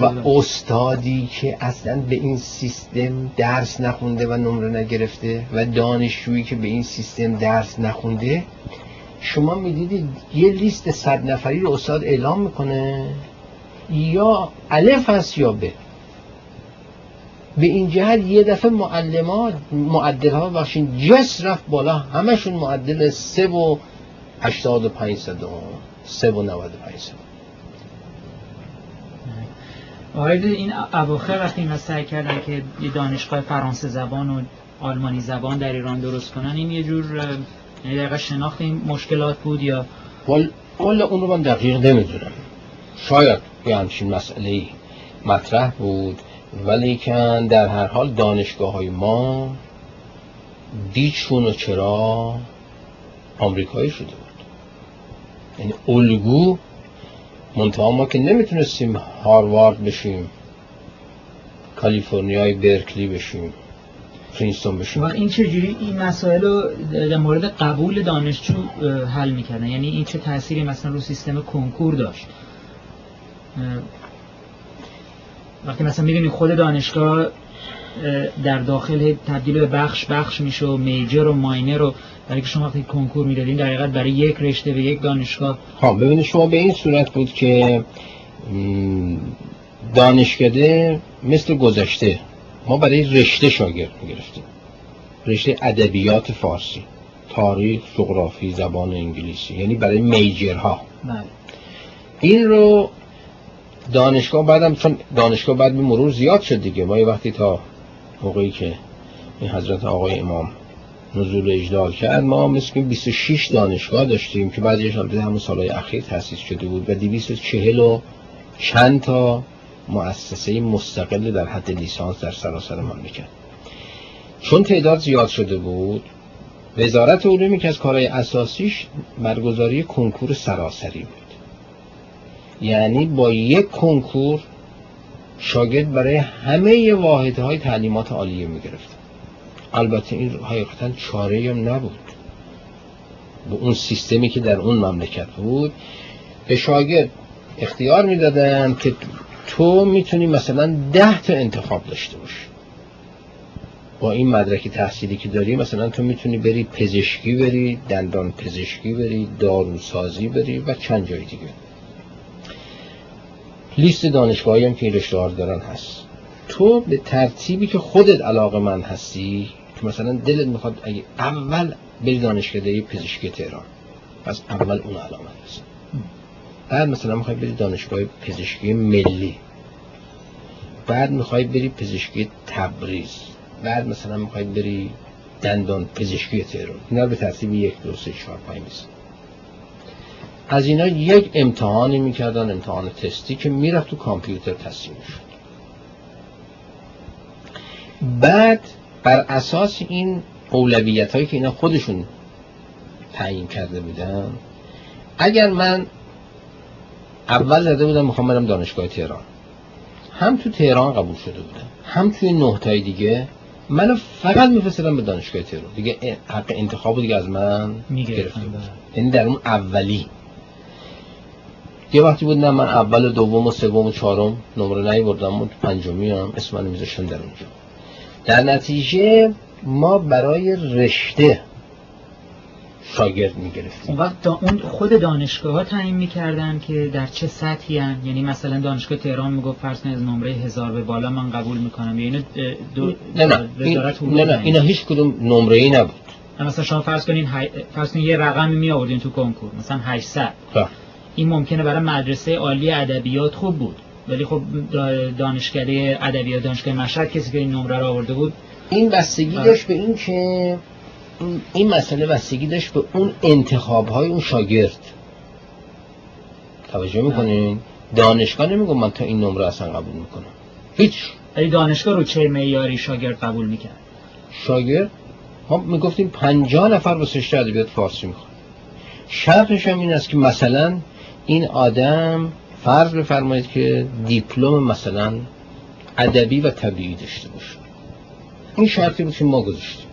و استادی که اصلا به این سیستم درس نخونده و نمره نگرفته و دانشجویی که به این سیستم درس نخونده شما می‌دیدید یه لیست صد نفری رو استاد اعلام می‌کنه یا الف هست یا ب. به این جهت یه دفعه معلمات معدل ها بخشین جس رفت بالا همشون معدل سه و هشتاد و پنج صد و سه و نود و پنج صد. این اواخر وقتی اینا سعی کردن که یه دانشگاه فرانسه زبان و آلمانی زبان در ایران درست کنن این یه جور یعنی دقیقا شناخت این مشکلات بود یا؟ والا اون رو من دقیق نمی‌دونم. شاید یه همچین مسئله مطرح بود ولی که در هر حال دانشگاه های ما دیچون و چرا آمریکایی شده یعنی الگو منتها ما که نمی‌تونستیم هاروارد بشیم کالیفرنیای برکلی بشیم پرینستون بشیم. و این چجوری؟ این مسائل رو در مورد قبول دانشجو حل می‌کردن. یعنی این چه تأثیری مثلا رو سیستم کنکور داشت؟ وقتی مثلا می‌دونی خود دانشگاه در داخل تبدیل به بخش بخش میشه و میجر و ماینر رو برای که شما وقتی کنکور می‌دادین در حقیقت برای یک رشته به یک دانشگاه ها ببینید شما به این صورت بود که دانشکده مثل گذشته ما برای رشته شاگرد می‌گرفتیم رشته ادبیات فارسی تاریخ جغرافی زبان انگلیسی یعنی برای میجرها بله. این رو دانشگاه بعدم چون دانشگاه بعد به مرور زیاد شد دیگه ما یه وقتی تا موقعی که این حضرت آقای امام نزول اجلال کرد ما مثل 26 دانشگاه داشتیم که بعضیش هم همون سالهای اخیر تأسیس شده بود و 240 و چند تا مؤسسه مستقل در حد لیسانس در سراسر مملکت. چون تعداد زیاد شده بود وزارت علومی که از کارهای اساسیش برگزاری کنکور سراسری بود. یعنی با یک کنکور شاگرد برای همه واحدهای تعلیمات عالیه می‌گرفت. البته این حقیقتا چاره هم نبود. به اون سیستمی که در اون مملکت بود به شاگرد اختیار می‌دادن که تو می‌تونی مثلا ده تا انتخاب داشته باشی. با این مدرک تحصیلی که داری مثلا تو می‌تونی بری پزشکی بری دندان پزشکی بری داروسازی بری و چند جای دیگه. لیست دانشگاهی هم که رشته دارن هست. تو به ترتیبی که خودت علاقه من هستی که مثلا دلت می‌خواد اگه اول بری دانشکده پزشکی تهران پس اول اون علامت هست. بعد مثلا می‌خوای بری دانشگاه پزشکی ملی. بعد می‌خوای بری پزشکی تبریز. بعد مثلا می‌خوای بری دندان پزشکی تهران. اینا به ترتیب یک دو سه چهار پنج از اینا یک امتحانی می‌کردن امتحان تستی که می‌رفت تو کامپیوتر تصمیم شد. بعد بر اساس این اولویت هایی که اینا خودشون تعیین کرده بودن اگر من اول زده بودم می‌خوام برم دانشگاه تهران. هم تو تهران قبول شده بودم هم توی نه تای دیگه منو فقط میفرستادم به دانشگاه تهران. دیگه حق انتخاب دیگه از من گرفته بود. بله. یعنی در اون اولی. یه وقتی بود نه من اول و دوم و سوم و چهارم نمره نیوردم و پنجمی هم اسم منو میذاشتن در اونجا. در نتیجه ما برای رشته شاگرد می‌گرفتیم. اون وقت دا اون خود دانشگاه ها تعیین می‌کردن که در چه سطحی هن؟ یعنی مثلا دانشگاه تهران می‌گفت فرض از نمره هزار به بالا من قبول می‌کنم. اه، دو نه نه. نه نه. اینا هیچ کدوم نمره ای نبود. مثلا شما فرض کنین. فرض کنین یه رقمی می آوردین تو کنکور مثلا 800 بله. این ممکنه برای مدرسه عالی ادبیات خوب بود. ولی خب دا- دانشکده ادبیات دانشگاه مشهد کسی که این نمره رو آورده بود. این بستگی. داشت به این که این- مسئله بستگی داشت به اون انتخاب های اون شاگرد. توجه می‌کنین؟ دانشگاه نمیگم من تا این نمره اصلا قبول می‌کنم. هیچ. ولی دانشگاه رو چه معیاری شاگرد قبول می‌کرد. شاگرد؟ ما می‌گفتیم پنجاه نفر با رشته ادبیات فارسی می‌خوان. شرطش هم این است که مثلا این آدم فرض بفرمایید که دیپلم مثلا ادبی و طبیعی داشته باشه. این شرطی بود که ما گذاشتیم.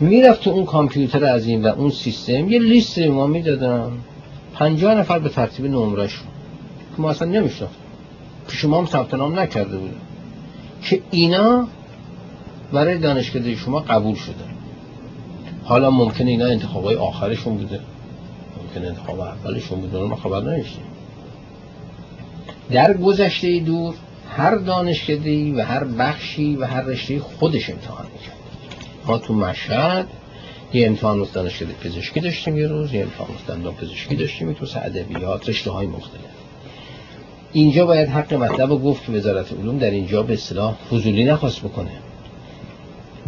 می‌رفت تو اون کامپیوتر عظیم و اون سیستم یه لیست به ما می‌دادن. پنجاه نفر به ترتیب نمرهشون که ما اصلا نمیشناختیم. پیش ما هم ثبت نام نکرده بودیم. که اینا برای دانشکده شما قبول شده. حالا ممکنه اینا انتخابای آخرشون بوده. ممکنه انتخاب اولشون اون ما خبر نداشتیم در گذشته دور هر دانشکده و هر بخشی و هر رشته خودش امتحان می‌کرد. ما تو مشهد یه امتحان واسه دانشکده پزشکی داشتیم یه روز یه امتحان واسه دندان پزشکی داشتیم تو ادبیات رشته های مختلف. اینجا باید حق مطلب رو گفت که وزارت علوم در اینجا به اصطلاح فضولی نخواست بکنه.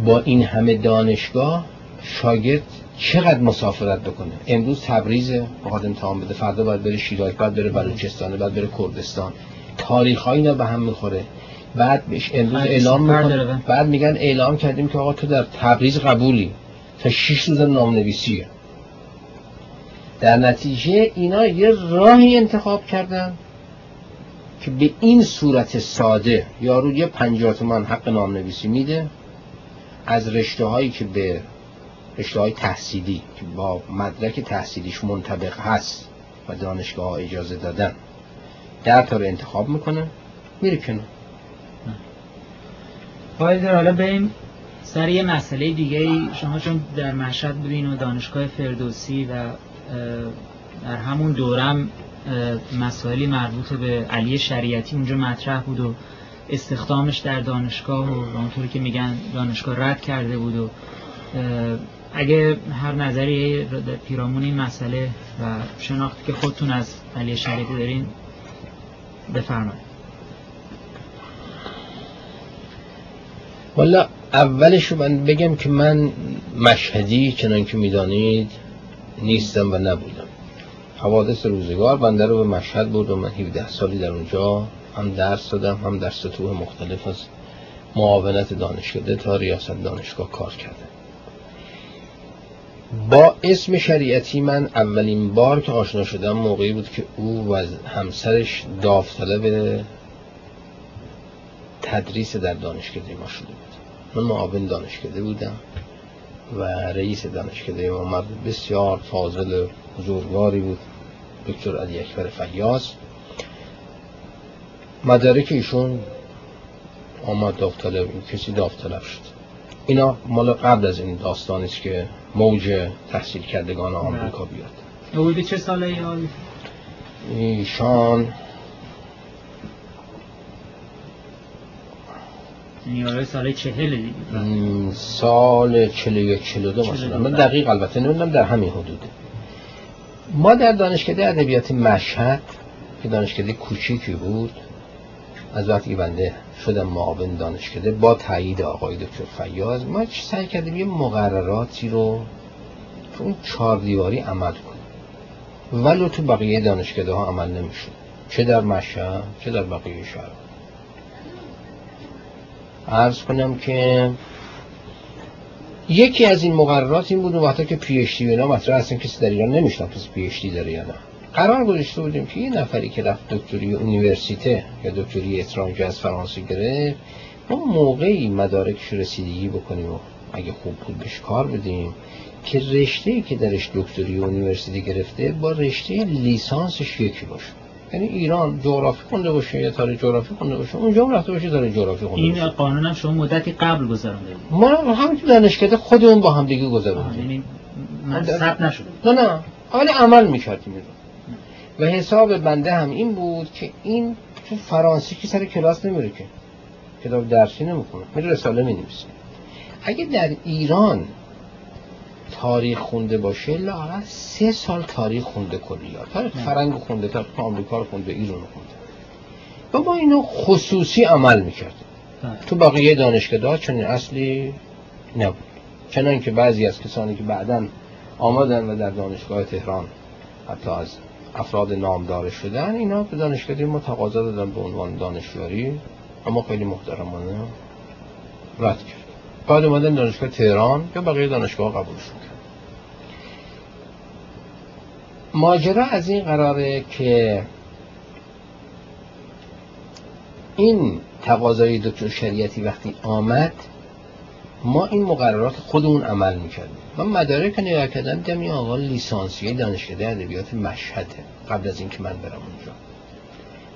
با این همه دانشگاه شاگرد چقدر مسافرت بکنه؟ امروز تبریز بخواد امتحان بده. فردا باید بره شیراز بعد بره بلوچستان بعد بره کردستان. تاریخ ها اینا به هم می‌خوره. بعد بهش امروز اعلام می‌کنه. بعد میگن اعلام کردیم که آقا تو در تبریز قبولی. تا 6 روز نامنویسیه. در نتیجه اینا یه راهی انتخاب کردن که به این صورت ساده یارو یه پنجاه تومن حق نامنویسی میده. از رشته هایی که به رشته های تحصیلی با مدرک تحصیلیش منطبق هست و دانشگاه اجازه دادن. در تا رو انتخاب می‌کنه میره آقای دکتر، حالا بریم سر یه مسئله دیگه شما چون در مشهد بودین و دانشگاه فردوسی و در همون دورم مسائلی مربوط به علی شریعتی اونجا مطرح بود و استخدامش در دانشگاه و اونطوری که میگن دانشگاه رد کرده بود و اگه هر نظری پیرامون این مسئله و شناختی که خودتون از علی شریعتی دارین بفرمایید. والا اولش من بگم که من مشهدی چنان که می‌دانید نیستم و نبودم. حوادث روزگار بنده رو به مشهد برد و من 17 سالی در اونجا هم درس دادم هم در سطوح مختلف از معاونت دانشکده تا ریاست دانشگاه کار کردم. با اسم شریعتی من اولین بار که آشنا شدم موقعی بود که او و همسرش داوطلب تدریس در دانشکده ما شده بود. من معاون دانشکده بودم و رئیس دانشکده ما مرد بسیار فاضل بزرگواری بود دکتر علی اکبر فیاض. مدارک ایشون آمد داوطلب کسی داوطلب شد. اینا مال قبل از این داستانی است که موج تحصیل کردگان آمریکا بیاد. حدود چه ساله ای آقای؟ ایشان سال چهل دیگه. م، سال 41 42 مثلا. 42. من دقیق البته نمی‌دونم در همین حدوده. ما در دانشکده ادبیات مشهد که دانشکده کوچیکی بود از وقتی بنده شدم معاون دانشکده با تایید آقای دکتر فیاض ما سعی کردیم یه مقرراتی رو تو اون چهار دیواری عمل کنیم. ولو تو بقیه دانشکده ها عمل نمی‌شد. چه در مشهد چه در بقیه شهر. عرض کنم که یکی از این مقررات این بود وقتا که پی اچ دی اینا مطرح هستن کسی در ایران نمی‌شناسه کسی پی اچ دی داره یا نه. قرار گذاشته بودیم که یه نفری که رفت دکتری اونیورسیته یا دکتری اترانجه از فرانسه گرفت ما موقعی مدارکش رسیدگی بکنیم و اگه خوب بود بهش کار بدیم که رشته که درش دکتری اونیورسیتی گرفته با رشته لیسانسش یکی باشه. یعنی ایران جغرافی خونده باشه یا تاریخ جغرافی خونده باشه اونجا هم رفته باشه تاریخ جغرافی خونده این قانون هم شما مدتی قبل گذرونده ما همین تو دانشکده خودمون با هم دیگه گذروندیم یعنی ثبت نشده نه نه حالا عمل می‌کردیم. و حساب بنده هم این بود که این تو فرانسی که سر کلاس نمیره که کتاب درسی نمی‌کنه میره رساله می‌نویسه. اگه در ایران تاریخ خونده باشه لاغت سه سال تاریخ خونده کلیات تاریخ فرنگ خونده تاریخ آمریکا رو خونده ایران رو خونده. و با اینو خصوصی عمل می‌کرد. تو بقیه دانشگاه چنین اصلی نبود. چنان که بعضی از کسانی که بعدا آمدن و در دانشگاه تهران حتی از افراد نامدار شدن اینا به دانشگاه ما تقاضا دادن به عنوان دانشیاری اما خیلی محترمانه رد کرد. بعد اومدن دانشگاه تهران یا بقیه دانشگاه قبولشون کرد ماجرا از این قراره که این تقاضای دکتر شریعتی وقتی آمد ما این مقررات خودمون عمل می‌کردیم. من مدارک نگاه کردم دیدم این آقا لیسانسیه دانشکده ادبیات مشهده. قبل از اینکه من برم اونجا.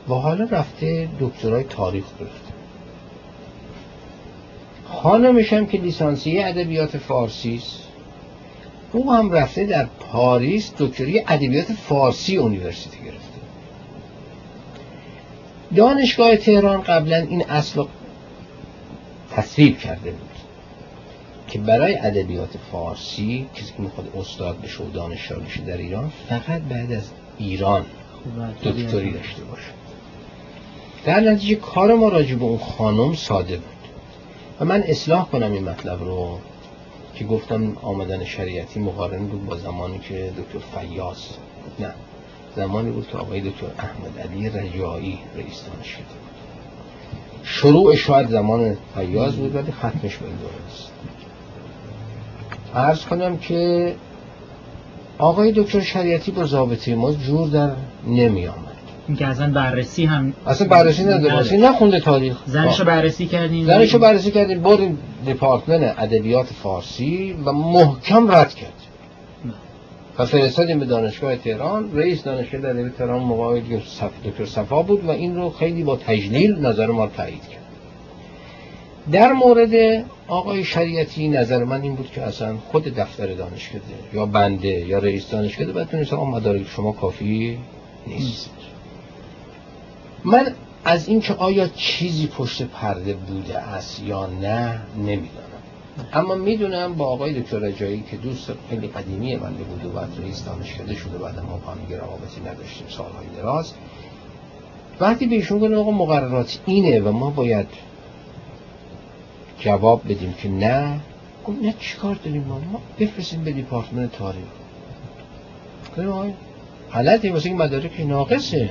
و حالا رفته دکترای تاریخ گرفته. خانمش هم که لیسانسیه ادبیات فارسی است او هم رفته در پاریس دکتری ادبیات فارسی اونیورسیتی گرفته. دانشگاه تهران قبلا این اصل تصویب کرده بود. که برای ادبیات فارسی کسی که می‌خواد استاد بشه و دانشجو بشه در ایران فقط بعد از ایران دکتری داشته باشه. در نتیجه کار ما راجع به اون خانم ساده بود. و من اصلاح کنم این مطلب رو که گفتم آمدن شریعتی مقارن بود با زمانی که دکتر فیاض نه زمانی بود که آقای دکتر احمد علی رجایی رئیس دانشکده بود. شروع شاید زمان فیاض بود ولی ختمش به این عرض کنم که آقای دکتر شریعتی با ضابطه ما جور در نمی آمد که اصلا بررسی هم اصلا بررسی نداره اصلا نخونده تاریخ. زنشو بررسی کردیم. زنشو بررسی کردیم بریم دپارتمن ادبیات فارسی و محکم رد کرد و فرستادیم به دانشگاه تهران. رئیس دانشگاه ادبیات تهران موقع دکتر صفا بود و این رو خیلی با تجلیل نظر ما تایید کرد. در مورد آقای شریعتی نظر من این بود که اصلا خود دفتر دانشکده یا بنده یا رئیس دانشکده باید تونست مدارک شما کافی نیست. من از اینکه آیا چیزی پشت پرده بوده است یا نه نمی‌دانم. اما می‌دونم با آقای دکتر رجایی که دوست خیلی قدیمی بنده بود و بعد رئیس دانشکده شده بعد ما با روابطی نداشتیم سالهای دراز. وقتی بهشون گفتم آقا مقررات اینه و ما باید جواب بدیم که نه. گفت نه چیکار داریم ما؟ ما بفرستیم به دیپارتمن تاریخ. گفتم آقای غلطه واسه این مدارک ناقصه.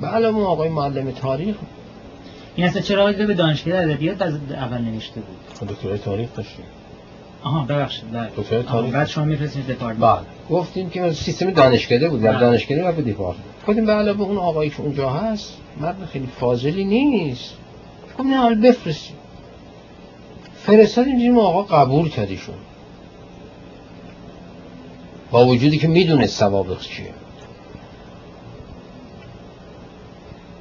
به علاوه آقای معلم تاریخ. این اصلا چرا به دانشگاه ادبیات از اول نوشته بود؟ دکترای تاریخ داشتیم. آها ببخشید بله. تاریخ. بعد شما میفرستید دپارتمان بله. گفتیم که سیستم دانشکده بود در دانشکده و به دیپارتمان. گفتیم به علاوه اون آقایی که اونجا هست مرد خیلی فاضلی نیست. گفتم نه حال بفرستیم. فرستادیم دیدیم آقا قبول کردیشون با وجودی که می‌دونه سوابق چیه.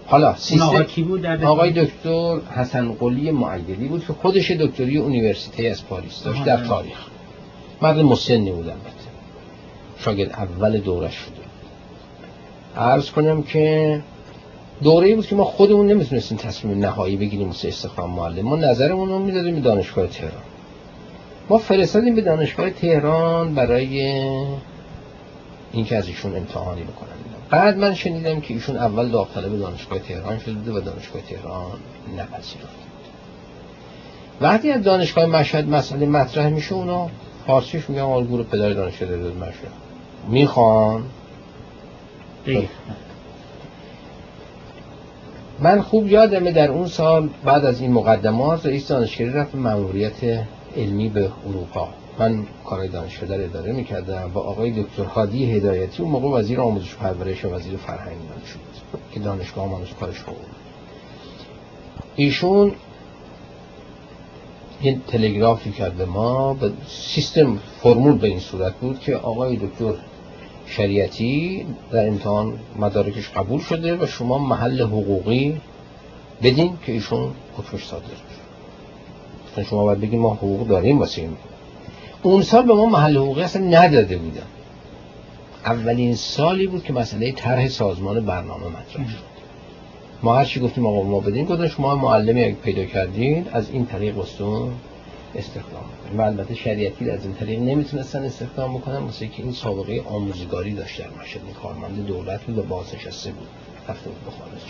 حالا آقا کی بود؟ آقای دکتر حسن قلی معیدی بود که خودش دکتری اونیورسیته از پاریس داشت در تاریخ. مرد مسنی بود البته شاگرد اول دورش شده. عرض کنم که دوره بود که ما خودمون نمی‌تونستیم تصمیم نهایی بگیریم واسه استخدام معلم. ما نظرمون رو می‌دادیم به دانشگاه تهران. ما فرستادیم به دانشگاه تهران برای اینکه از ایشون امتحانی بکنن. بعد من شنیدم که ایشون اول داوطلب دانشگاه تهران شده و دانشگاه تهران نپذیرفت. وقتی از دانشگاه مشهد مسئله مطرح میشه اونا فارسیش میگن آل گروه پدر دانشگاه مشهد. می‌خوان؟ من خوب یادمه در اون سال بعد از این مقدمات رئیس دانشگاهی رفت مأموریت علمی به اروپا. من کارهای دانشگاه در اداره می‌کردم و آقای دکتر هادی هدایتی اون موقع وزیر آموزش پرورش و وزیر فرهنگ شد که دانشگاه آموزش کارش بود. ایشون یه تلگرافی کرد به ما به سیستم فرمول به این صورت بود که آقای دکتر شریعتی در امتحان مدارکش قبول شده و شما محل حقوقی بدین که ایشون حکمش صادر بشه. شما باید بگیم ما حقوق داریم واسه این. اون سال به ما محل حقوقی اصلا نداده بودن. اولین سالی بود که مسئله طرح سازمان برنامه مطرح شد. ما هر چی گفتیم آقا ما بدین گفتن شما معلمی اگه پیدا کردین از این طریق وستون استخدام و البته شریعتی از این طریق نمی‌تونستن استخدام بکنن واسه که این سابقه آموزگاری داشت در مشهد این کارمند دولت بود و بازنشسته بود. رفته بود به خارج.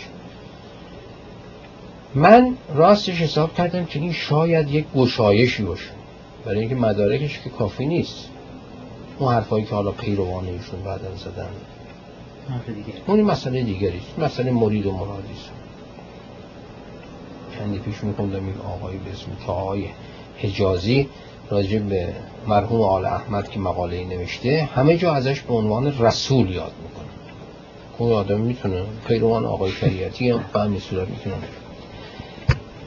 من راستش حساب کردم که این شاید یک گشایشی باشه. برای اینکه مدارکش که کافی نیست. اون حرفایی که حالا پیروان ایشون بعدا زدن. اون مسئله دیگری مسئله مرید و مرادی است. چندی پیش میخوندم این آقایی به اسم آقای حجازی راجع به مرحوم آل احمد که مقاله ای نوشته همه جا ازش به عنوان رسول یاد می‌کنه. اون آدم می‌تونه پیروان آقای شریعتی هم به همین صورت می‌تونه.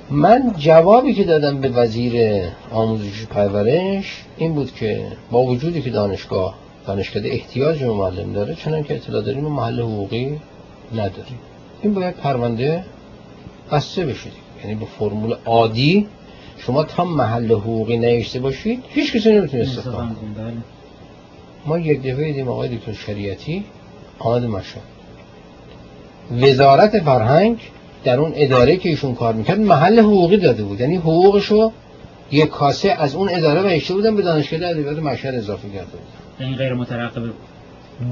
من جوابی که دادم به وزیر آموزش پرورش این بود که با وجودی که دانشگاه دانشکده احتیاج به معلم داره چنان که اطلاع داریم و محل حقوقی نداریم. این باید پرونده بسته بشه. یعنی به فرمول عادی شما تا محل حقوقی نوشته باشید هیچ کسی نمی‌تونه استخدام کنه. ما یک دفعه دیدیم آقای دکتر شریعتی آمد مشهد وزارت فرهنگ در اون اداره که ایشون کار می‌کرد محل حقوقی داده بود. یعنی حقوقشو یک کاسه از اون اداره بهشته بودن به دانشکده ادبیات مشهد اضافه کرده بود. این غیر مترقبه بود.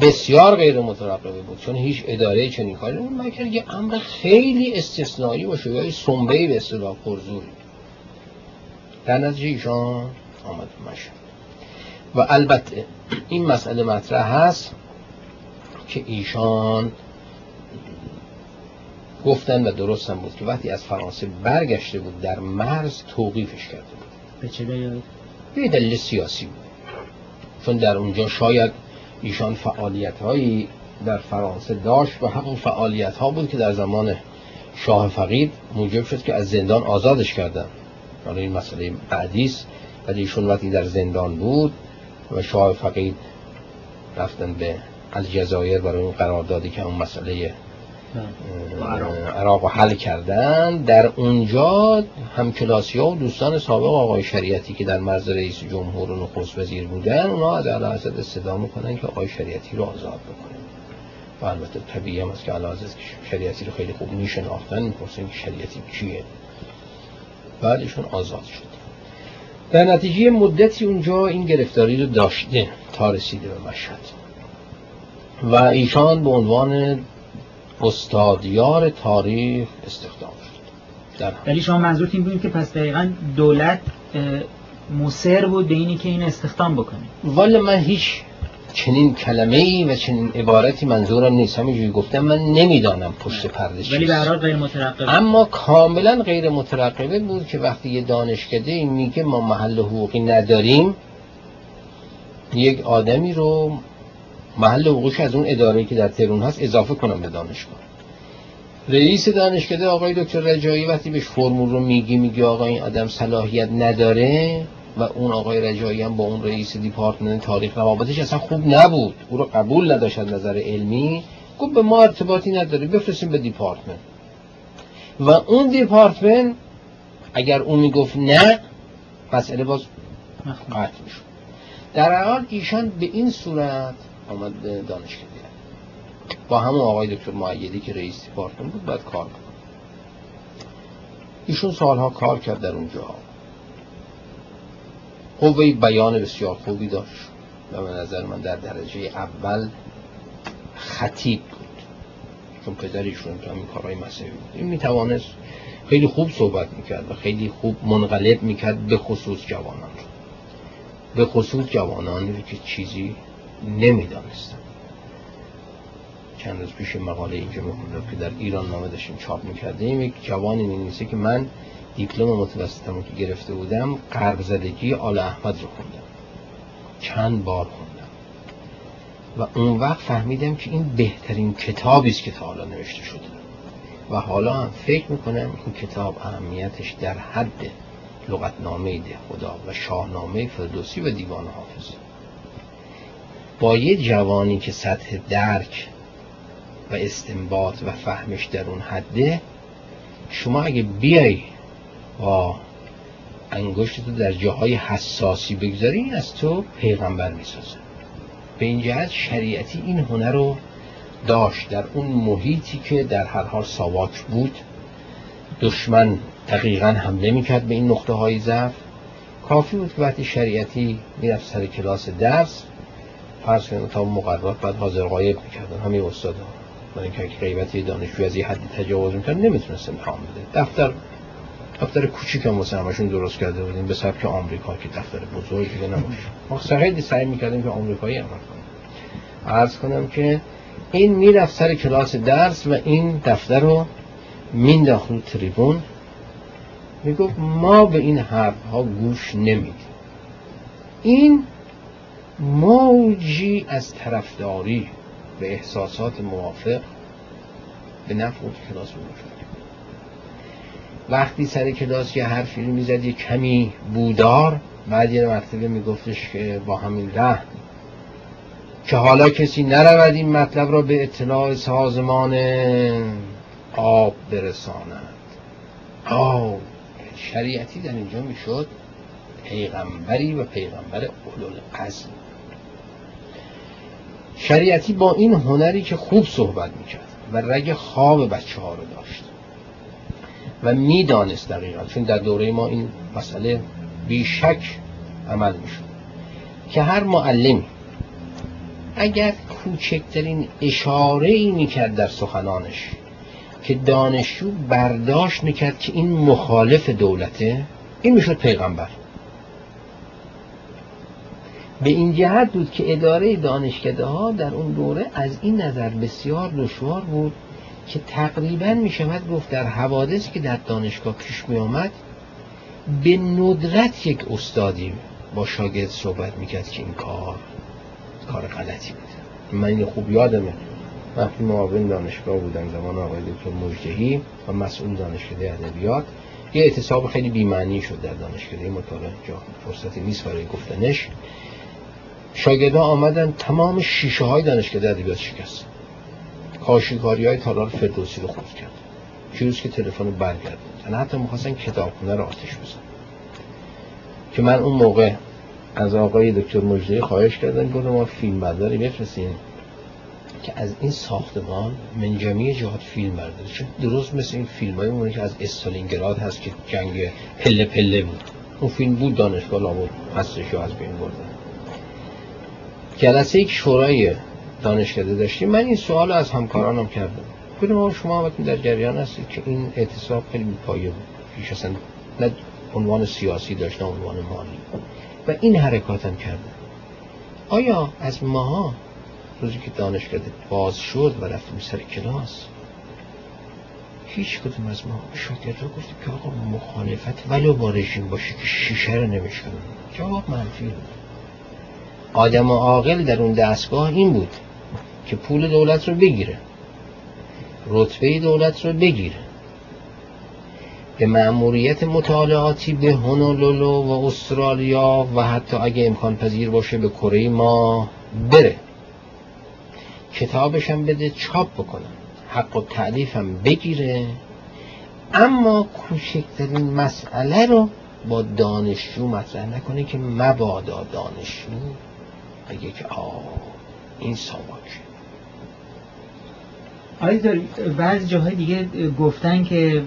بسیار غیر مترقبه بود. چون هیچ اداره چنین کاری نمی‌کرد. یه امر خیلی استثنایی باشه یا سنبه‌ای به اصطلاح پرزوری. در نتیجه ایشان آمد مشهد. و البته این مسئله مطرح هست که ایشان گفتن و درست هم بود که وقتی از فرانسه برگشته بود در مرز توقیفش کرده بود. به چه دلیل؟ به دلیل سیاسی بود. چون در اونجا شاید ایشان فعالیت هایی در فرانسه داشت و همون فعالیت ها بود که در زمان شاه فقید موجب شد که از زندان آزادش کردن. حالا این مسئله بعدی است ولی ایشون وقتی در زندان بود و شاه فقید رفتن به الجزایر برای اون قراردادی که اون مسئله عراق. حل کردن در اونجا همکلاسی ها و دوستان سابق آقای شریعتی که در مرز رئیس جمهور و نخست وزیر بودن اونا از علا حضرت استدا می‌کنن که آقای شریعتی رو آزاد بکنن. و البته طبیعی هم است که علا حضرت شریعتی رو خیلی خوب میشناختن می‌پرسن که شریعتی کیه. بعدشون آزاد شد. در نتیجه مدتی اونجا این گرفتاری رو داشته تا رسیده به مشهد. و ایشان به عنوان استادیار تاریخ استخدام شد. ولی شما منظور این بود که پس دقیقا دولت مصر بود به اینی که این استخدام بکنه. والا من هیچ چنین کلمه ای و چنین عبارتی منظورم نیست. همینجوری گفتم من نمی‌دانم پشت پرده ولی به غیر مترقبه اما کاملا غیر مترقبه بود که وقتی یه دانشکده این میگه ما محل حقوقی نداریم یک آدمی رو محل حقوقش از اون اداره که در تهران هست اضافه کنم به دانشگاه. رئیس دانشکده آقای دکتر رجایی وقتی بهش فرمول رو میگی میگی آقا این آدم صلاحیت نداره و اون آقای رجایی هم با اون رئیس دیپارتمنت تاریخ روابطش اصلا خوب نبود. او رو قبول نداشت نظر علمی. گفت به ما ارتباطی نداره بفرستیم به دیپارتمنت. و اون دیپارتمنت اگر اون می‌گفت نه مسئله باز قطع می‌شد. در حال ایشان به این صورت آمد دانشگاه با همون آقای دکتر معیدی که رئیس دیپارتمنت بود باید کار کنه ایشون سالها کار کرد در اونجا. قوه بیان بسیار خوبی داشت. و به نظر من در درجه اول خطیب بود. چون پدر ایشون تو همین کارهای مسئله بود. این می‌توانست خیلی خوب صحبت می‌کرد و خیلی خوب منقلب می‌کرد به خصوص جوانان به خصوص جوانان که چیزی نمی‌دانستن چند روز پیش مقاله اینجا میخوندم که در ایران نامه داشتیم چاپ می‌کردیم. یک جوانی می‌نویسه که من دیپلم متوسطم که گرفته بودم قرب زدگی آل احمد رو خوندم. چند بار خوندم. و اون وقت فهمیدم که این بهترین کتابی است که تا حالا نوشته شده. و حالا هم فکر می‌کنم این کتاب اهمیتش در حد لغتنامه ده خدا و شاهنامه فردوسی و دیوان حافظ با یه جوانی که سطح درک و استنباط و فهمش در اون حده شما اگه بیای با انگشت در جاهای حساسی بگذاری از تو پیغمبر می‌سازه. به این جهت شریعتی این هنر رو داشت در اون محیطی که در هر حال ساواک بود. دشمن دقیقا حمله می‌کرد به این نقطه های ضعف. کافی بود که وقتی شریعتی می‌رفت سر کلاس درس فرض کنید تا مقررات بعد حاضر غایب می‌کردن. همین استاد ها من اینکه غیبت دانشجو از یه حدی تجاوز می‌کرد نمی‌تونست امتحان بده دفتر دفتر کوچیک هم واسه همشون درست کرده بودیم به سبک آمریکا که دفتر بزرگی دیگه نباشه. ما خیلی سعی می‌کردیم که آمریکایی عمل کنیم. عرض کنم که این می‌رفت سر کلاس درس و این دفتر رو مینداخت رو تریبون. می‌گفت ما به این حرف ها گوش نمیدیم. این موجی از طرفداری به احساسات موافق به نفع کلاس بود وقتی سر کلاس یه حرفی رو می‌زد یه کمی بودار بعد یه مرتبه میگفتش که با همین ره که حالا کسی نرود این مطلب را به اطلاع سازمان آب برساند. آب شریعتی در اینجا می‌شد پیغمبری و پیغمبر قصد شریعتی با این هنری که خوب صحبت می‌کرد و رگ خواب بچه ها رو داشت. و می‌دانست دقیقا چون در دوره ما این مسئله بیشک عمل می‌شد. که هر معلمی اگر کوچکترین اشاره ای می‌کرد در سخنانش که دانشجو برداشت می‌کرد که این مخالف دولته این می‌شد پیغمبر. به این جهت بود که اداره دانشکده ها در اون دوره از این نظر بسیار دشوار بود که تقریبا می شود گفت در حوادث که در دانشگاه پیش می آمد به ندرت یک استادی با شاگرد صحبت می‌کرد که این کار کار غلطی بود. من این خوب یادمه. وقتی معاون دانشگاه بودم زمان آقای دکتر مجدهی و مسئول دانشکده ادبیات یه اعتصاب خیلی بیمعنی شد در دانشکده مطالعه. جا فرصتی نیست برای گفتنش. شاگردان آمدن تمام شیشه های دانشکده ادبیات شکست. کاشیکاری های تالار فردوسی رو خود کرد. چیزی که تلفن رو برگرد یعنی حتی می‌خواستن کتابخونه رو آتش بزن که من اون موقع از آقای دکتر مجدهی خواهش کردم گفتم ما فیلم برداری بفرستیم. که از این ساختمان من جمعی جهات فیلم برداره چون درست مثل این فیلم های که از استالینگراد هست که جنگ پله پله بود. اون فیلم بود دانشگاه لابد هستش از بین بردن. جلسه یک شورای دانشکده داشتیم. من این سوال از همکارانم کردم. گفتم شما هم در جریان هستید که این اعتصاب خیلی پایه بود. پیش اصلا نه عنوان سیاسی داشت نه عنوان مالی. و این حرکات هم کردم. آیا از ماها روزی که دانشکده باز شد و رفتیم سر کلاس هیچ کدوم از ما شاگرد رو گفتیم که آقا مخالفت ولو با رژیم باشه که شیشه رو نمیشکنم جواب منفی بود. آدم عاقل در اون دستگاه این بود. که پول دولت رو بگیره. رتبه دولت رو بگیره. به مأموریت مطالعاتی به هنولولو و استرالیا و حتی اگه امکان پذیر باشه به کره ما بره. کتابشم بده چاپ بکنم حق و تعلیفم بگیره. اما کوچکترین مسئله رو با دانشجو مطرح نکنه که مبادا دانشجو. بگه که آه این ساواک. آیا بعضی جاهای دیگه گفتن که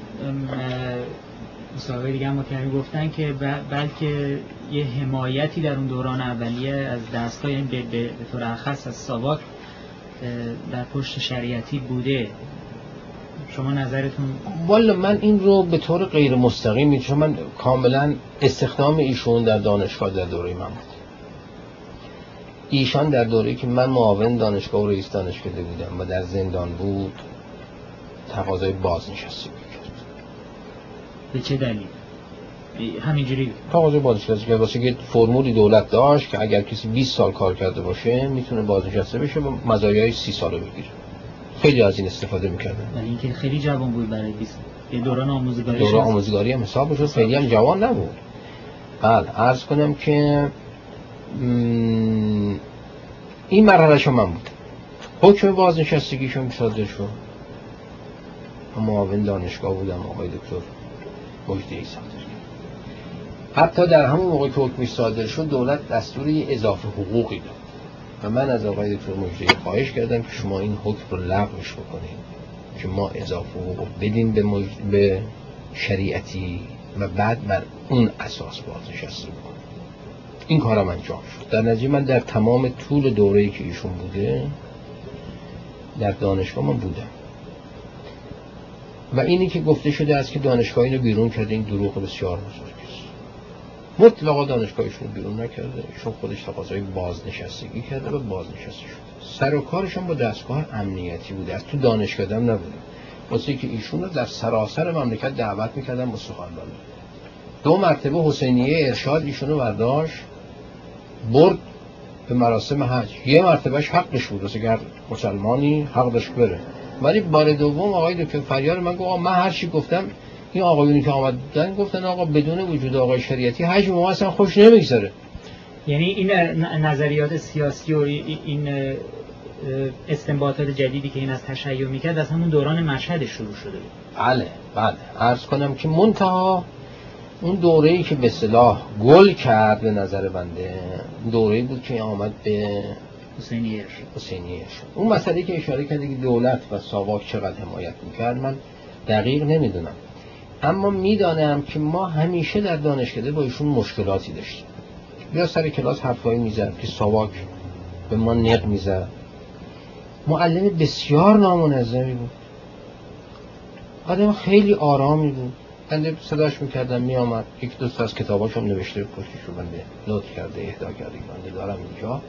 مصاحبه دیگه هم گفتن که بلکه یه حمایتی در اون دوران اولیه از دستگاه یعنی به طور خاص از ساواک در پشت شریعتی بوده. شما نظرتون؟ والا من این رو به طور غیر مستقیم چون من کاملا استخدام ایشون در دانشگاه در دوره من بود. ایشان در دوره که من معاون دانشگاه و رئیس دانشگاه بودم و در زندان بود تقاضای بازنشستی می‌کرد به چه دلیل؟ همینجوری تقاضای بازنشسته که واسه که فرمولی دولت داشت که اگر کسی 20 سال کار کرده باشه می‌تونه بازنشسته بشه و مزایای 30 ساله بگیره. خیلی از این استفاده می‌کردن. ولی اینکه خیلی جوان بود برای 20 یه دوران آموزگاری دوران آموزگاری هم حساب بشه خیلی هم جوان نبود. بله عرض کنم که این مرحله من بود. حکم بازنشستگیشون صادر شد. معاون دانشگاه بودم آقای دکتر مجدی ای صادر حتی در همون موقع که حکمی صادر شد دولت دستوری اضافه حقوقی داد. و من از آقای دکتر مجدی خواهش کردم که شما این حکم رو لغوش بکنید. که ما اضافه حقوق بدیم به, به شریعتی و بعد بر اون اساس بازنشسته بکنیم. این کارم انجام شد. در نتیجه من در تمام طول دوره‌ای که ایشون بوده در دانشگاه من بودم. و اینی که گفته شده است که دانشگاه اینو بیرون کرده این دروغ بسیار بزرگ است. مطلقا دانشگاهشون بیرون نکرده ایشون خودش تقاضای بازنشستگی کرده و بازنشسته شده. سر و کارشون با دستگاه امنیتی بوده. از تو دانشگاه هم نبوده. واسه که ایشون رو در سراسر مملکت دعوت می‌کردن با سخنرانی. دو مرتبه حسینیه ارشاد ایشون رو برداشت. برد به مراسم حج. یه مرتبهش حقش بود. واسه مسلمانی حق داشت بره. ولی بار دوم آقای دکتر فریار من گفت من هر چی گفتم این آقایونی که آمدن گفتن آقا بدون وجود آقای شریعتی حج ما اصلا خوش نمیگذره. یعنی این نظریات سیاسی و این استنباطات جدیدی که این از تشیع می‌کرد از همون دوران مشهد شروع شده بله بله. عرض کنم که منتها اون دوره ای که به صلاح گل کرد به نظر بنده دوره بود که آمد به حسینیه اون مسئله که اشاره کرده که دولت و ساواک چقدر حمایت می‌کرد من دقیق نمی‌دونم. اما می‌دانم که ما همیشه در دانشکده با ایشون مشکلاتی داشتیم. یا سر کلاس حرفایی می‌زد که ساواک به ما نق می‌زد. معلم بسیار نامنظمی بود. آدم خیلی آرامی بود. بنده صداش می‌کردم میامد یک دوست از کتاباش هم نوشته پشتش رو بنده نوت کرده اهدا کرده بنده دارم اینجا.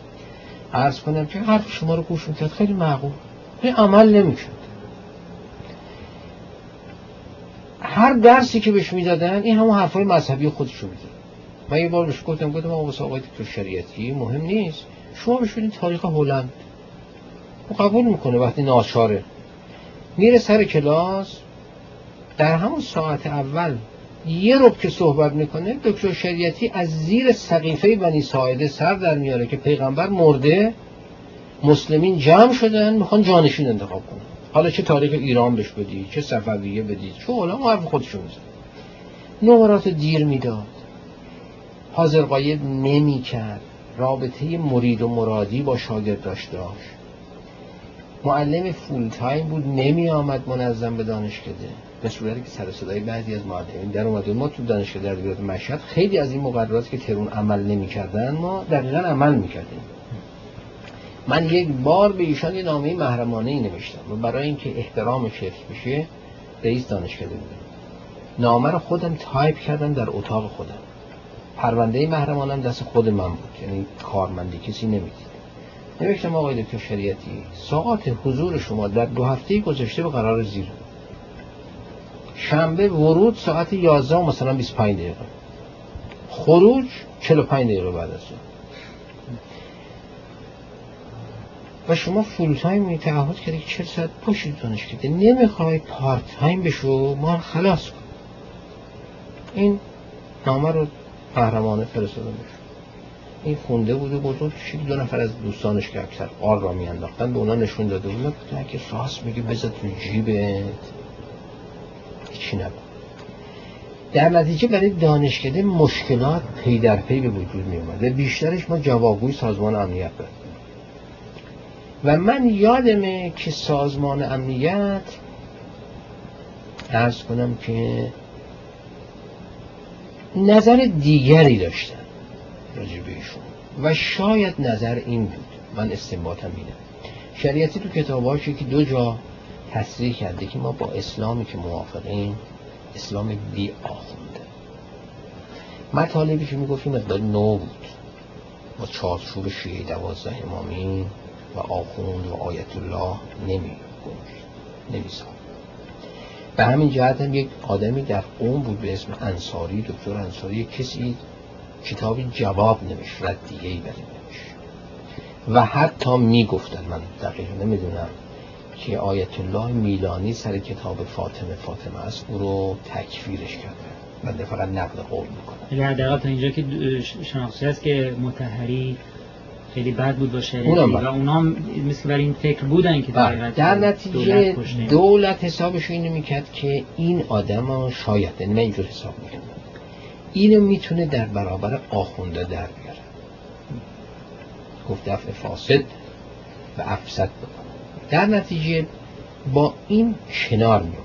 عرض کنم که حرف شما رو گوش می‌کرد خیلی معقول. خیلی عمل نمی‌کرد هر درسی که بهش می‌دادن این همون حرفای مذهبی خودش رو می‌داد من یه بار بهش گفتم گفتم آقا آقای دکتر شریعتی مهم نیست. شما بهش تاریخ هلند. قبول می‌کنه وقتی ناچاره. میره سر کلاس در همون ساعت اول یه رب که صحبت می‌کنه دکتر شریعتی از زیر سقیفه بنی ساعده سر در میاره که پیغمبر مرده مسلمین جمع شدن می‌خوان جانشین انتخاب کنن. حالا چه تاریخ ایران بش بدی چه صفویه بدی چه حالا حرف خودشون میزن نمرات دیر می‌داد. حاضر قایب نمی کرد. رابطه مرید و مرادی با شاگرد داشت. معلم فول تایم بود نمی آمد منظم به دانشکده. به صورتی که سر صدای بعضی از معلمین در اومد ما تو دانشگاه در ادبیات مشهد خیلی از این مقررات که ترون عمل نمی‌کردن ما دقیقا عمل می‌کردیم. من یک بار به ایشان یه نامه محرمانه ای نوشتم و برای اینکه احترام حفظ بشه رئیس دانشکده بودم نامه رو خودم تایپ کردم در اتاق خودم. پرونده محرمانم دست خود من بود یعنی کارمندی کسی نمی‌دید. نوشتم آقای دکتر شریعتی ساعات حضور شما در دو هفته گذشته به قرار زیر شنبه ورود ساعت 11 مثلا 25 دقیقه. خروج 45 دقیقه بعد از و شما فول تایم تعهد کردی که 40 ساعت پشت دانشکده نمی‌خوای پارت تایم بشو ما خلاص کن. این نامه رو قهرمانه فرستاده میشه این خونده بود و بزرگ کشید. دو نفر از دوستانش که اکثر آر را میانداختن به اونا نشون داده بود که راست میگه بذار تو جیبت. هیچی نبود. در نتیجه برای دانشکده مشکلات پی در پی به وجود می اومد بیشترش ما جوابگوی سازمان امنیت بود و من یادمه که سازمان امنیت ارز کنم که نظر دیگری داشتن راجع ایشون. و شاید نظر این بود. من استنباطم اینه. شریعتی تو کتاباشی که دو جا تصریح کرده که ما با اسلامی که موافقیم اسلام بی آخونده. مطالبی که می‌گفتیم مقدار نو بود. با چارچوب شیعه دوازده امامی و آخوند و آیت الله نمی نمی به همین جهت هم یک آدمی در قوم بود به اسم انصاری دکتر انصاری کسی کتابی جواب نمیش دیگه ای نمیش و حتی می‌گفتن من دقیق نمی‌دونم که آیت الله میلانی سر کتاب فاطمه فاطمه است او رو تکفیرش کرده. بنده فقط نقل قول می‌کنم یعنی حداقل تا اینجا که شناخته است که متحری خیلی بد بود باشه اونم و اونا مثل برای این فکر بودن که بله. در نتیجه دولت, دولت حسابش اینو می‌کرد که این آدم ها شاید نه اینجور حساب می‌کنه اینو می‌تونه در برابر آخونده در بیاره. گفت دفع فاسد و افسد بکنه در نتیجه با این کنار میومد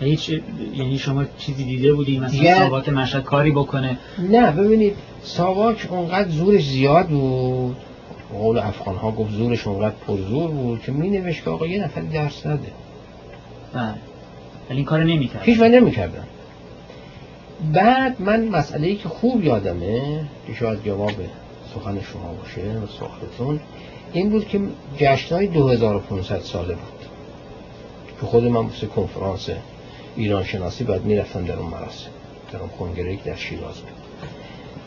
هیچ یعنی شما چیزی دیده بودی؟ مثلا یه... ساواک مشهد کاری بکنه. نه ببینید ساواک اونقدر زورش زیاد بود. قول افغان ها گفت زورش اونقدر پرزور بود که می نوشت که آقا یه نفر درس نده. بله. ولی این کار نمی کرد هیچ نمی کردن بعد من مسئله ای که خوب یادمه که شاید جواب سخن شما باشه و سخنتون این بود که جشنهای 2500 ساله بود. که خود من بسه کنفرانس ایران شناسی باید می‌رفتم در اون مراسم. در اون کنگره در شیراز بود.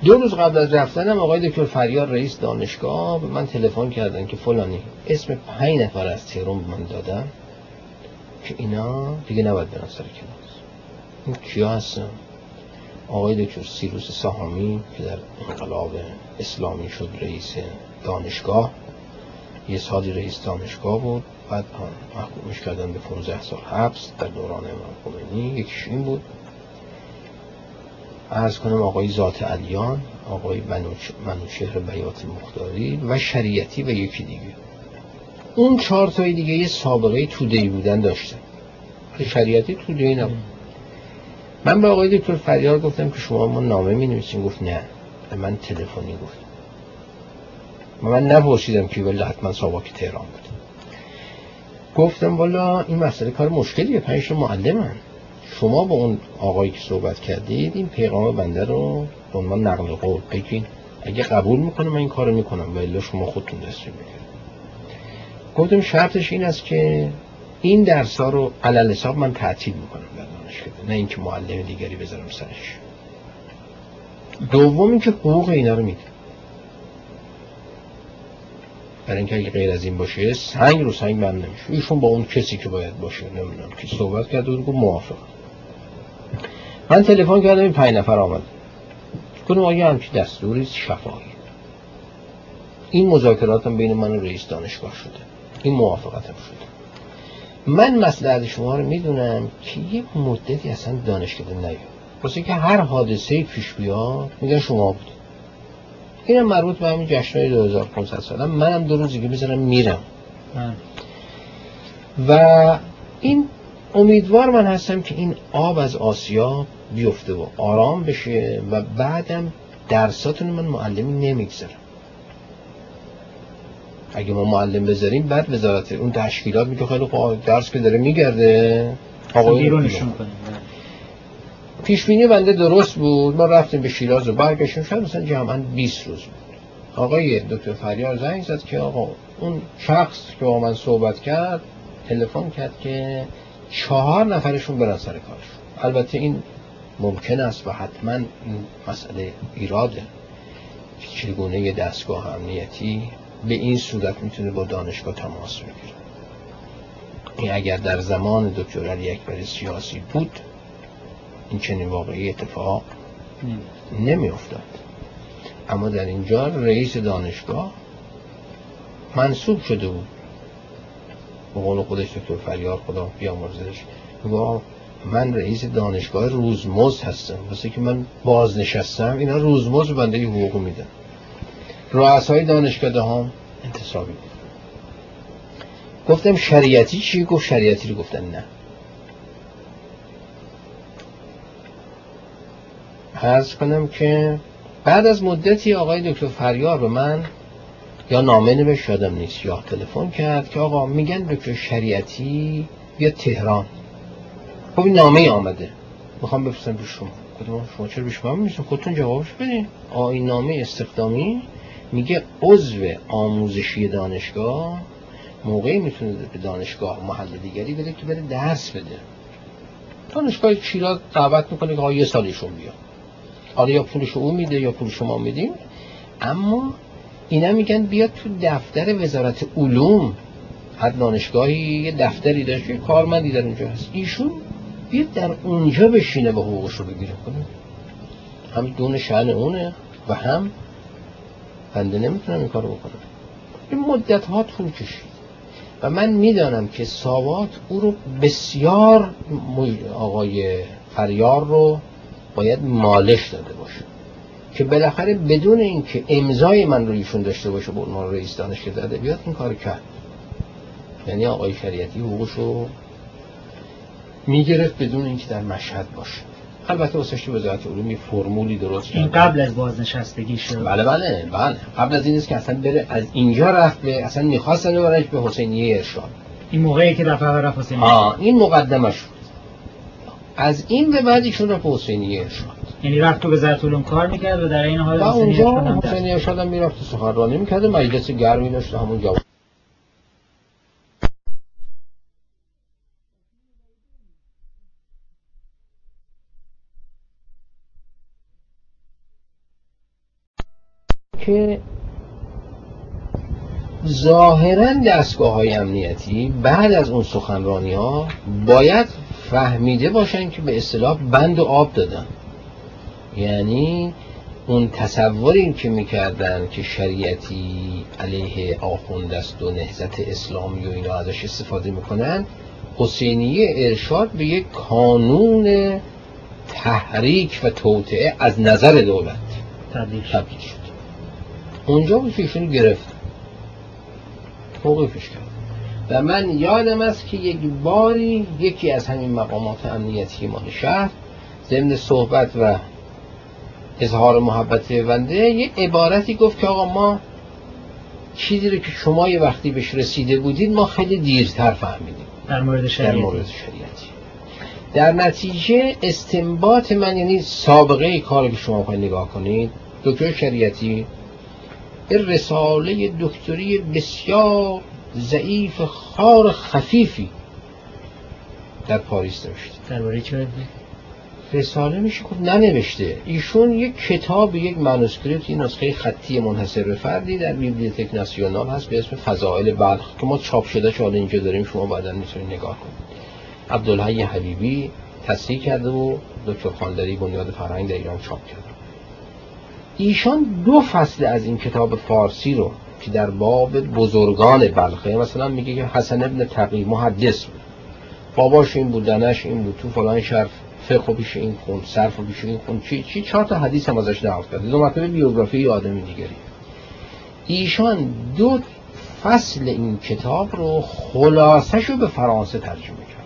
دو روز قبل از رفتنم آقای دکتر فریار رئیس دانشگاه به من تلفن کردن که فلانی اسم پنج نفر از تهران به من دادن که اینا دیگه نباید برن سر کلاس. این کیا هستن؟ آقای دکتر سیروس ساهامی که در انقلاب اسلامی شد رئیس دانشگاه. یه سالی رئیس دانشگاه بود بعد محکومش کردن به 15 سال حبس در دوران امام خمینی یکیش این بود. ارز کنم آقای ذات علیان آقای منوچهر بیات مختاری و شریعتی و یکی دیگه. اون چهار تای دیگه یه سابقه تودهی بودن داشتن. شریعتی تودهی نبود. من به آقای دکتر فریار گفتم که شما ما نامه می نویسین گفت نه. من تلفنی گفت. من نپرسیدم که ولی حتما سابقه تهران بود گفتم والا این مسئله کار مشکلیه پنج معلم شما با اون آقایی که صحبت کردید این پیغام بنده رو به عنوان نقل قول بگین. اگه قبول می‌کنه من این کارو می‌کنم. ولی شما خودتون دستور بگیرید گفتم شرطش این است که این درس ها رو علل حساب من تعطیل می‌کنم در دانشگاه نه اینکه معلم دیگری بذارم سرش. دوم اینکه حقوق اینا رو میده برای اینکه اگه غیر از این باشه سنگ رو سنگ من نمیشه. ایشون با اون کسی که باید باشه نمی‌دونم که صحبت کرده بود موافق. من تلفن کردم این پنج نفر آمد. کنم آیا همچی دستوری شفاهی. این مذاکراتم بین من و رئیس دانشگاه شده. این موافقتم شده. من مسئله شما رو می‌دونم که یه مدتی اصلا دانشکده نیاد. واسه که هر حادثه پیش بیاد میگن شما بود اینم مربوط به همین جشنهای 2500 سالم منم دو روزی که بذارم میرم. و این امیدوار من هستم که این آب از آسیا بیفته و آرام بشه و بعدم درساتون من معلمی نمی‌گذارم. اگه ما معلم بذاریم بعد وزارت اون تشکیلات میگه خیلی درس که داره میگرده. آقا بیرونشون کنیم پیش بینی بنده درست بود. ما رفتیم به شیراز و برگشتیم. شاید مثلا جمعا 20 روز بود. آقای دکتر فریار زنگ زد که آقا اون شخص که با من صحبت کرد تلفن کرد که چهار نفرشون برن سر کارش البته این ممکن است و حتما این مسئله ایراده. چگونه دستگاه امنیتی به این صورت می‌تونه با دانشگاه تماس بگیره؟ اگر در زمان دکتر علی اکبر سیاسی بود این چنین واقعی اتفاق نمی افتاد اما در اینجا رئیس دانشگاه منصوب شده بود. به قول خودش دکتر فریار خدا بیامرزش میگه من رئیس دانشگاه روزمز هستم. واسه که من بازنشستم اینا روزمز بنده حقوق میدن. رؤسای دانشگاه هم انتصابی بود. گفتم شریعتی چی؟ گفت شریعتی رو گفتن نه. عرض کنم که بعد از مدتی آقای دکتر فریار به من یا نامه نوشت شدم نیست یا تلفن کرد که آقا میگن دکتر شریعتی بیا تهران. خب این نامه آمده. می‌خوام بفرستم به شما. کدوم شما چرا بیش من میشم خودتون جوابش بدین. این نامه استخدامی میگه عضو آموزشی دانشگاه. موقعی می‌تونه به دانشگاه محل دیگری بده که بره درس بده. دانشگاه شیراز دعوت می‌کنه که یه سالیشون بیا حالا یا پولش او میده یا پول شما میدیم اما اینا میگن بیاد تو دفتر وزارت علوم. هر دانشگاهی یه دفتری داشت یه کارمندی در اونجا هست. ایشون بیاد در اونجا بشینه به حقوقش رو بگیره. کنه هم دون شأن اونه و هم بنده نمی‌تونم این کارو بکنم. این مدت ها طول کشید. و من می‌دانم که ساوات او رو بسیار آقای فریار رو باید مالش داده باشه. که بالاخره بدون اینکه امضای من رو ایشون داشته باشه به عنوان رئیس دانشگاه داده بیاد این کار کرد. یعنی آقای شریعتی حقوقش رو می‌گرفت بدون اینکه در مشهد باشه. البته واسه وزارت علوم فرمولی درست این قبل از بازنشستگی شد بله بله بله. قبل از این است که اصلا بره از اینجا رفت به اصلا می‌خواستن ببرنش به حسینیه ارشاد. این موقعی که دفعه رفت حسینیه این مقدمه شد از این به بعد ایشون رفت حسینیه ارشاد یعنی رفت تو وزارت علوم کار می‌کرد و در این حال اونجا حسینیه ارشاد هم می‌رفت سخنرانی می‌کرد. مجلس گرمی داشت همون جواب که ظاهرا دستگاه های امنیتی بعد از اون سخنرانی ها باید فهمیده باشن که به اصطلاح بند و آب دادن. یعنی اون تصوری که می‌کردن که شریعتی علیه آخوند است و نهزت اسلامی و اینا ازش استفاده می‌کنن حسینیه ارشاد به یک کانون تحریک و توطعه از نظر دولت تبدیل شد. اونجا بود که ایشون گرفت. موقفش کرد. و من یادم است که یک باری یکی از همین مقامات امنیتی مال شهر ضمن صحبت و اظهار محبت بنده یه عبارتی گفت که آقا ما چیزی رو که شما یه وقتی بهش رسیده بودید ما خیلی دیرتر فهمیدیم. در مورد شریعتی. در مورد شریعتی. در نتیجه استنباط من یعنی سابقه کاری که شما خواهید نگاه کنید دکتر شریعتی رساله دکتری بسیار ضعیف خار خفیفی در پاریس نوشته درباره چه رساله میشه خب ننوشته. ایشون یک کتاب یک منوسکریپت این نسخه خطی منحصر به فردی در بیبلیوتک ناسیونال هست به اسم فضائل بلخ که ما چاپ شده شده اینجا داریم شما بعدا می‌تونید نگاه کنید. عبدالحی حبیبی تصحیح کرده و دکتر خاندری بنیاد فرهنگ در ایران چاپ کرده. ایشان دو فصل از این کتاب فارسی رو که در باب بزرگان بلخه مثلا میگه که حسن ابن تقی محدث بود. باباش این بود دنش این بود تو فلان شرف فقه پیش این خون صرف پیش این خون چی چی چهار تا حدیث هم ازش نقل کرده دو مرتبه بیوگرافی آدمی دیگری. ایشان دو فصل این کتاب رو خلاصش رو به فرانسه ترجمه کرد.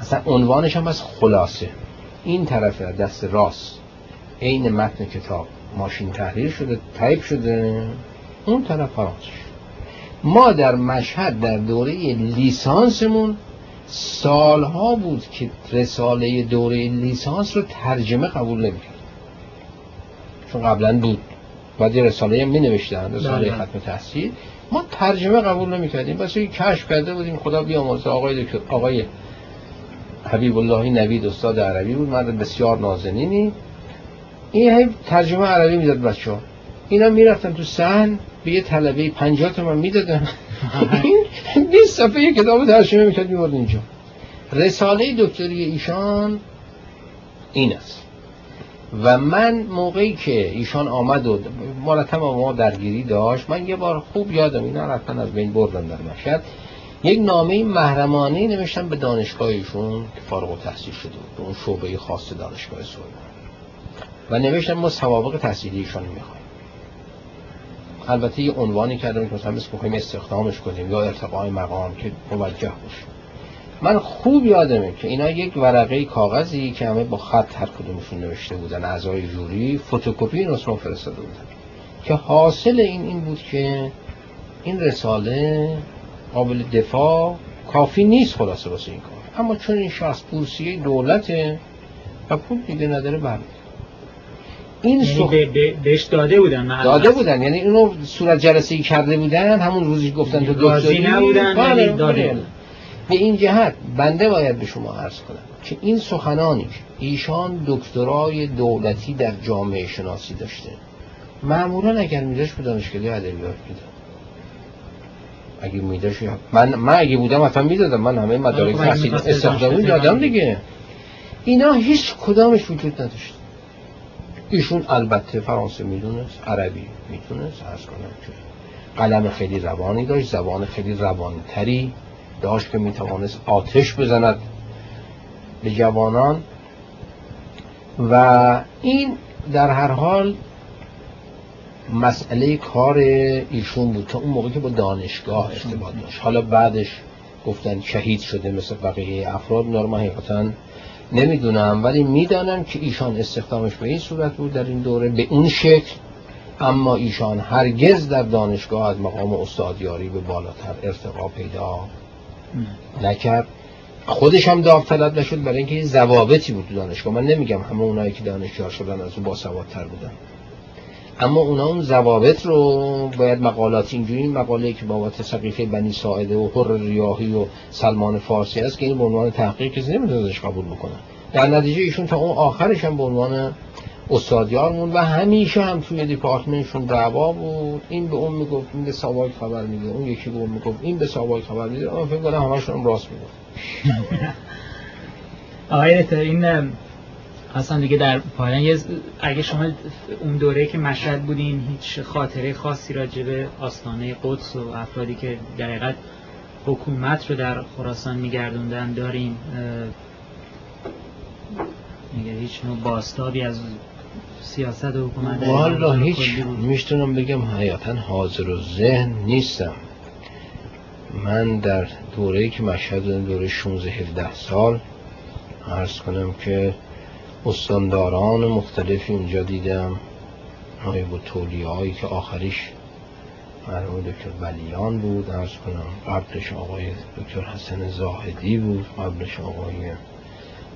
اصلا عنوانش هم از خلاصه. این طرف دست راست. عین متن کتاب. ماشین تحریر شده تایپ شده. اون طرف فرانسه ما در مشهد در دوره لیسانسمون سالها بود که رساله دوره لیسانس رو ترجمه قبول نمی‌کرد چون قبلا بود. بعد یه رساله هم می نوشتن رساله بله. ختم تحصیل. ما ترجمه قبول نمی‌کردیم. بس کشف کرده بودیم. خدا بیامرزه. آقای آقای حبیب اللهی نوید استاد عربی بود. مرد بسیار نازنینی. این هی ترجمه عربی می‌داد بچه ها اینا می‌رفتن تو سن به یه طلبه پنجاه تومن می‌دادن. این 20 صفحه کتاب ترجمه می‌کرد میورد اینجا. رساله دکتری ایشان این است و من موقعی که ایشان آمد و مرتب ما درگیری داشت من یه بار خوب یادم اینا رفتن از بین بردن در مشهد. یک نامه محرمانه نوشتم به دانشگاهشون که فارغ التحصیل شده اون شعبه خاص دانشگاه سوربن و نوشتم ما سوابق تحصیلیشون می‌خوایم. البته یه عنوانی کردم که مثلا مثل بخوایم استخدامش کنیم یا ارتقای مقام که موجه باشه. من خوب یادمه که اینا یک ورقه کاغذی که همه با خط هر کدومشون نوشته بودن اعضای جوری فتوکپی رو فرستاده بودن. که حاصل این این بود که این رساله قابل دفاع کافی نیست خلاصه واسه این کار. اما چون این شخص پورسیه دولته و پول دیگه نداره برمید این یعنی بهش داده بودن داده بودن. یعنی اینو صورت جلسه ای کرده بودن همون روزی گفتن تو دکتری. نبودن بله، داده بله. به این جهت بنده باید به شما عرض کنم که این سخنانی ایشان دکترای دولتی در جامعه شناسی داشته معمولا اگر میداشت به دانشکده ادبیات می‌داد. اگه میداشت من من اگه بودم اصلا می‌دادم. من همه مدارک خب، تحصیل استخدامی دادم دیگه. اینا هیچ کدامش وجود نداشت. ایشون البته فرانسه می‌دونست عربی می‌دونست ارز کنم که قلم خیلی روانی داشت زبان خیلی روانی تری داشت که می‌توانست آتش بزند به جوانان. و این در هر حال مسئله کار ایشون بود تا اون موقع که با دانشگاه ارتباط داشت. حالا بعدش گفتن شهید شده مثل بقیه افراد. من حقیقتا نمی‌دونم ولی می‌دانم که ایشان استخدامش به این صورت بود در این دوره به اون شکل. اما ایشان هرگز در دانشگاه از مقام استادیاری به بالاتر ارتقا پیدا نکرد. خودش هم داوطلب نشد برای اینکه ضوابطی بود تو دانشگاه. من نمیگم همه اونایی که دانشجو شدن از او باسوادتر بودن. اما اونا اون ضوابط رو باید مقالات اینجوری این مقاله که بابت سقیفه بنی ساعده و حر ریاهی و سلمان فارسی است که این به عنوان تحقیق کسی نمی‌تونه ازش قبول بکنه. در نتیجه ایشون تا اون آخرش هم به عنوان استادیار و همیشه هم توی دیپارتمنتشون دعوا بود. این به اون می‌گفت این به ساواک خبر میده اون یکی به اون می‌گفت این به ساواک خبر میده. من فکر کنم همشون هم راست می‌گفت. آقای این اصلا دیگه در پایان اگه شما اون دوره که مشهد بودین هیچ خاطره خاصی راجع به آستانه قدس و افرادی که در حقیقت حکومت رو در خراسان میگردوندن داریم میگه هیچ نوع باستابی از سیاست و حکومت والا هیچ. میشتونم بگم حیاتا حاضر و ذهن نیستم. من در دوره که مشهد دوره 16 17 سال عرض کنم که استانداران مختلفی اونجا دیدم. آقای با هایی که آخریش مرحوم دکتر ولیان بود ارز کنم. قبلش آقای دکتر حسن زاهدی بود. قبلش آقای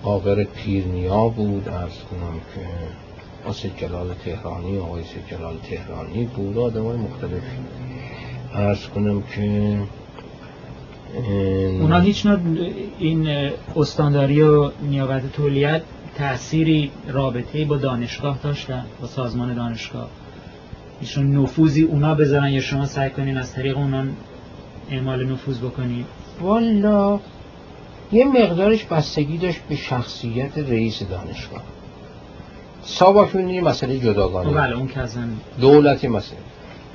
آقر پیرنیا بود ارز کنم که آسید جلال تهرانی آقای سید جلال تهرانی بود. آدم های مختلفی ارز کنم که اونا هیچ نوع این استانداری و نیابت تولیت تأثیری رابطه با دانشگاه داشتن با سازمان دانشگاه. ایشون نفوذی اونا بذارن یا شما سعی کنین از طریق اونا اعمال نفوذ بکنید والا یه مقدارش بستگی داشت به شخصیت رئیس دانشگاه. سابق یه مسئله جداگانه. بله اون کزن دولتی مسئله.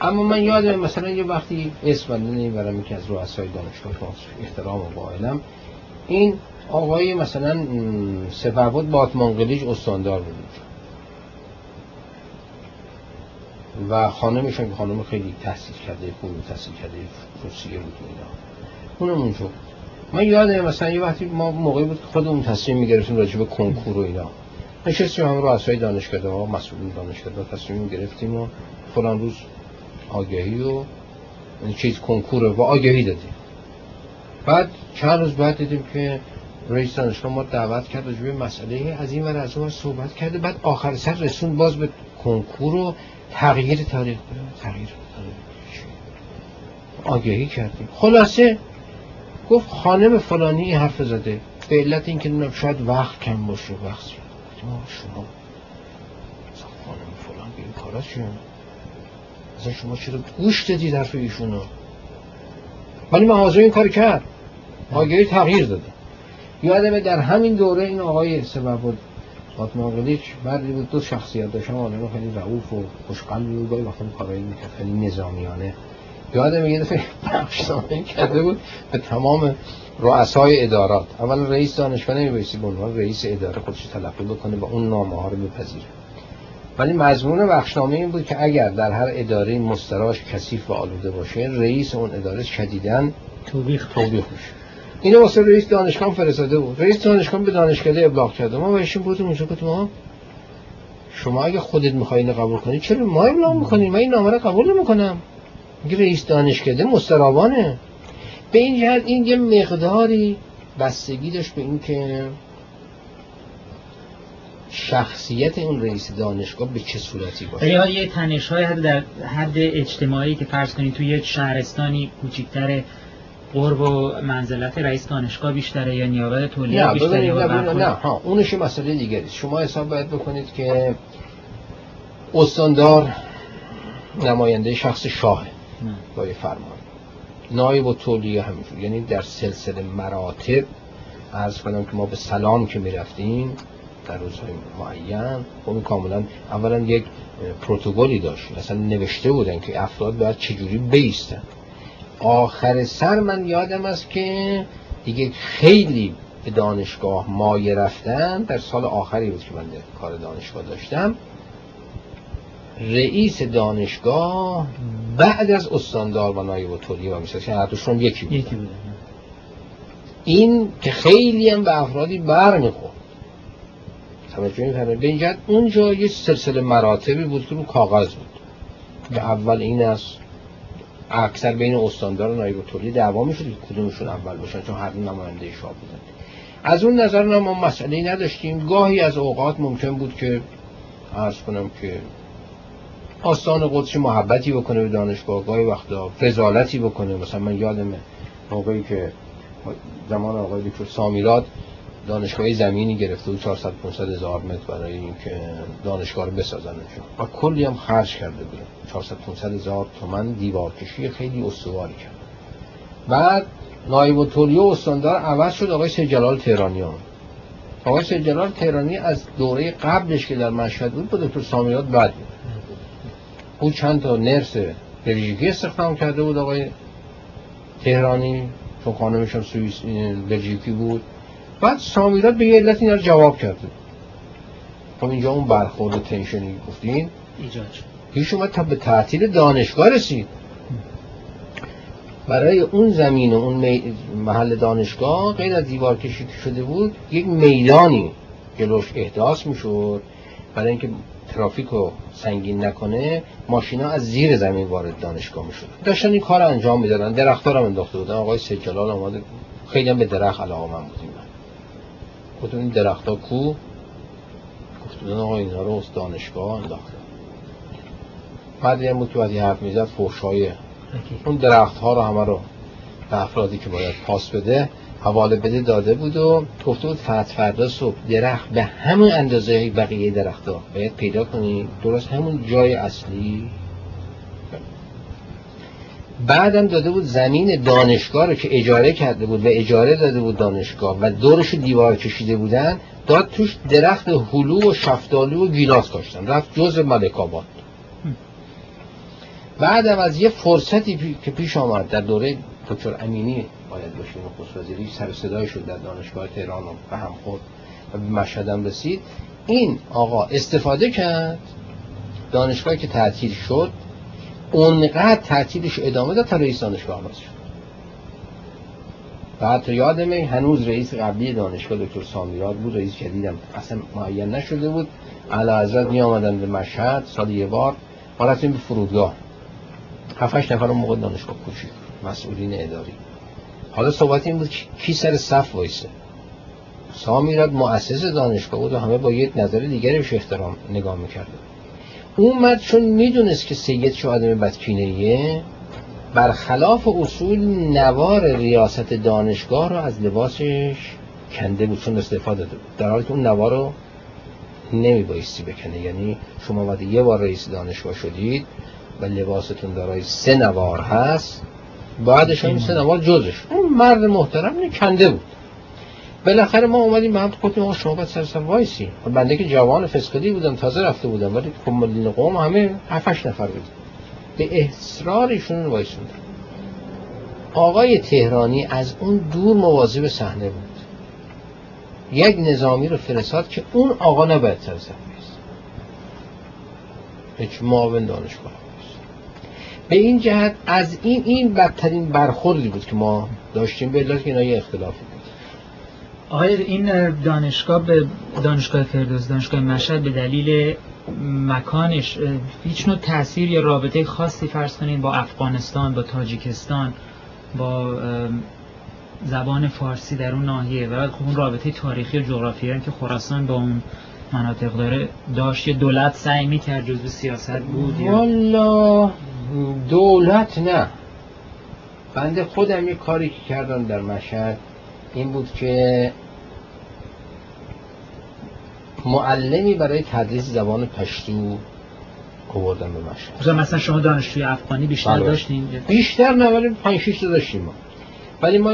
اما من یادم مثلا یه وقتی اسم نمی‌برم که از رؤسای دانشگاه احترام و قائلم این آقای مثلا سفربود باتمانقلیج استاندار بود. و خانمشون که خانم خیلی تحصیل کرده خوب تحصیل کرده روسیه بود اینا. اونم اونجا من یادم مثلا یه وقتی ما موقعی بود که خودمون تصمیم می‌گرفتیم راجع به کنکور و اینا. نشستیم هم رو اصای دانشکده ها مسئولین دانشکده ها تصمیم گرفتیم و فلان روز آگهی و چیز کنکور و آگهی دادیم. بعد چند روز بعد دیدیم که رئیس دانشگاه ما دعوت کرد راجع به مسئله از این ور از اون صحبت کرده بعد آخر سر رسون باز به کنکور و تغییر تاریخ. تغییر. آگهی کردیم. خلاصه گفت خانم فلانی حرف زده. به علت اینکه نمی‌دونم شاید وقت کم باشه وقت ما شما خانم فلان به این کارا اصلا شما چرا گوش دادید حرف ایشونو؟ ولی من حاضر این کار کرد. آگهی تغییر داده. یادمه در همین دوره این آقای سبب بود. فاطمه قلیچ مردی بود دو شخصیت داشتن آدم خیلی رعوف و خوشقلبی بود. گاهی وقتا کارایی می‌کرد. خیلی نظامیانه. یادم یه دفعه بخشنامه کرده بود به تمام رؤسای ادارات. اول رئیس دانشگاه نمیبایستی به عنوان رئیس اداره خودش تلقی بکنه و اون نامه ها رو بپذیره. ولی مضمون بخشنامه این بود که اگر در هر اداره مستراش کثیف و آلوده باشه رئیس اون اداره شدیداً توبیخ. توبیخ میشه. اینو واسه رئیس دانشگاه فرستاده بود. رئیس دانشگاه به دانشکده ابلاغ کرده ما بهشون بودیم اونجا گفتم ما شما اگه خودت می‌خوای اینو قبول کنی چرا ما ابلاغ می‌کنیم؟ من این نامه رو قبول نمی‌کنم. میگه رئیس دانشکده مسترابانه. به این جهت این یه مقداری بستگی داشت به اینکه شخصیت اون رئیس دانشگاه به چه صورتی باشه. یه تنش های حد در حد اجتماعی که فرض کنید توی یک شهرستانی کوچیکتر قرب و منزلت رئیس دانشگاه بیشتره یا نیابت تولید نه بیشتره نه, نه, نه ها اونش مسئله دیگری است. شما حساب باید بکنید که استاندار نماینده شخص شاه. با یه فرمان. نایب و تولیه همینجور. یعنی در سلسله مراتب عرض کنم که ما به سلام که می‌رفتیم در روزهای معین خب این کاملا اولا یک پروتکلی داشت. اصلا نوشته بودن که افراد باید چجوری بیستن. آخر سر من یادم است که دیگه خیلی به دانشگاه مایه رفتن در سال آخری بود که من کار دانشگاه داشتم. رئیس دانشگاه بعد از استاندار و نایب تولیه و هر دوشون یکی بود. یکی بوده این که خیلی هم به افرادی بر می‌خورد توجه می‌فرمایید. به اونجا یه سلسله مراتبی بود که رو کاغذ بود. که اول این است اکثر بین استاندار و نایب تولی دعوا می‌شد که کدومشون اول باشن چون هر نماینده شاه بودن. از اون نظر ما مسئله نداشتیم. گاهی از اوقات ممکن بود که عرض کنم که آستان قدس محبتی بکنه به دانشگاه گاهی وقتا رزالتی بکنه. مثلا من یادمه موقعی که زمان آقای دکتر سامیراد دانشگاه زمینی گرفته بود 400 500 هزار متر برای اینکه دانشگاه رو بسازن و کلی هم خرج کرده بود. 400 500 هزار تومن دیوار کشی خیلی استواری کرد. بعد نایب التولیه و استاندار عوض شد آقای سید جلال تهرانیان آقای سید جلال تهرانی از دوره قبلش که در مشهد بود با دکتر سامیراد بعد بود. او چند تا نرس بلژیکی استخدام کرده بود آقای تهرانی چون خانمش هم سوئیس بلژیکی بود. بعد سامیراد به یه علت اینا رو جواب کرده. خب اینجا اون برخورد تنشنی گفتین ایجاد شد. اومد تا به تعطیل دانشگاه رسید. برای اون زمین و اون می- محل دانشگاه غیر از دیوار کشی که شده بود یک میدانی جلوش احداث می‌شد. برای اینکه ترافیک رو سنگین نکنه ماشینا از زیر زمین وارد دانشگاه می‌شد داشتن این کار انجام می‌دادن. درختار هم انداخته بودن. آقای سید جلال آمده. خیلی هم به درخت علاقه من بودیم گفتم این درختها کو؟ گفت بودن آقا اینا رو از دانشگاه انداخته. بعد یه بود که یه حرف می‌زد اوکی. اون درخت ها رو همه رو به افرادی که باید پاس بده حواله بده داده بود و گفته بود فقط فردا صبح درخت به همون اندازه بقیه درخت ها باید پیدا کنی. درست همون جای اصلی. بعدم داده بود زمین دانشگاه رو که اجاره کرده بود و اجاره داده بود دانشگاه و دورش دیوار کشیده بودن داد توش درخت هلو و شفتالو و گیلاس کاشتن. رفت جز ملک آباد بعدم از یه فرصتی پی- که پیش آمد در دوره دکتر امینی باید باشه نخست وزیری سر صدای شد در دانشگاه تهران و به هم خورد و به مشهد هم رسید. این آقا استفاده کرد. دانشگاهی که تعطیل شد اونقدر تعطیلش ادامه داد تا رئیس دانشگاه عوض شد. بعد تو یادمه هنوز رئیس قبلی دانشگاه دکتر سامیراد بود رئیس جدیدم اصلا معین نشده بود. اعلی حضرت می آمدن به مشهد سال یه بار. ما رفتیم به فرودگاه. هفتش نفر اون موقع دانشگاه کوچیک مسئولین اداری. حالا صحبت این بود کی سر صف وایسه. سامیراد مؤسس دانشگاه بود و همه با یک نظر دیگری بهش احترام نگاه می‌کرد اومد چون می‌دونست که سید شو آدم بدکینهیه برخلاف اصول نوار ریاست دانشگاه رو از لباسش کنده بود چون استفاده داده بود. در حالی که اون نوار رو نمی بایستی بکنه. یعنی شما وقتی یه بار رئیس دانشگاه شدید و لباستون دارای سه نوار هست بعدش این سه نوار جزش. اون مرد محترم اینو کنده بود. بالاخره ما اومدیم به هم گفتیم آقا شما باید سر سر وایسی. خب بنده که جوان فسقلی بودم تازه رفته بودم ولی کمالین قوم همه هفتش نفر بود به اصرارشون وایسوندن آقای تهرانی از اون دور مواظب صحنه بود. یک نظامی رو فرستاد که اون آقا نباید سر صف. هیچ معاون دانشگاه. به این جهت از این این بدترین برخوردی بود که ما داشتیم به علت که اینا یه اختلافی آقای این دانشگاه به دانشگاه فردوس دانشگاه مشهد به دلیل مکانش هیچ نوع تاثیر یا رابطه خاصی فرض کنین با افغانستان با تاجیکستان با زبان فارسی در اون ناحیه. و خب اون رابطه تاریخی و جغرافیایی که خراسان با اون مناطق داره داشت. یه دولت سعی می‌کرد جزو سیاست بود والا دولت نه. بنده خودم یه کاری که کردم در مشهد این بود که معلمی برای تدریس زبان پشتو آوردم به مشهد. مثلا شما دانشجوی افغانی بیشتر بله. داشتین؟ بیشتر نه ولی 5 6 داشتیم ما. ولی ما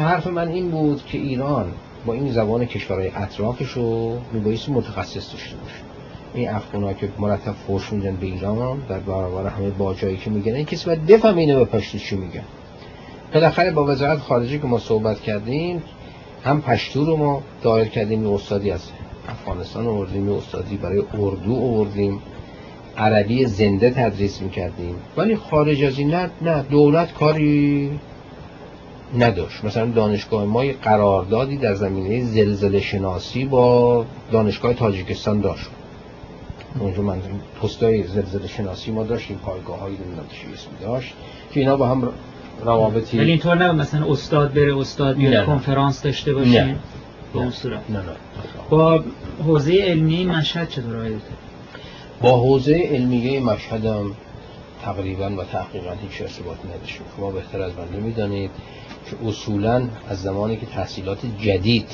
حرف من این بود که ایران با این زبان کشورهای اطرافش رو میبایستی متخصص داشته باشه این افغان که مرتب فوش میدن به ایران در برابر همه باجایی که میگن این کسی باید بفهم اینو به پشتو چی میگن. بالاخره با وزارت خارجه که ما صحبت کردیم هم پشتو رو ما دایر کردیم استادی از افغانستان آوردیم استادی برای اردو آوردیم. عربی زنده تدریس می‌کردیم. ولی خارج از این نه, نه دولت کاری نداشت. مثلا دانشگاه ما یه قراردادی در زمینه زلزله شناسی با دانشگاه تاجیکستان داشت. اونجا من پستای زلزله شناسی ما داشتیم پایگاه اسمی داشت که اینا با هم روابطی. ولی اینطور نه مثلا استاد بره استاد یا کنفرانس داشته باشه نه. نه. نه نه. با حوزه علمی مشهد چطور با حوزه علمیه مشهدم تقریبا و تحقیقا هیچ ارتباطی نداشتیم. شما بهتر از بنده می‌دانید که اصولا از زمانی که تحصیلات جدید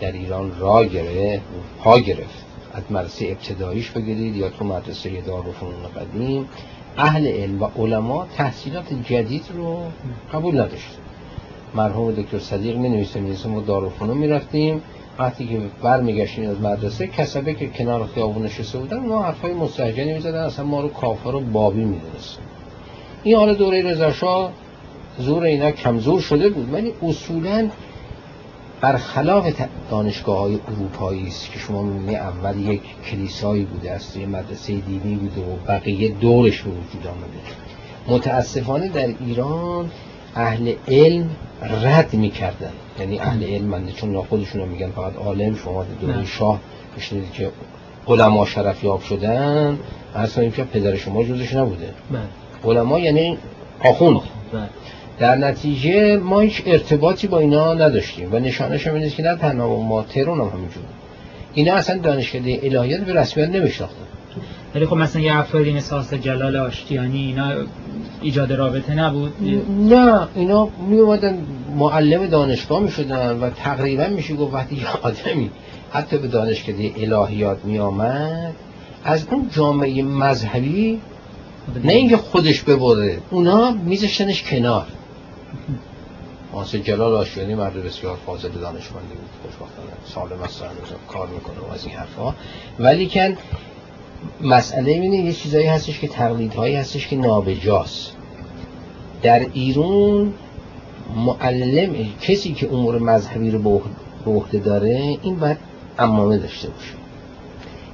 در ایران را گرفت پا گرفت. از مدرسه ابتداییش بگیرید یا تو مدرسه دارالفنون قدیم اهل علم و علما تحصیلات جدید رو قبول نداشت مرحوم دکتر صدیق می نویسه می ما دارالفنون می رفتیم وقتی که برمیگشتیم از مدرسه کسبه که کنار خیابون نشسته بودن ما حرفای مستهجنی می‌زدن اصلا ما رو کافر و بابی می‌دونستن. این حال دوره رضا زور اینا کمزور شده بود ولی اصولا برخلاف دانشگاه های اروپایی است که شما می‌بینید اول یک کلیسایی بوده است یه مدرسه دینی بوده و بقیه دورش به وجود آمده. متاسفانه در ایران اهل علم رد می‌کردن. یعنی اهل علم منده چون خودشون رو میگن فقط عالم شما دوره شاه بشنید که علما شرفیاب شدن. اصلا که پدر شما جزش نبوده. بله. علما یعنی آخوند. بله. در نتیجه ما هیچ ارتباطی با اینا نداشتیم و نشانش هم که نه تنها ما تهران هم همینجور اینا اصلا دانشکده الهیات به رسمیت نمیشناختن. ولی خب مثلا یه افرادی مثل جلال آشتیانی اینا ایجاد رابطه نبود؟ نه اینا می اومدن معلم دانشگاه می شدن و تقریبا میشه گفت وقتی آدمی حتی به دانشکده الهیات می آمد از اون جامعه مذهبی نه اینکه خودش ببره اونا میذاشتنش کنار. آنسه جلال آشیانی مرد بسیار فاضل دانشمندی بود خوشبختانه سالم است کار می‌کنه و از این حرفا ولی کن مسئله اینه یه چیزایی هستش که تقلیدهایی هستش که نابجاست. در ایران معلم کسی که امور مذهبی رو به عهده داره این باید امامه داشته باشه.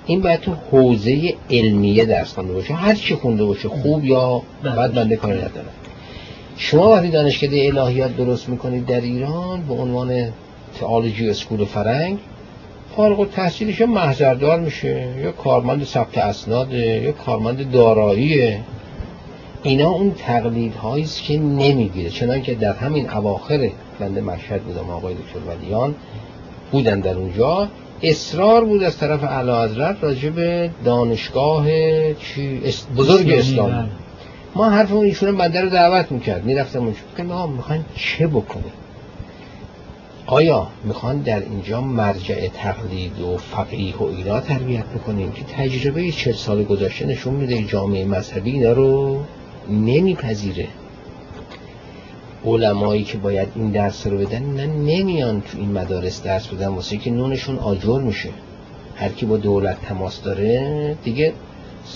این باید تو حوزه علمیه درس خونده باشه. هر چی خونده باشه خوب یا بله. بعد بنده کاری نداره. شما وقتی دانشکده الهیات درست می‌کنید در ایران به عنوان تئولوژی اسکول فرنگ فارغ التحصیلش محضردار میشه یا کارمند ثبت اسناده یا کارمند داراییه. اینا اون تقلید است که نمی‌گیره. چنان که در همین اواخر بنده مشهد بودم آقای دکتر ولیان بودن در اونجا. اصرار بود از طرف اعلی حضرت راجع به دانشگاه چی؟ بزرگ اسلام. ما حرف اون ایشون بنده رو دعوت می‌کرد. می‌رفتم اونجا. که ما می‌خواین چه بکنیم؟ آیا می‌خوان در اینجا مرجع تقلید و فقیه و اینا تربیت بکنیم که تجربه چه سال گذشته نشون میده جامعه مذهبی اینا رو نمیپذیره؟ علمایی که باید این درس رو بدن نه نمیان تو این مدارس درس بدن. واسه که نونشون آجر میشه. هر کی با دولت تماس داره دیگه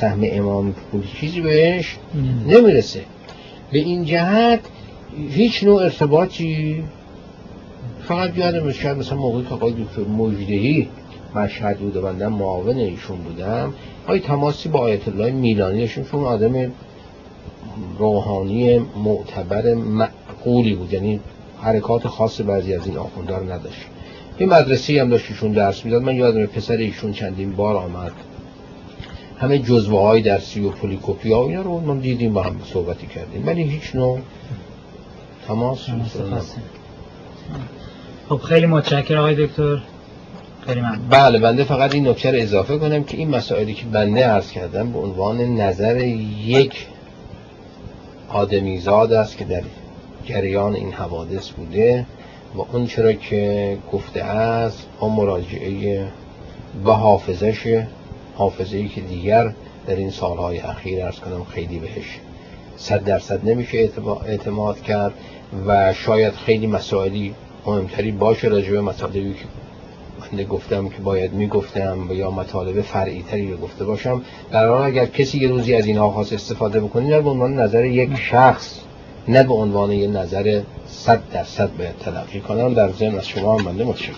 سهم امام پول چیزی بهش نمی‌رسه. به این جهت هیچ نوع ارتباطی فقط یادم شاید مثلا موقعی که آقای دکتر مجدهی مشهد بود و بندم معاون ایشون بودم های تماسی با آیت الله میلانی چون آدم روحانی معتبر معقولی بود. یعنی حرکات خاص بعضی از این آخوندار نداشت. این مدرسه هم داشت ایشون درس می‌داد. من یادم پسر ایشون چندین بار آمد. همه جزوه های درسی و پولیکوپی ها اینا رو ما دیدیم با هم صحبتی کردیم. ولی هیچ نوع تماس خب خیلی متشکرم آقای دکتر. خیلی بله بنده فقط این نکته اضافه کنم که این مسائلی که بنده عرض کردم به عنوان نظر یک آدمیزاد است که در جریان این حوادث بوده و اون چرا که گفته است با مراجعه به حافظش حافظه ای که دیگر در این سالهای اخیر ارز کنم خیلی بهش صد درصد نمیشه اعتماد کرد و شاید خیلی مسائلی مهمتری باشه راجع به مطالبی که من گفتم که باید می‌گفتم و یا مطالب فرعی تری رو گفته باشم. در حال اگر کسی یه روزی از اینها خواست استفاده بکنید در به عنوان نظر یک شخص نه به عنوان یه نظر صد درصد به تلقی کنم. در ذهن از شما هم بنده متشکرم.